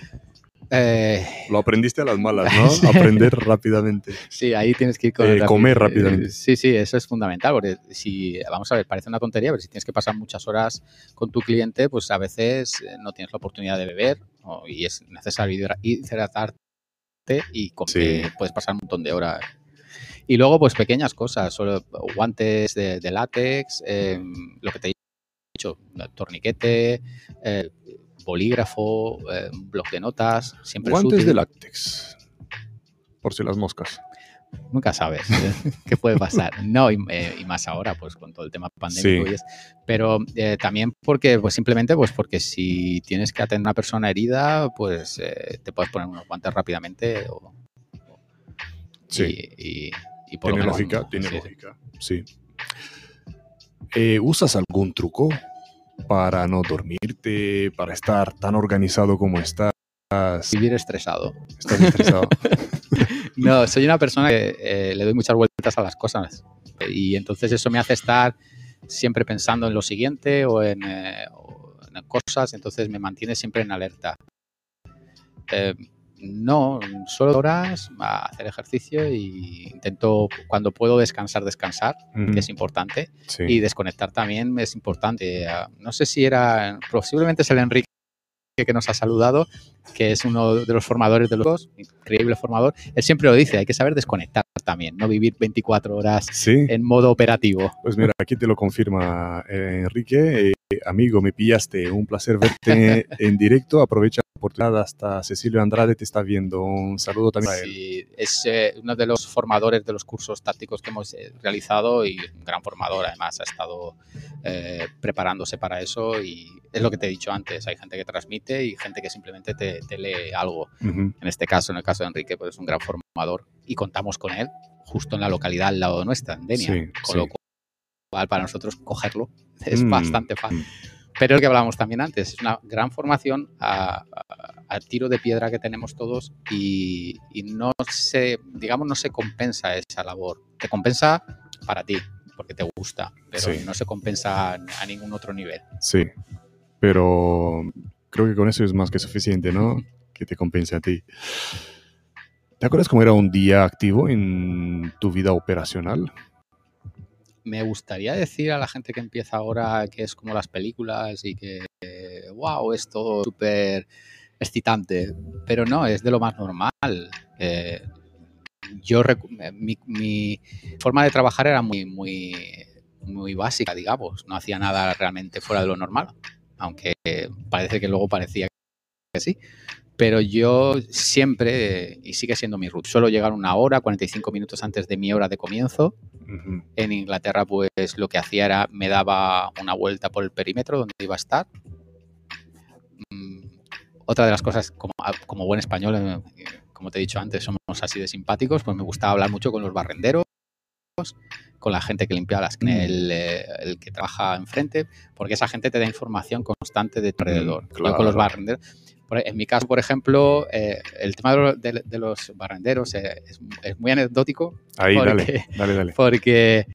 Eh, Lo aprendiste a las malas, ¿no? Aprender rápidamente. sí, ahí tienes que ir con Eh, comer eh, rápidamente. Sí, sí, eso es fundamental, porque si, vamos a ver, parece una tontería, pero si tienes que pasar muchas horas con tu cliente, pues a veces eh, no tienes la oportunidad de beber o- y es necesario hidra- hidratarte y con Sí. que puedes pasar un montón de horas. Y luego, pues pequeñas cosas, solo guantes de, de látex, eh, lo que te he dicho, torniquete, eh, bolígrafo, eh, un bloc de notas, siempre es Guantes útil. de látex. Por si las moscas. Nunca sabes ¿eh? qué puede pasar. No, y, y más ahora, pues con todo el tema pandémico. Sí. Y es, pero eh, también porque, pues simplemente, pues porque si tienes que atender a una persona herida, pues eh, te puedes poner unos guantes rápidamente. o- Sí. Y, y- y por Tiene lógica, tiene sí, sí. lógica. Sí. Eh, ¿Usas algún truco para no dormirte, para estar tan organizado como estás? Vivir estresado. ¿Estás estresado? No, soy una persona que eh, le doy muchas vueltas a las cosas. Y entonces eso me hace estar siempre pensando en lo siguiente o en, eh, o en cosas, entonces me mantiene siempre en alerta. Eh, no, solo horas a hacer ejercicio y intento cuando puedo descansar, descansar, que es importante, Sí. y desconectar también es importante. Ah, No sé si era, posiblemente es el Enrique que nos ha saludado, que es uno de los formadores de los increíble formador, él siempre lo dice, hay que saber desconectar también, no vivir 24 horas en modo operativo. Pues mira, aquí te lo confirma eh, Enrique. Eh, amigo, me pillaste, un placer verte en directo. Aprovecha oportunidad, hasta Cecilio Andrade te está viendo. Un saludo también a él. Sí, es eh, uno de los formadores de los cursos tácticos que hemos realizado y un gran formador, además, ha estado preparándose para eso y es lo que te he dicho antes, hay gente que transmite y gente que simplemente te, lee algo. En este caso, en el caso de Enrique, pues es un gran formador y contamos con él justo en la localidad al lado nuestra, en Denia. con lo cual, para nosotros cogerlo es mm, bastante fácil. Pero el que hablábamos también antes, es una gran formación al tiro de piedra que tenemos todos y, no se, digamos, no se compensa esa labor. Te compensa para ti, porque te gusta, pero no se compensa a ningún otro nivel. Sí, pero creo que con eso es más que suficiente, ¿no? Que te compense a ti. ¿Te acuerdas cómo era un día activo en tu vida operacional? Me gustaría decir a la gente que empieza ahora que es como las películas y que, wow, es todo súper excitante, pero no, es de lo más normal. Eh, yo mi, mi, forma de trabajar era muy, muy, muy básica, digamos, no hacía nada realmente fuera de lo normal aunque parece que luego parecía que sí. Pero yo siempre, y sigue siendo mi ruta, suelo llegar una hora, 45 minutos antes de mi hora de comienzo. En Inglaterra, pues lo que hacía era, me daba una vuelta por el perímetro donde iba a estar. Mm, otra de las cosas, como, como buen español, eh, como te he dicho antes, somos así de simpáticos, pues me gustaba hablar mucho con los barrenderos con la gente que limpia las mm. el, eh, el, que trabaja enfrente, porque esa gente te da información constante de tu alrededor. Mm, con los barrenderos. En mi caso, por ejemplo, eh, el tema de, los barrenderos eh, es, muy anecdótico. Ahí, dale, dale, dale. Porque,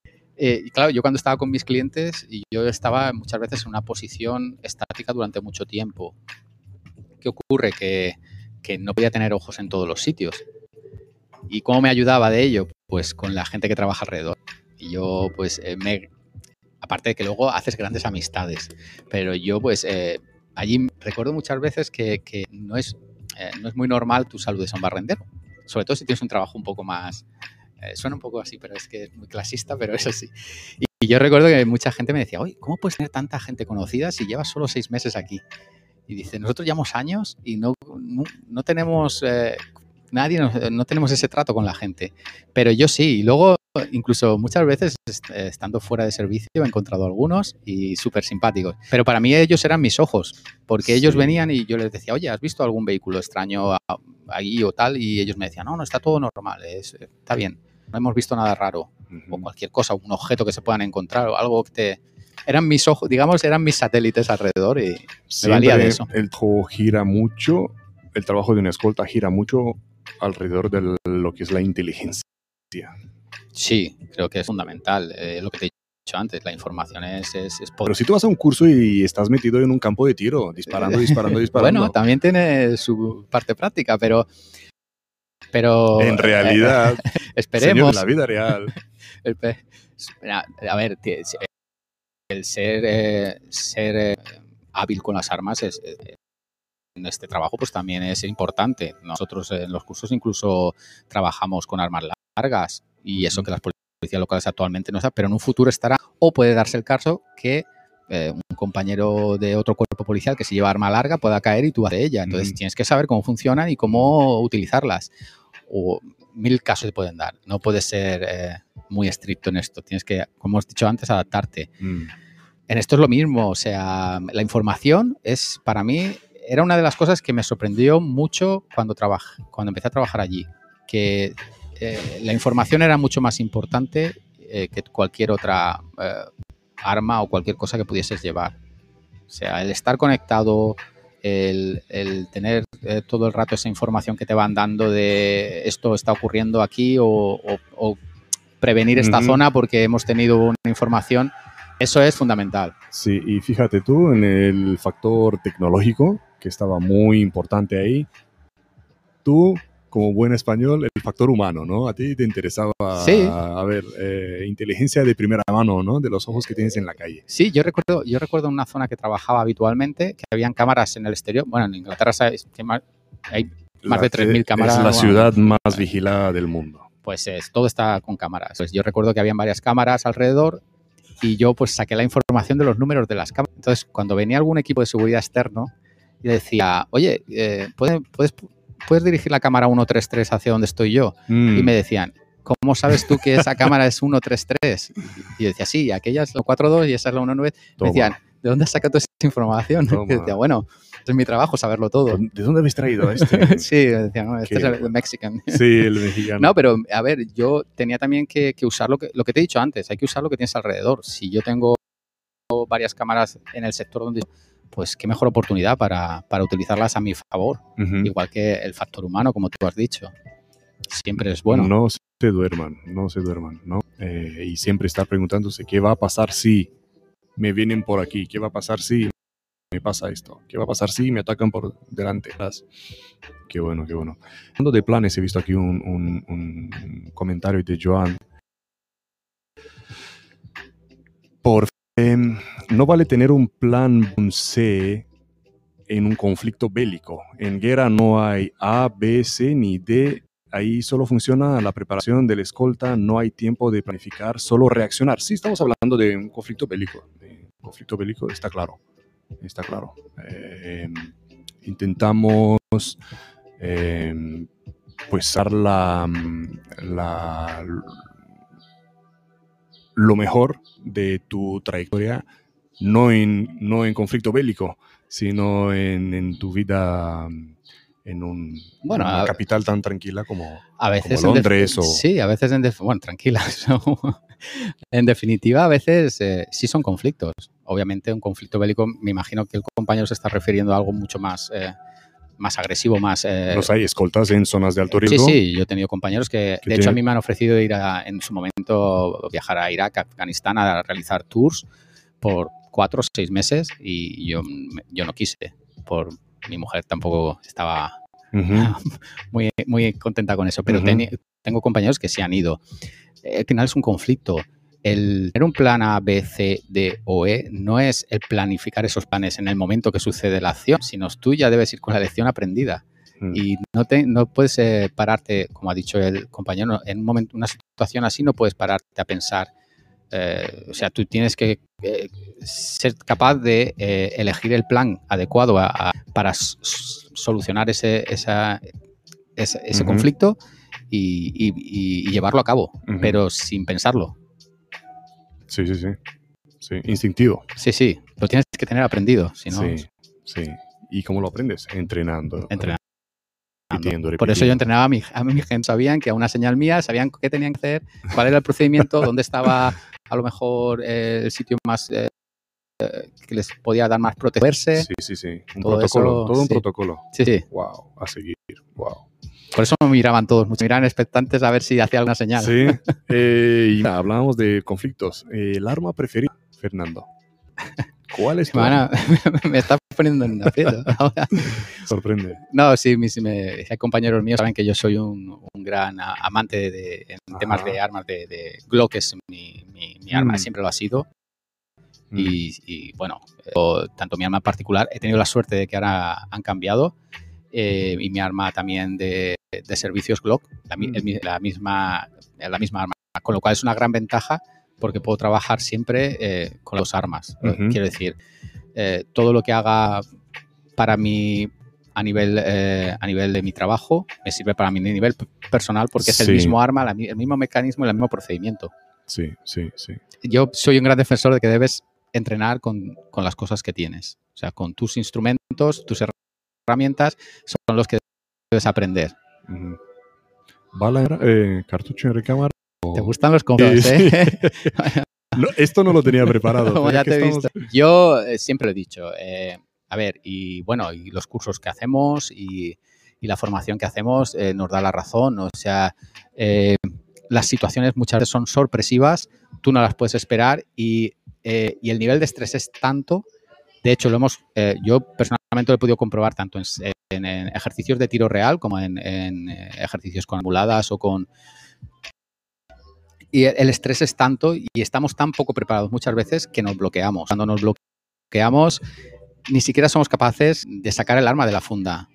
claro, yo cuando estaba con mis clientes, y yo estaba muchas veces en una posición estática durante mucho tiempo. ¿Qué ocurre? Que, que no podía tener ojos en todos los sitios. ¿Y cómo me ayudaba de ello? Pues con la gente que trabaja alrededor. Y yo, pues, eh, me. Aparte de que luego haces grandes amistades, pero yo, pues, eh, allí recuerdo muchas veces que, no, es, eh, no es muy normal tu saludes a un barrendero, sobre todo si tienes un trabajo un poco más. suena un poco así, pero es que es muy clasista, pero es así. Y, yo recuerdo que mucha gente me decía, oye, ¿cómo puedes tener tanta gente conocida si llevas solo seis meses aquí? Y dice, nosotros llevamos años y no, no, tenemos nadie, no, tenemos ese trato con la gente. Pero yo sí. Y luego, incluso muchas veces, estando fuera de servicio, he encontrado algunos y súper simpáticos. Pero para mí ellos eran mis ojos, porque ellos venían y yo les decía, oye, ¿has visto algún vehículo extraño ahí o tal? Y ellos me decían, no, no, está todo normal, está bien. No hemos visto nada raro. O cualquier cosa, un objeto que se puedan encontrar o algo que te eran mis ojos, digamos, eran mis satélites alrededor y me valía de eso. El trabajo gira mucho, el trabajo de una escolta gira mucho alrededor de lo que es la inteligencia. Sí, creo que es fundamental. Eh, lo que te he dicho antes, la información es, es, Pero si tú vas a un curso y estás metido en un campo de tiro, disparando, disparando, disparando. bueno, también tiene su parte práctica, pero... pero en realidad, esperemos. la vida real. a ver, el ser, eh, ser eh, hábil con las armas es, en este trabajo pues también es importante. Nosotros en los cursos incluso trabajamos con armas largas y eso que las policías locales actualmente no está, pero en un futuro estará o puede darse el caso que eh, un compañero de otro cuerpo policial que se lleva arma larga pueda caer y tú de ella. Entonces tienes que saber cómo funcionan y cómo utilizarlas. O mil casos te pueden dar. No puedes ser eh, muy estricto en esto. Tienes que, como hemos dicho antes, adaptarte. Mm. En esto es lo mismo. O sea, la información es para mí era una de las cosas que me sorprendió mucho cuando, cuando empecé a trabajar allí, que eh, la información era mucho más importante eh, que cualquier otra eh, arma o cualquier cosa que pudieses llevar. O sea, el estar conectado, el, tener todo el rato esa información que te van dando de esto está ocurriendo aquí o, prevenir esta zona porque hemos tenido una información, eso es fundamental. Sí, y fíjate tú en el factor tecnológico, que estaba muy importante ahí. Tú, como buen español, factor humano, ¿no? A ti te interesaba, Sí. a ver, eh, inteligencia de primera mano, ¿no? De los ojos que tienes en la calle. Sí, yo recuerdo, yo recuerdo una zona que trabajaba habitualmente, que habían cámaras en el exterior. Bueno, en Inglaterra sabes hay más de La- 3.000 cámaras. Es la ciudad más vigilada del mundo. Pues es- todo está con cámaras. Pues yo recuerdo que habían varias cámaras alrededor y yo pues saqué la información de los números de las cámaras. Entonces, cuando venía algún equipo de seguridad externo, yo decía, oye, eh, ¿puedes, puedes, puedes dirigir la cámara 133 hacia donde estoy yo? Mm. Y me decían, ¿cómo sabes tú que esa cámara es 133? Y yo decía, sí, aquella es la 42 y esa es la 19. Me decían, ¿de dónde has sacado toda esa información? Toma. Y decía, bueno, es mi trabajo saberlo todo. ¿De dónde habéis traído a este? Sí, me decían, no, este Qué es el, Mexican. sí, el mexicano. No, pero a ver, yo tenía también que, que usar lo que, lo que te he dicho antes, hay que usar lo que tienes alrededor. Si yo tengo varias cámaras en el sector donde pues qué mejor oportunidad para, para utilizarlas a mi favor, igual que el factor humano, como tú has dicho. Siempre es bueno. No se duerman, no se duerman, ¿no? Eh, y siempre estar preguntándose qué va a pasar si me vienen por aquí, qué va a pasar si me pasa esto, qué va a pasar si me atacan por delante. Qué bueno, qué bueno. Hablando de planes, he visto aquí un, un- un comentario de Joan. Por em, no vale tener un plan C en un conflicto bélico. En guerra no hay A, B, C ni D ahí solo funciona la preparación del escolta, no hay tiempo de planificar, solo reaccionar. Sí, estamos hablando de un conflicto bélico. Conflicto bélico está claro, está claro. Eh, intentamos eh, la- lo mejor de tu trayectoria, no en, no en conflicto bélico, sino en, en tu vida en un, Bueno, una a- capital tan tranquila como... A veces Como en def- Londres o- Sí, a veces en bueno, tranquila. en definitiva, a veces eh, sí son conflictos. Obviamente, un conflicto bélico, me imagino que el compañero se está refiriendo a algo mucho más, eh, más agresivo, más. eh, Los hay escoltas en zonas de alto Sí, riesgo. sí, yo he tenido compañeros que, de hecho, a tiene- mí me han ofrecido ir a, en su momento, viajar a Irak, a Afganistán, a realizar tours por cuatro o seis meses y yo, yo no quise. Por mi mujer tampoco estaba Ujú. muy, muy contenta con eso, pero Ujú. teni- tengo compañeros que se han ido. Eh, Al final es un conflicto. El tener un plan A, B, C, D o E no es el planificar esos planes en el momento que sucede la acción, sino tú ya debes ir con la lección aprendida. Mm. Y no, te, no puedes eh, pararte, como ha dicho el compañero, en un momento, una situación así no puedes pararte a pensar. eh, o sea, tú tienes que eh, ser capaz de elegir el plan adecuado a- a- para solucionar ese, esa- ese, ese conflicto y, y- y- y llevarlo a cabo, pero sin pensarlo. Sí, sí, sí. Sí, instintivo. Sí, sí, lo tienes que tener aprendido, si no, Sí, sí. ¿Y cómo lo aprendes? Entrenando. entrenando. Repitiendo, Por eso yo entrenaba a mi, a mi gente, sabían que a una señal mía, sabían qué tenían que hacer, cuál era el procedimiento, dónde estaba a lo mejor eh, el sitio más eh, eh, que les podía dar más protegerse. Sí, sí, sí. Un Todo protocolo. eso, todo un sí. protocolo. Sí, sí. Wow. A seguir. Wow. Por eso me miraban todos, mucho, miraban expectantes a ver si hacía alguna señal. Sí. Eh, y nada, hablábamos de conflictos. Eh, el arma preferida, Fernando. ¿Cuál es tu a- me está poniendo en aprieto. ahora. Sorprende. No, sí, mis me- compañeros míos saben que yo soy un, un gran amante de, en temas de armas, de, de Glock es mi, mi- mi arma, Mm. siempre lo ha sido. Mm. Y, y, bueno, tanto mi arma particular, he tenido la suerte de que ahora han cambiado eh, y mi arma también de, de servicios Glock, la, Mm. el la misma, la misma arma, con lo cual es una gran ventaja porque puedo trabajar siempre eh, con las armas. Ujú. Quiero decir, eh, todo lo que haga para mí a nivel, eh, a nivel de mi trabajo me sirve para mi nivel personal porque es el mismo arma, la el mismo mecanismo y el mismo procedimiento Sí, sí, sí. yo soy un gran defensor de que debes entrenar con, con las cosas que tienes. O sea, con tus instrumentos, tus herramientas, son los que debes aprender. Ujú. ¿Bala, eh, cartucho en recámara? o- ¿Te gustan los compras, Sí, eh? No, esto no lo tenía preparado. Como pero ya te he estamos- visto. Yo eh, siempre lo he dicho. eh, a ver, y bueno, y los cursos que hacemos y, y la formación que hacemos eh, nos da la razón. O sea, eh, las situaciones muchas veces son sorpresivas, tú no las puedes esperar y, eh, y el nivel de estrés es tanto De hecho, lo hemos, eh, yo personalmente lo he podido comprobar tanto en, ejercicios de tiro real como en, eh, ejercicios con ambuladas o con... Y el estrés es tanto y estamos tan poco preparados muchas veces que nos bloqueamos. Cuando nos bloqueamos, ni siquiera somos capaces de sacar el arma de la funda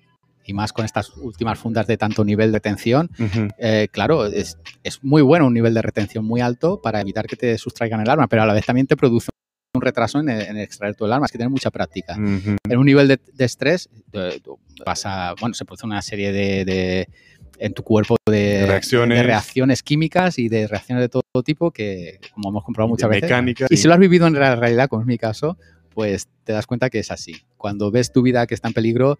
y más con estas últimas fundas de tanto nivel de tensión, eh, claro, es, muy bueno un nivel de retención muy alto para evitar que te sustraigan el arma, pero a la vez también te produce retraso en, extraer tu el arma, es que tener mucha práctica. En un nivel de, estrés pasa, bueno, se produce una serie de, en tu cuerpo de reacciones. de reacciones. químicas y de reacciones de todo tipo que, como hemos comprobado muchas veces, y si lo has vivido en la realidad, como es mi caso, pues te das cuenta que es así. Cuando ves tu vida que está en peligro,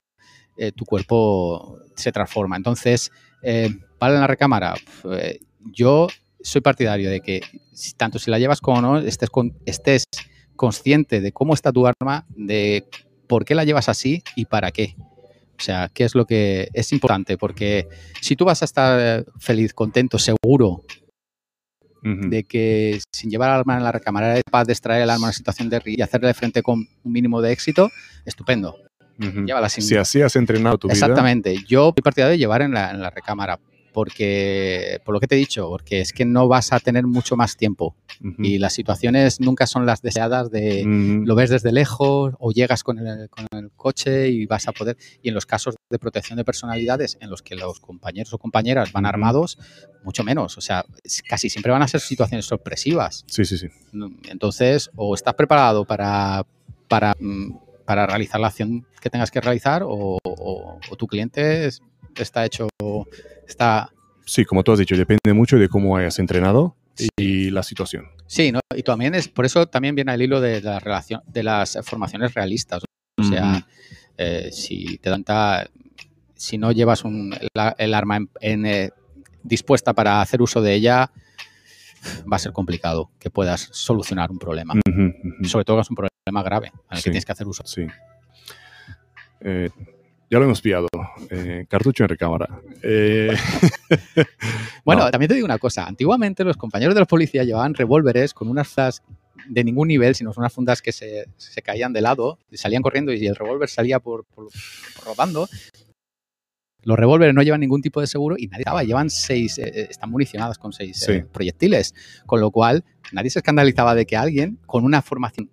eh, tu cuerpo se transforma. Entonces, eh, ¿vale en la recámara? Eh, yo soy partidario de que tanto si la llevas como no, estés, estés consciente de cómo está tu arma, de por qué la llevas así y para qué. O sea, qué es lo que es importante, porque si tú vas a estar feliz, contento, seguro de que sin llevar el arma en la recámara eres capaz de extraer el arma en una situación de y hacerle frente con un mínimo de éxito, estupendo. Si así has entrenado tu Exactamente. vida. Exactamente. Yo soy partidario de llevar en la, en la recámara porque, por lo que te he dicho, porque es que no vas a tener mucho más tiempo. Y las situaciones nunca son las deseadas de lo ves desde lejos o llegas con el, con el, coche y vas a poder, y en los casos de protección de personalidades en los que los compañeros o compañeras van armados, mucho menos, o sea, casi siempre van a ser situaciones sorpresivas. Sí, sí, sí. Entonces, o estás preparado para, para, mm, para realizar la acción que tengas que realizar o, o tu cliente está hecho está... Sí, como tú has dicho, depende mucho de cómo hayas entrenado y la situación. Sí, ¿no? y también es, por eso también viene el hilo de la relación, de las formaciones realistas. O sea, eh, si te dan si no llevas un, el arma en, eh, dispuesta para hacer uso de ella, va a ser complicado que puedas solucionar un problema. Sobre todo que es un problema grave en el que tienes que hacer uso. Sí. Eh, ya lo hemos pillado. Eh, cartucho en recámara. Eh, bueno, también te digo una cosa. Antiguamente los compañeros de la policía llevaban revólveres con unas fundas de ningún nivel, sino unas fundas que se, caían de lado y salían corriendo y el revólver salía por, rodando. Los revólveres no llevan ningún tipo de seguro y nadie estaba. Llevan seis, eh, están municionadas con seis proyectiles. Con lo cual, nadie se escandalizaba de que alguien con una formación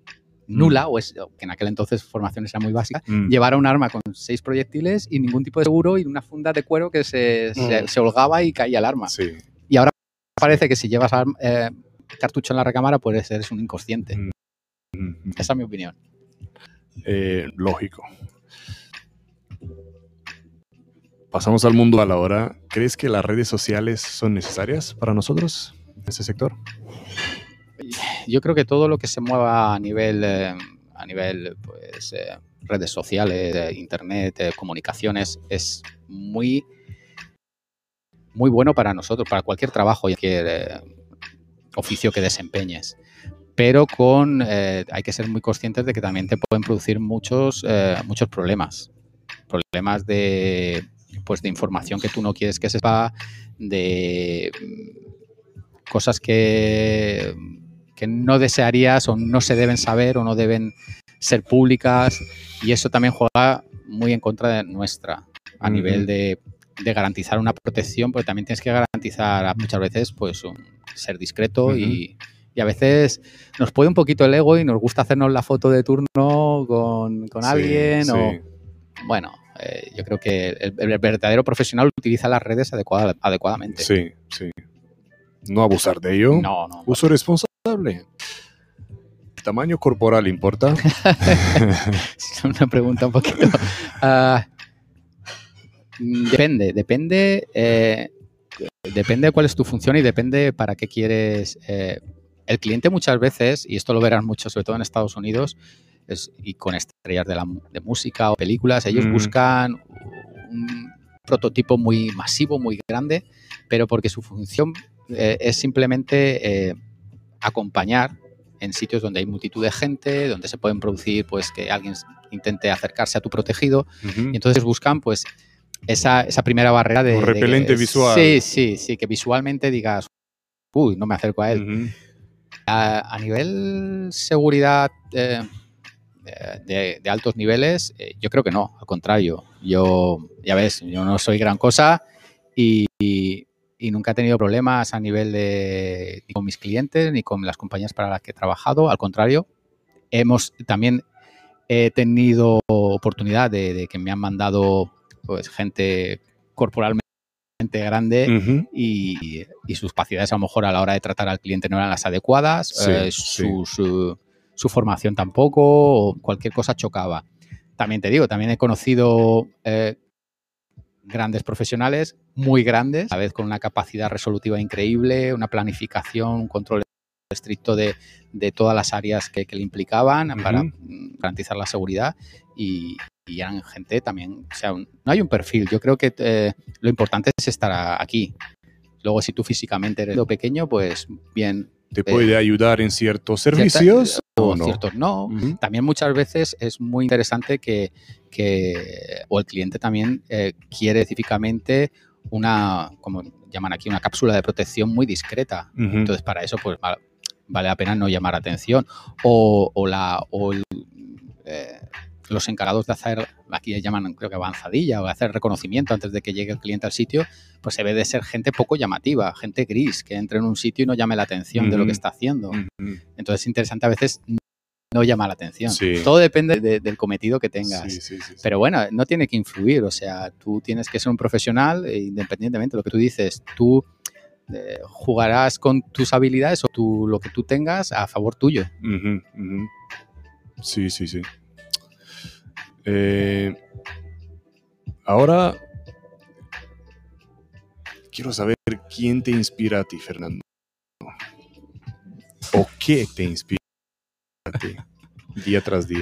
nula, mm. o, es, que en aquel entonces formaciones eran muy básicas, mm. llevara un arma con seis proyectiles y ningún tipo de seguro y una funda de cuero que se, se, mm. holgaba y caía el arma. Y ahora parece que si llevas eh, cartucho en la recámara, puedes ser un inconsciente. Esa es mi opinión. Eh, lógico. Pasamos al mundo a la hora. ¿Crees que las redes sociales son necesarias para nosotros en ese sector? Yo creo que todo lo que se mueva a nivel, eh, a nivel pues, eh, redes sociales, internet, eh, comunicaciones, es muy, muy bueno para nosotros, para cualquier trabajo y cualquier oficio que desempeñes. Pero con hay que ser muy conscientes de que también te pueden producir muchos, muchos problemas. Problemas de, pues, de información que tú no quieres que sepa, de mm, cosas que que no desearías o no se deben saber o no deben ser públicas y eso también juega muy en contra de nuestra a nivel de, garantizar una protección, porque también tienes que garantizar muchas veces pues ser discreto y, a veces nos puede un poquito el ego y nos gusta hacernos la foto de turno con, alguien o bueno, eh, yo creo que el, verdadero profesional utiliza las redes adecuadamente. Sí, sí. No abusar de ello. No, no. Uso responsable ¿El tamaño corporal importa? es una pregunta un poquito. Ah, depende, depende. Eh, depende de cuál es tu función y depende para qué quieres. Eh, el cliente muchas veces, y esto lo verán mucho, sobre todo en Estados Unidos, y con estrellas de, la, de música o películas, ellos mm. buscan un prototipo muy masivo, muy grande, pero porque su función eh, es simplemente acompañar en sitios donde hay multitud de gente, donde se pueden producir, pues que alguien intente acercarse a tu protegido. Y entonces buscan, pues, esa, esa primera barrera de... Un repelente visual. Sí, sí, sí, que visualmente digas, uy, no me acerco a él. a, nivel seguridad, eh, de, altos niveles, eh, yo creo que no, al contrario. Yo, ya ves, yo no soy gran cosa y, nunca he tenido problemas a nivel de ni con mis clientes ni con las compañías para las que he trabajado. Al contrario, hemos también he tenido oportunidad de, que me han mandado pues gente corporalmente grande y, sus capacidades a lo mejor a la hora de tratar al cliente no eran las adecuadas, eh, su, formación tampoco, o cualquier cosa chocaba. También te digo, también he conocido eh, grandes profesionales, muy grandes, a la vez con una capacidad resolutiva increíble, una planificación, un control estricto de, todas las áreas que, le implicaban para garantizar la seguridad y, eran gente también, o sea, no hay un perfil, yo creo que eh, lo importante es estar aquí. Luego, si tú físicamente eres lo pequeño, pues bien. ¿Te puede ayudar en ciertos servicios? o, no? ciertos no. También muchas veces es muy interesante que, o el cliente también eh, quiere específicamente una, como llaman aquí, una cápsula de protección muy discreta. Entonces, para eso, pues vale la pena no llamar atención. O, la, o eh, los encargados de hacer, aquí llaman creo que avanzadilla, o hacer reconocimiento antes de que llegue el cliente al sitio, pues se ve de ser gente poco llamativa, gente gris, que entre en un sitio y no llame la atención de lo que está haciendo. Entonces es interesante a veces no llama la atención. Todo depende del cometido que tengas. Pero bueno, no tiene que influir, o sea, tú tienes que ser un profesional, e independientemente de lo que tú dices, tú eh, jugarás con tus habilidades o tu, lo que tú tengas a favor tuyo. Sí, sí, sí. Eh, ahora quiero saber quién te inspira a ti, Fernando. ¿O qué te inspira a ti día tras día?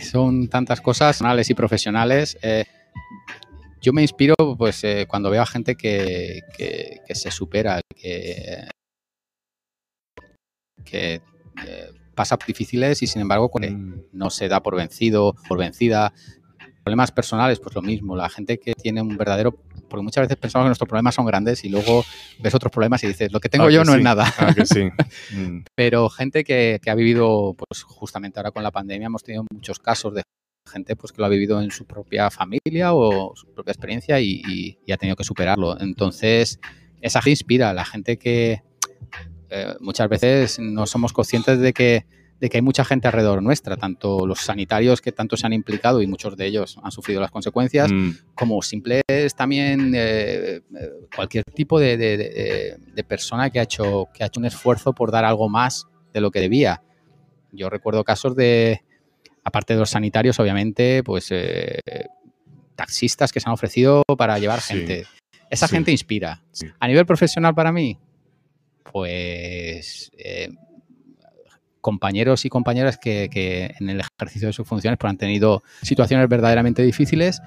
son tantas cosas, personales y profesionales. Eh, yo me inspiro pues eh, cuando veo a gente que, se supera, que, que pasa difíciles y sin embargo mm. no se da por vencido, por vencida. Problemas personales, pues lo mismo. La gente que tiene un verdadero porque muchas veces pensamos que nuestros problemas son grandes y luego ves otros problemas y dices, lo que tengo ah, yo no es nada. Ah, sí. Mm. Pero gente que, que, ha vivido, pues justamente ahora con la pandemia hemos tenido muchos casos de gente pues que lo ha vivido en su propia familia o su propia experiencia y, ha tenido que superarlo. Entonces, esa gente inspira a la gente que eh, muchas veces no somos conscientes de que, de que hay mucha gente alrededor nuestra, tanto los sanitarios que tanto se han implicado y muchos de ellos han sufrido las consecuencias, mm. como simples también eh, cualquier tipo de, de, persona que ha, hecho, que ha hecho un esfuerzo por dar algo más de lo que debía. Yo recuerdo casos de, aparte de los sanitarios, obviamente, pues eh, taxistas que se han ofrecido para llevar gente. Esa gente inspira. A nivel profesional para mí, pues eh, compañeros y compañeras que, en el ejercicio de sus funciones pues, han tenido situaciones verdaderamente difíciles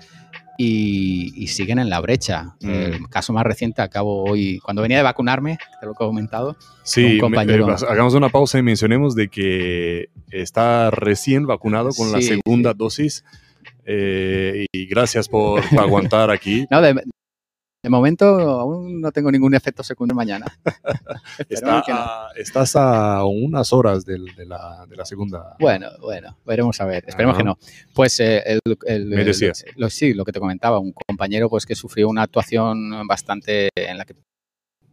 y, siguen en la brecha. Mm. El caso más reciente acabo hoy, cuando venía de vacunarme, te lo he comentado. Sí, compañero... hagamos una pausa y mencionemos de que está recién vacunado con la segunda dosis. Eh, y gracias por aguantar aquí. No, de, de momento aún no tengo ningún efecto secundario mañana. estás a unas horas de, la, segunda. Bueno, bueno, veremos a ver. Esperemos que no. Pues eh, el, Me decías. lo, sí, lo que te comentaba, un compañero pues que sufrió una actuación bastante en la que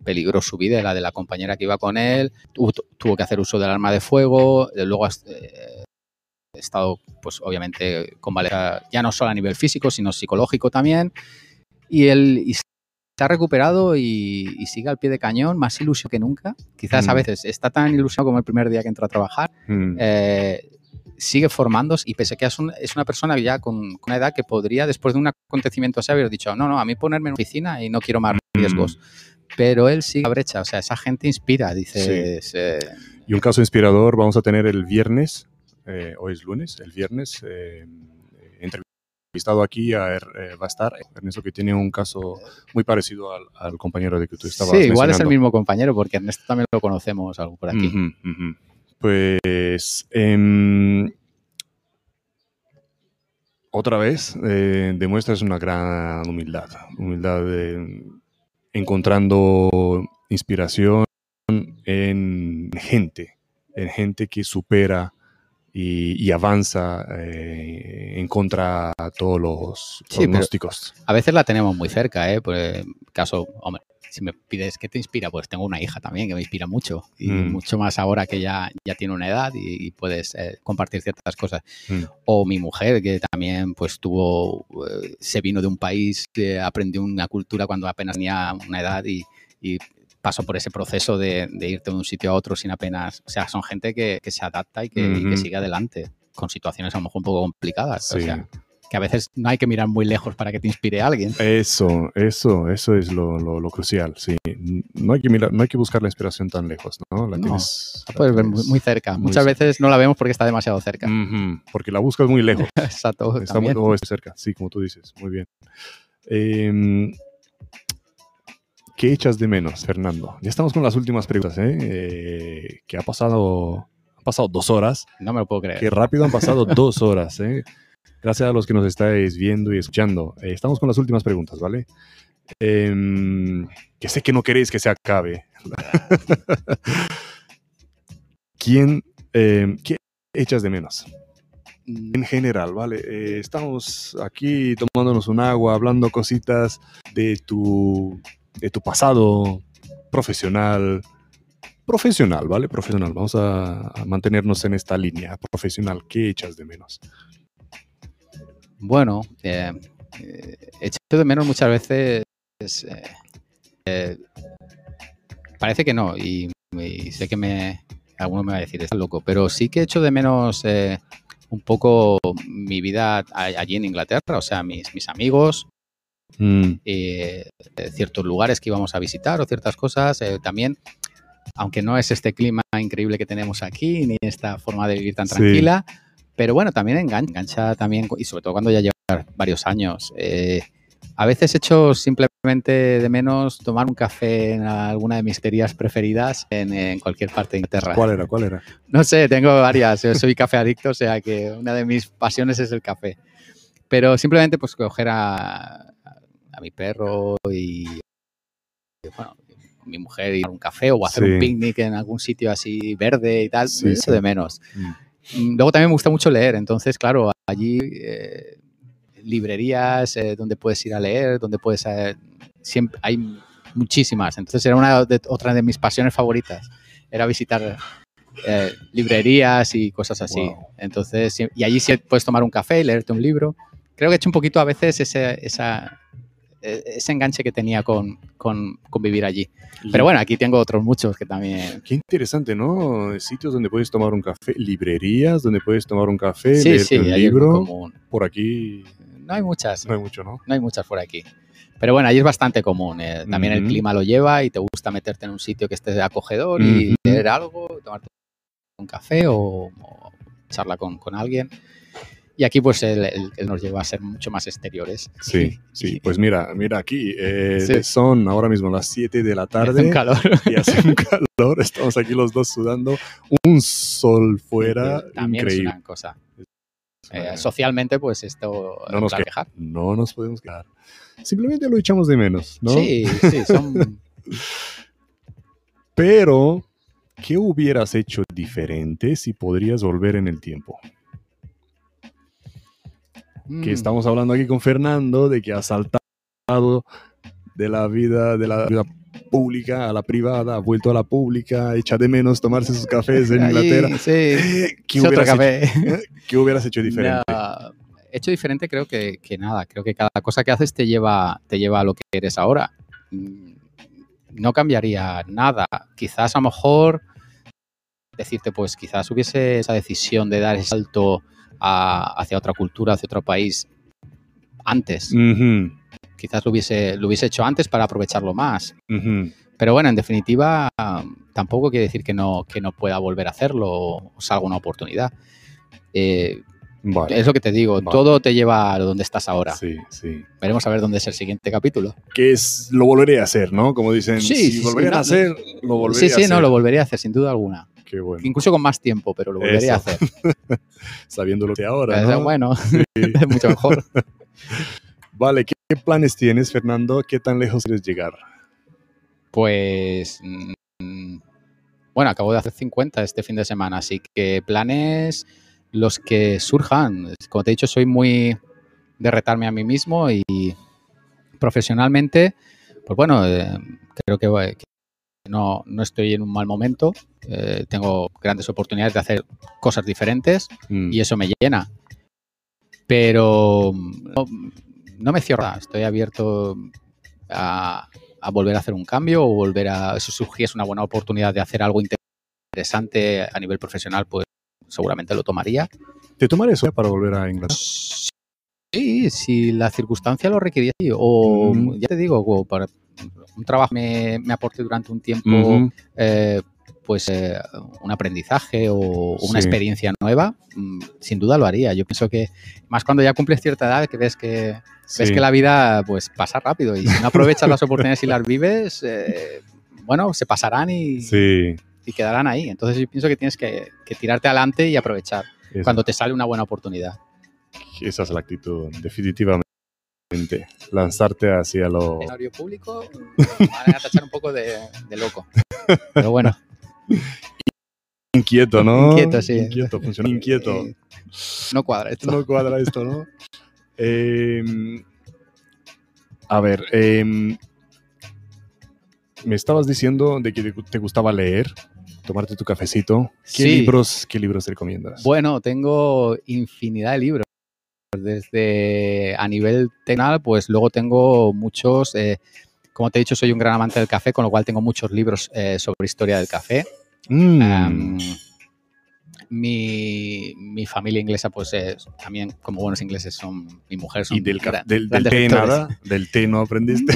peligró su vida, la de la compañera que iba con él, tuvo, que hacer uso del arma de fuego, luego ha eh, estado, pues obviamente, con ya no solo a nivel físico, sino psicológico también. Y él se ha recuperado y, sigue al pie de cañón, más ilusión que nunca. Quizás a mm. veces está tan ilusionado como el primer día que entró a trabajar. Mm. Eh, sigue formándose y pese a que es, una persona ya con, una edad que podría, después de un acontecimiento así, haber dicho, no, no, a mí ponerme en oficina y no quiero más mm. riesgos. Pero él sigue a brecha, o sea, esa gente inspira, dice. Eh, y un caso inspirador vamos a tener el viernes, eh, hoy es lunes, el viernes, entre estado aquí a, eh, va a estar Ernesto que tiene un caso muy parecido al, compañero de que tú estabas Sí, igual es el mismo compañero porque Ernesto también lo conocemos algo por aquí. Pues em, otra vez eh, demuestras una gran humildad, humildad encontrando inspiración en gente, en gente que supera y, y avanza eh, en contra de todos los Sí, pronósticos. A veces la tenemos muy cerca, ¿eh? El caso, hombre, si me pides qué te inspira, pues tengo una hija también que me inspira mucho y Mm. mucho más ahora que ya, ya tiene una edad y, y puedes eh, compartir ciertas cosas. Mm. O mi mujer que también pues tuvo, eh, se vino de un país, eh, aprendió una cultura cuando apenas tenía una edad y, y pasó por ese proceso de, de irte de un sitio a otro sin apenas, o sea, son gente que, que se adapta y que, y que Ujú. sigue adelante con situaciones a lo mejor un poco complicadas. O sea, que a veces no hay que mirar muy lejos para que te inspire a alguien. Eso, eso, eso es lo, lo- lo crucial, sí. No hay que mirar, no hay que buscar la inspiración tan lejos, ¿no? La No, tienes, La puedes ver muy, cerca. muy Muchas cerca. veces no la vemos porque está demasiado cerca. Porque la buscas muy lejos. Exacto. Está muy cerca, sí, como tú dices. Muy bien. Em, ¿Qué echas de menos, Fernando? Ya estamos con las últimas preguntas, ¿eh? Eh, que ha pasado, han pasado dos horas. No me lo puedo creer. Qué rápido han pasado dos horas, ¿eh? Gracias a los que nos estáis viendo y escuchando. Eh, estamos con las últimas preguntas, ¿vale? Em, que sé que no queréis que se acabe. ¿Quién, em, ¿Qué echas de menos? Mm, en general, ¿vale? Eh, estamos aquí tomándonos un agua, hablando cositas de tu, de tu pasado profesional. Profesional, ¿vale? Profesional. Vamos a, mantenernos en esta línea. Profesional, ¿qué echas de menos? Bueno, eh, eh, echo de menos muchas veces. eh, eh, parece que no, y, sé que me. Alguno me va a decir, estás loco, pero sí que echo de menos eh, un poco mi vida allí en Inglaterra, o sea, mis, mis amigos, Mm, eh, ciertos lugares que íbamos a visitar o ciertas cosas. eh, también, aunque no es este clima increíble que tenemos aquí, ni esta forma de vivir tan Sí. tranquila, pero bueno, también engancha, engancha también, y sobre todo cuando ya llevas varios años. eh, a veces echo simplemente de menos tomar un café en alguna de mis teorías preferidas en, en cualquier parte de Inglaterra. ¿Cuál era? ¿Cuál era? No sé, tengo varias. Yo soy café adicto, o sea que una de mis pasiones es el café. Pero simplemente pues coger a, a mi perro y bueno, mi mujer y tomar un café o hacer Sí. un picnic en algún sitio así verde y tal, Sí, eso sí. de menos. Mm, Mm, Luego también me gusta mucho leer, entonces claro, allí eh, librerías eh, donde puedes ir a leer, donde puedes... eh, siempre, hay muchísimas, entonces era una de, otra de mis pasiones favoritas, era visitar eh, librerías y cosas así. Wow. Entonces, y allí sí puedes tomar un café y leerte un libro. Creo que he hecho un poquito a veces ese, esa, eh, ese enganche que tenía con, con, con vivir allí. Pero bueno, aquí tengo otros muchos que también... Qué interesante, ¿no? Sitios donde puedes tomar un café, librerías donde puedes tomar un café, Sí, leerte sí, un libro. común. Por aquí No hay muchas. no hay mucho, ¿no? No hay muchas por aquí. Pero bueno, ahí es bastante común. eh, También el Ujú. clima lo lleva y te gusta meterte en un sitio que esté acogedor y Ujú. leer algo, tomarte un café o, o charla con, con alguien. Y aquí pues él, él- él nos lleva a ser mucho más exteriores. Sí, sí. Pues mira, mira aquí. eh, Sí. Son ahora mismo las 7 de la Hace tarde. un calor. y hace un calor. Estamos aquí los dos sudando. Un sol fuera También es una cosa. Eh, socialmente, pues esto No nos claro, queja- No nos podemos quedar. Simplemente lo echamos de menos, ¿no? Sí, sí, son. Pero, ¿qué hubieras hecho diferente si podrías volver en el tiempo? Que Mm, estamos hablando aquí con Fernando de que ha saltado de la vida de la vida pública a la privada, ha vuelto a la pública, echa de menos tomarse sus cafés en ahí, Inglaterra. Sí, Eh, ¿Qué hubieras, hecho, café. ¿Qué hubieras hecho diferente? No, hecho diferente creo que, que nada. Creo que cada cosa que haces te lleva, te lleva a lo que eres ahora. Mm, No cambiaría nada. Quizás a lo mejor decirte, pues quizás hubiese esa decisión de dar ese salto a- hacia otra cultura, hacia otro país antes. Quizás lo hubiese, lo hubiese hecho antes para aprovecharlo más. Pero bueno, en definitiva, tampoco quiere decir que no, que no pueda volver a hacerlo o salga una oportunidad. Eh, Vale. es lo que te digo, Vale. todo te lleva a donde estás ahora. Sí, sí. Veremos a ver dónde es el siguiente capítulo. Que es, lo volveré a hacer, ¿no? Como dicen, Sí, si sí, sí, volvieran no, a hacer, lo volveré sí, a sí, hacer. no, lo volvería a hacer, sin duda alguna. Qué bueno. Incluso con más tiempo, pero lo volvería Eso. a hacer. Sabiendo lo que ahora, ¿no? Bueno, Sí. es mucho mejor. Vale, ¿qué, qué planes tienes, Fernando? ¿Qué tan lejos quieres llegar? Pues. mm, Bueno, acabo de hacer 50 este fin de semana, así que planes. los que surjan. Como te he dicho, soy muy de retarme a mí mismo y profesionalmente, pues bueno, eh, creo que no, no, estoy en un mal momento. Eh, tengo grandes oportunidades de hacer cosas diferentes Mm. y eso me llena. Pero no, no me cierro. Estoy abierto a, a, volver a hacer un cambio o volver a. Eso surgiese una buena oportunidad de hacer algo interesante a nivel profesional, pues seguramente lo tomaría. ¿Te tomaría eso para volver a Inglaterra? Sí, si la circunstancia lo requería. O, mm. ya te digo, o para un trabajo me, me aporte durante un tiempo, uh -huh. eh, pues eh, un aprendizaje o una sí. experiencia nueva, mm, sin duda lo haría. Yo pienso que más cuando ya cumples cierta edad, que ves que sí. ves que la vida pues pasa rápido y si no aprovechas las oportunidades y las vives, eh, bueno, se pasarán y, sí. y, quedarán ahí. Entonces yo pienso que tienes que, que tirarte adelante y aprovechar Eso. cuando te sale una buena oportunidad. Esa es la actitud, definitivamente. Lanzarte hacia lo. En horario público van a tachar un poco de, de loco. Pero bueno. Inquieto, ¿no? Inquieto, sí. Inquieto, funciona inquieto. No cuadra esto. No cuadra esto, ¿no? eh, a ver, eh, me estabas diciendo de que te gustaba leer, tomarte tu cafecito. ¿Qué, sí. libros, ¿Qué libros te recomiendas? Bueno, tengo infinidad de libros. Desde a nivel tenal, pues luego tengo muchos. Eh, como te he dicho, soy un gran amante del café, con lo cual tengo muchos libros eh, sobre historia del café. Mm. Um, mi, mi, familia inglesa, pues es, también, como buenos ingleses, son mi mujer. Son ¿Y del, gran, del, del té nada? ¿Del té no aprendiste?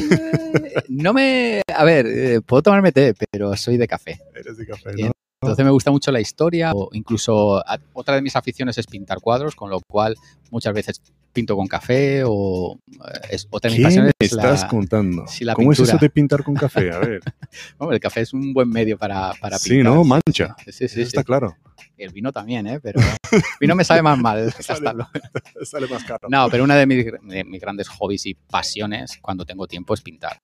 no me. A ver, eh, puedo tomarme té, pero soy de café. Eres de café, ¿no? Entonces me gusta mucho la historia, o incluso otra de mis aficiones es pintar cuadros, con lo cual muchas veces pinto con café o eh, es, otra de mis ¿Qué pasiones me es estás la, contando? la ¿Cómo pintura. es eso de pintar con café? A ver. Hombre, el café es un buen medio para, para pintar. Sí, ¿no? Mancha. Sí, sí, eso sí. está claro. El vino también, ¿eh? Pero el vino me sabe más mal sale más caro. No, pero una de mis, de mis, grandes hobbies y pasiones cuando tengo tiempo es pintar.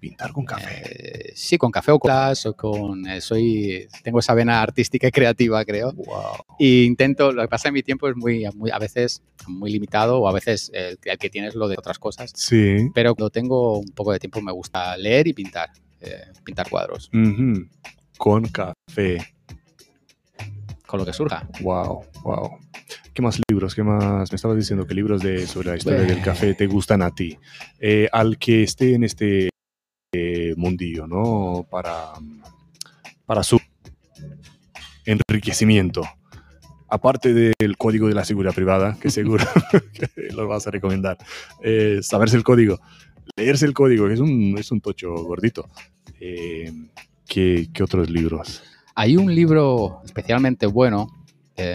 Pintar con café. Eh, sí, con café o con o con. Eh, soy. Tengo esa vena artística y creativa, creo. Wow. Y intento. Lo que pasa en mi tiempo es muy, muy a veces muy limitado o a veces el, el, que tienes lo de otras cosas. Sí. Pero cuando tengo un poco de tiempo me gusta leer y pintar. Eh, pintar cuadros. Uh -huh. Con café. Con lo que surja. Wow, wow. ¿Qué más libros? ¿Qué más? Me estabas diciendo que libros de, sobre la historia del café te gustan a ti. Eh, al que esté en este eh, mundillo, ¿no? Para, para su enriquecimiento. Aparte del código de la seguridad privada, que seguro que lo vas a recomendar, eh, saberse el código, leerse el código, que es un, es un tocho gordito. Eh, ¿qué, ¿qué, otros libros? Hay un libro especialmente bueno, eh,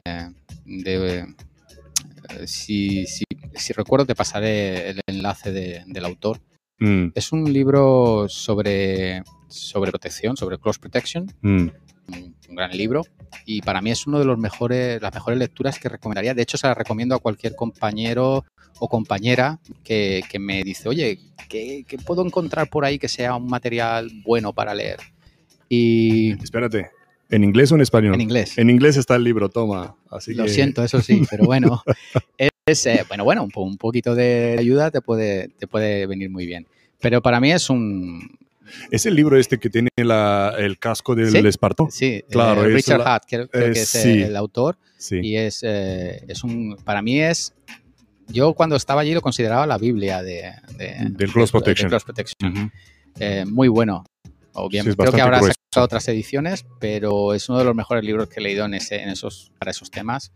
de, si, si, si, recuerdo te pasaré el enlace de, del autor, Mm. Es un libro sobre, sobre protección, sobre cross protection. Mm. Un, un, gran libro. Y para mí es uno de los mejores, las mejores lecturas que recomendaría. De hecho, se la recomiendo a cualquier compañero o compañera que, que me dice, oye, ¿qué, ¿qué, puedo encontrar por ahí que sea un material bueno para leer? Y. Espérate. ¿En inglés o en español? En inglés. En inglés está el libro, toma. Así Lo que... siento, eso sí, pero bueno. es, eh, bueno, bueno, un, un, poquito de ayuda te puede, te puede venir muy bien. Pero para mí es un... ¿Es el libro este que tiene la, el casco del ¿Sí? Esparto? Sí, claro. Eh, Richard la... Hatt, creo, creo eh, que es sí. el autor. Sí. Y es, eh, es un... Para mí es... Yo cuando estaba allí lo consideraba la Biblia de, de del Cross Protection. De cross protection. Uh -huh. muy bueno. Obviamente, sí, creo que habrá sacado otras ediciones, pero es uno de los mejores libros que he leído en, ese, en esos, para esos temas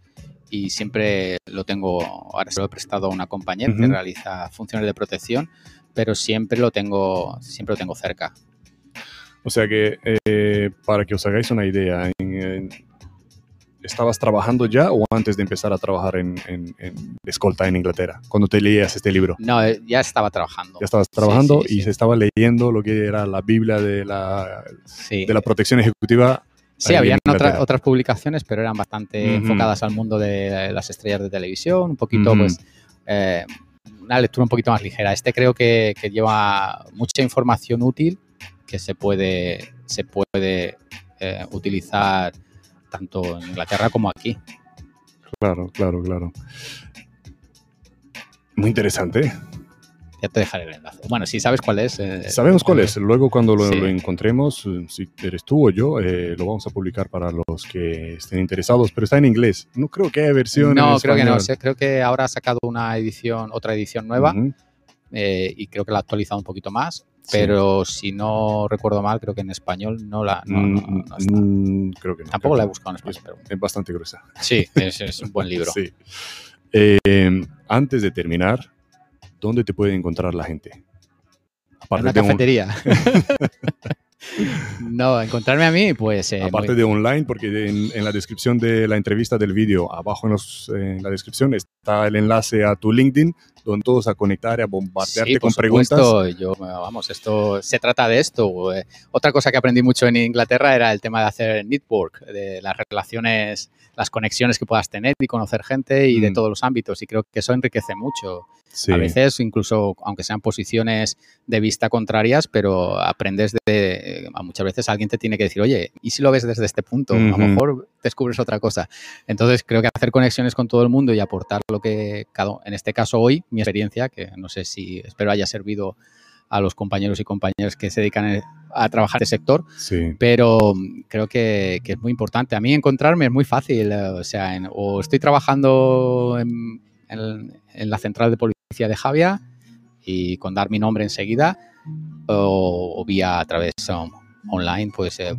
y siempre lo tengo, ahora se lo he prestado a una compañera uh -huh. que realiza funciones de protección, pero siempre lo tengo, siempre lo tengo cerca. O sea que, eh, para que os hagáis una idea, en, en, ¿estabas trabajando ya o antes de empezar a trabajar en, en, escolta en Inglaterra, cuando te leías este libro? No, eh, ya estaba trabajando. Ya estabas trabajando sí, sí, y sí. se estaba leyendo lo que era la Biblia de la, de la protección ejecutiva Sí, habían otra, otras publicaciones, pero eran bastante uh -huh. enfocadas al mundo de las estrellas de televisión, un poquito, uh -huh. pues, eh, una lectura un poquito más ligera. Este creo que, que, lleva mucha información útil que se puede, se puede eh, utilizar tanto en Inglaterra como aquí. Claro, claro, claro. Muy interesante. Ya te dejaré el enlace. Bueno, si sabes cuál es. eh, Sabemos cuál es. Luego cuando lo, sí. lo encontremos, eh, si eres tú o yo, eh, lo vamos a publicar para los que estén interesados, pero está en inglés. No creo que haya versión en No, creo que no. sé, Creo que ahora ha sacado una edición, otra edición nueva eh, y creo que la ha actualizado un poquito más. Sí. Pero si no recuerdo mal, creo que en español no la. no- no- Mm, no está. mm, creo que no. Tampoco la he buscado en español, pero Es bastante gruesa. sí, es, es un buen libro. Sí. Eh, antes de terminar, ¿dónde te puede encontrar la gente? En Aparte, una de, un- cafetería. no, encontrarme a mí, pues. eh, aparte muy- de online, porque en, en la descripción de la entrevista del vídeo, abajo en, los- en la descripción está el enlace a tu LinkedIn, donde todos a conectar y a bombardearte Sí, con preguntas. yo, vamos, esto se trata de esto. eh. Otra cosa que aprendí mucho en Inglaterra era el tema de hacer network, de las relaciones, las conexiones que puedas tener y conocer gente y de Mm. todos los ámbitos. Y creo que eso enriquece mucho. Sí. A veces, incluso aunque sean posiciones de vista contrarias, pero aprendes de. a Muchas veces alguien te tiene que decir, oye, ¿y si lo ves desde este punto? A lo mejor descubres otra cosa. Entonces, creo que hacer conexiones con todo el mundo y aportar lo que, cada, en este caso hoy, mi experiencia, que no sé si espero haya servido a los compañeros y compañeras que se dedican a trabajar en este sector, Sí. pero mm, creo que, que es muy importante. A mí encontrarme es muy fácil, eh, o sea, en- o estoy trabajando en, en- en la central de policía de Javia y con dar mi nombre enseguida, o, o vía a través um, online, pues eh,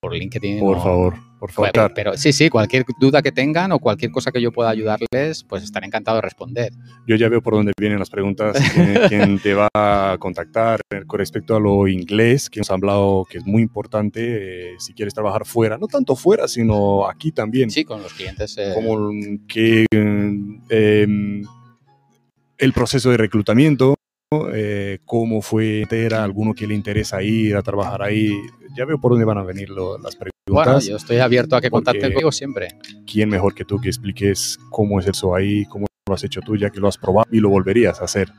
por LinkedIn. Por o- favor, por favor. pero, pero sí, sí, cualquier duda que tengan o cualquier cosa que yo pueda ayudarles, pues estaré encantado de responder. Yo ya veo por dónde vienen las preguntas, quién, quién te va a contactar con respecto a lo inglés, que hemos hablado que es muy importante eh, si quieres trabajar fuera, no tanto fuera, sino aquí también. Sí, con los clientes. eh, Como que eh, el proceso de reclutamiento, eh, cómo fue, era alguno que le interesa ir a trabajar ahí. Ya veo por dónde van a venir lo- las preguntas. bueno, yo estoy abierto a que contacten conmigo siempre. ¿Quién mejor que tú que expliques cómo es eso ahí, cómo lo has hecho tú, ya que lo has probado y lo volverías a hacer?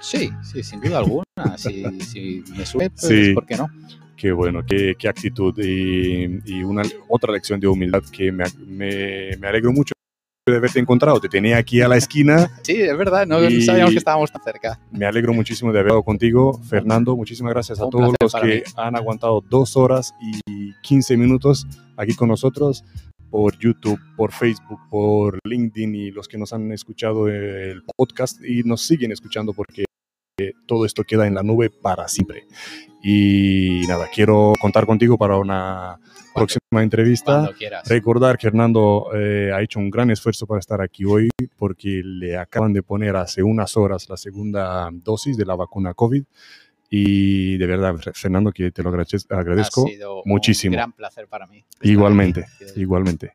Sí, sí, sin duda alguna. Si, si me sube, pues Sí. ¿por qué no? Qué bueno, qué, qué actitud y, y una otra lección de humildad que me, me, me alegro mucho de haberte encontrado. Te tenía aquí a la esquina. Sí, es verdad, no sabíamos que estábamos tan cerca. Me alegro muchísimo de haber estado contigo. Fernando, muchísimas gracias a Un todos los que mí. han aguantado dos horas y 15 minutos aquí con nosotros por YouTube, por Facebook, por LinkedIn y los que nos han escuchado el podcast y nos siguen escuchando porque todo esto queda en la nube para siempre. Y nada, quiero contar contigo para una próxima entrevista. Cuando. Recordar que Hernando eh, ha hecho un gran esfuerzo para estar aquí hoy porque le acaban de poner hace unas horas la segunda dosis de la vacuna COVID. Y de verdad, Fernando, que te lo agrade- agradezco ha sido muchísimo. Un gran placer para mí. igualmente, igualmente,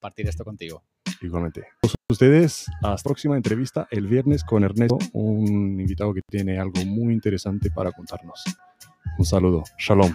Compartir esto contigo. igualmente. Ustedes, hasta la próxima entrevista el viernes con Ernesto, un invitado que tiene algo muy interesante para contarnos. Un saludo. Shalom.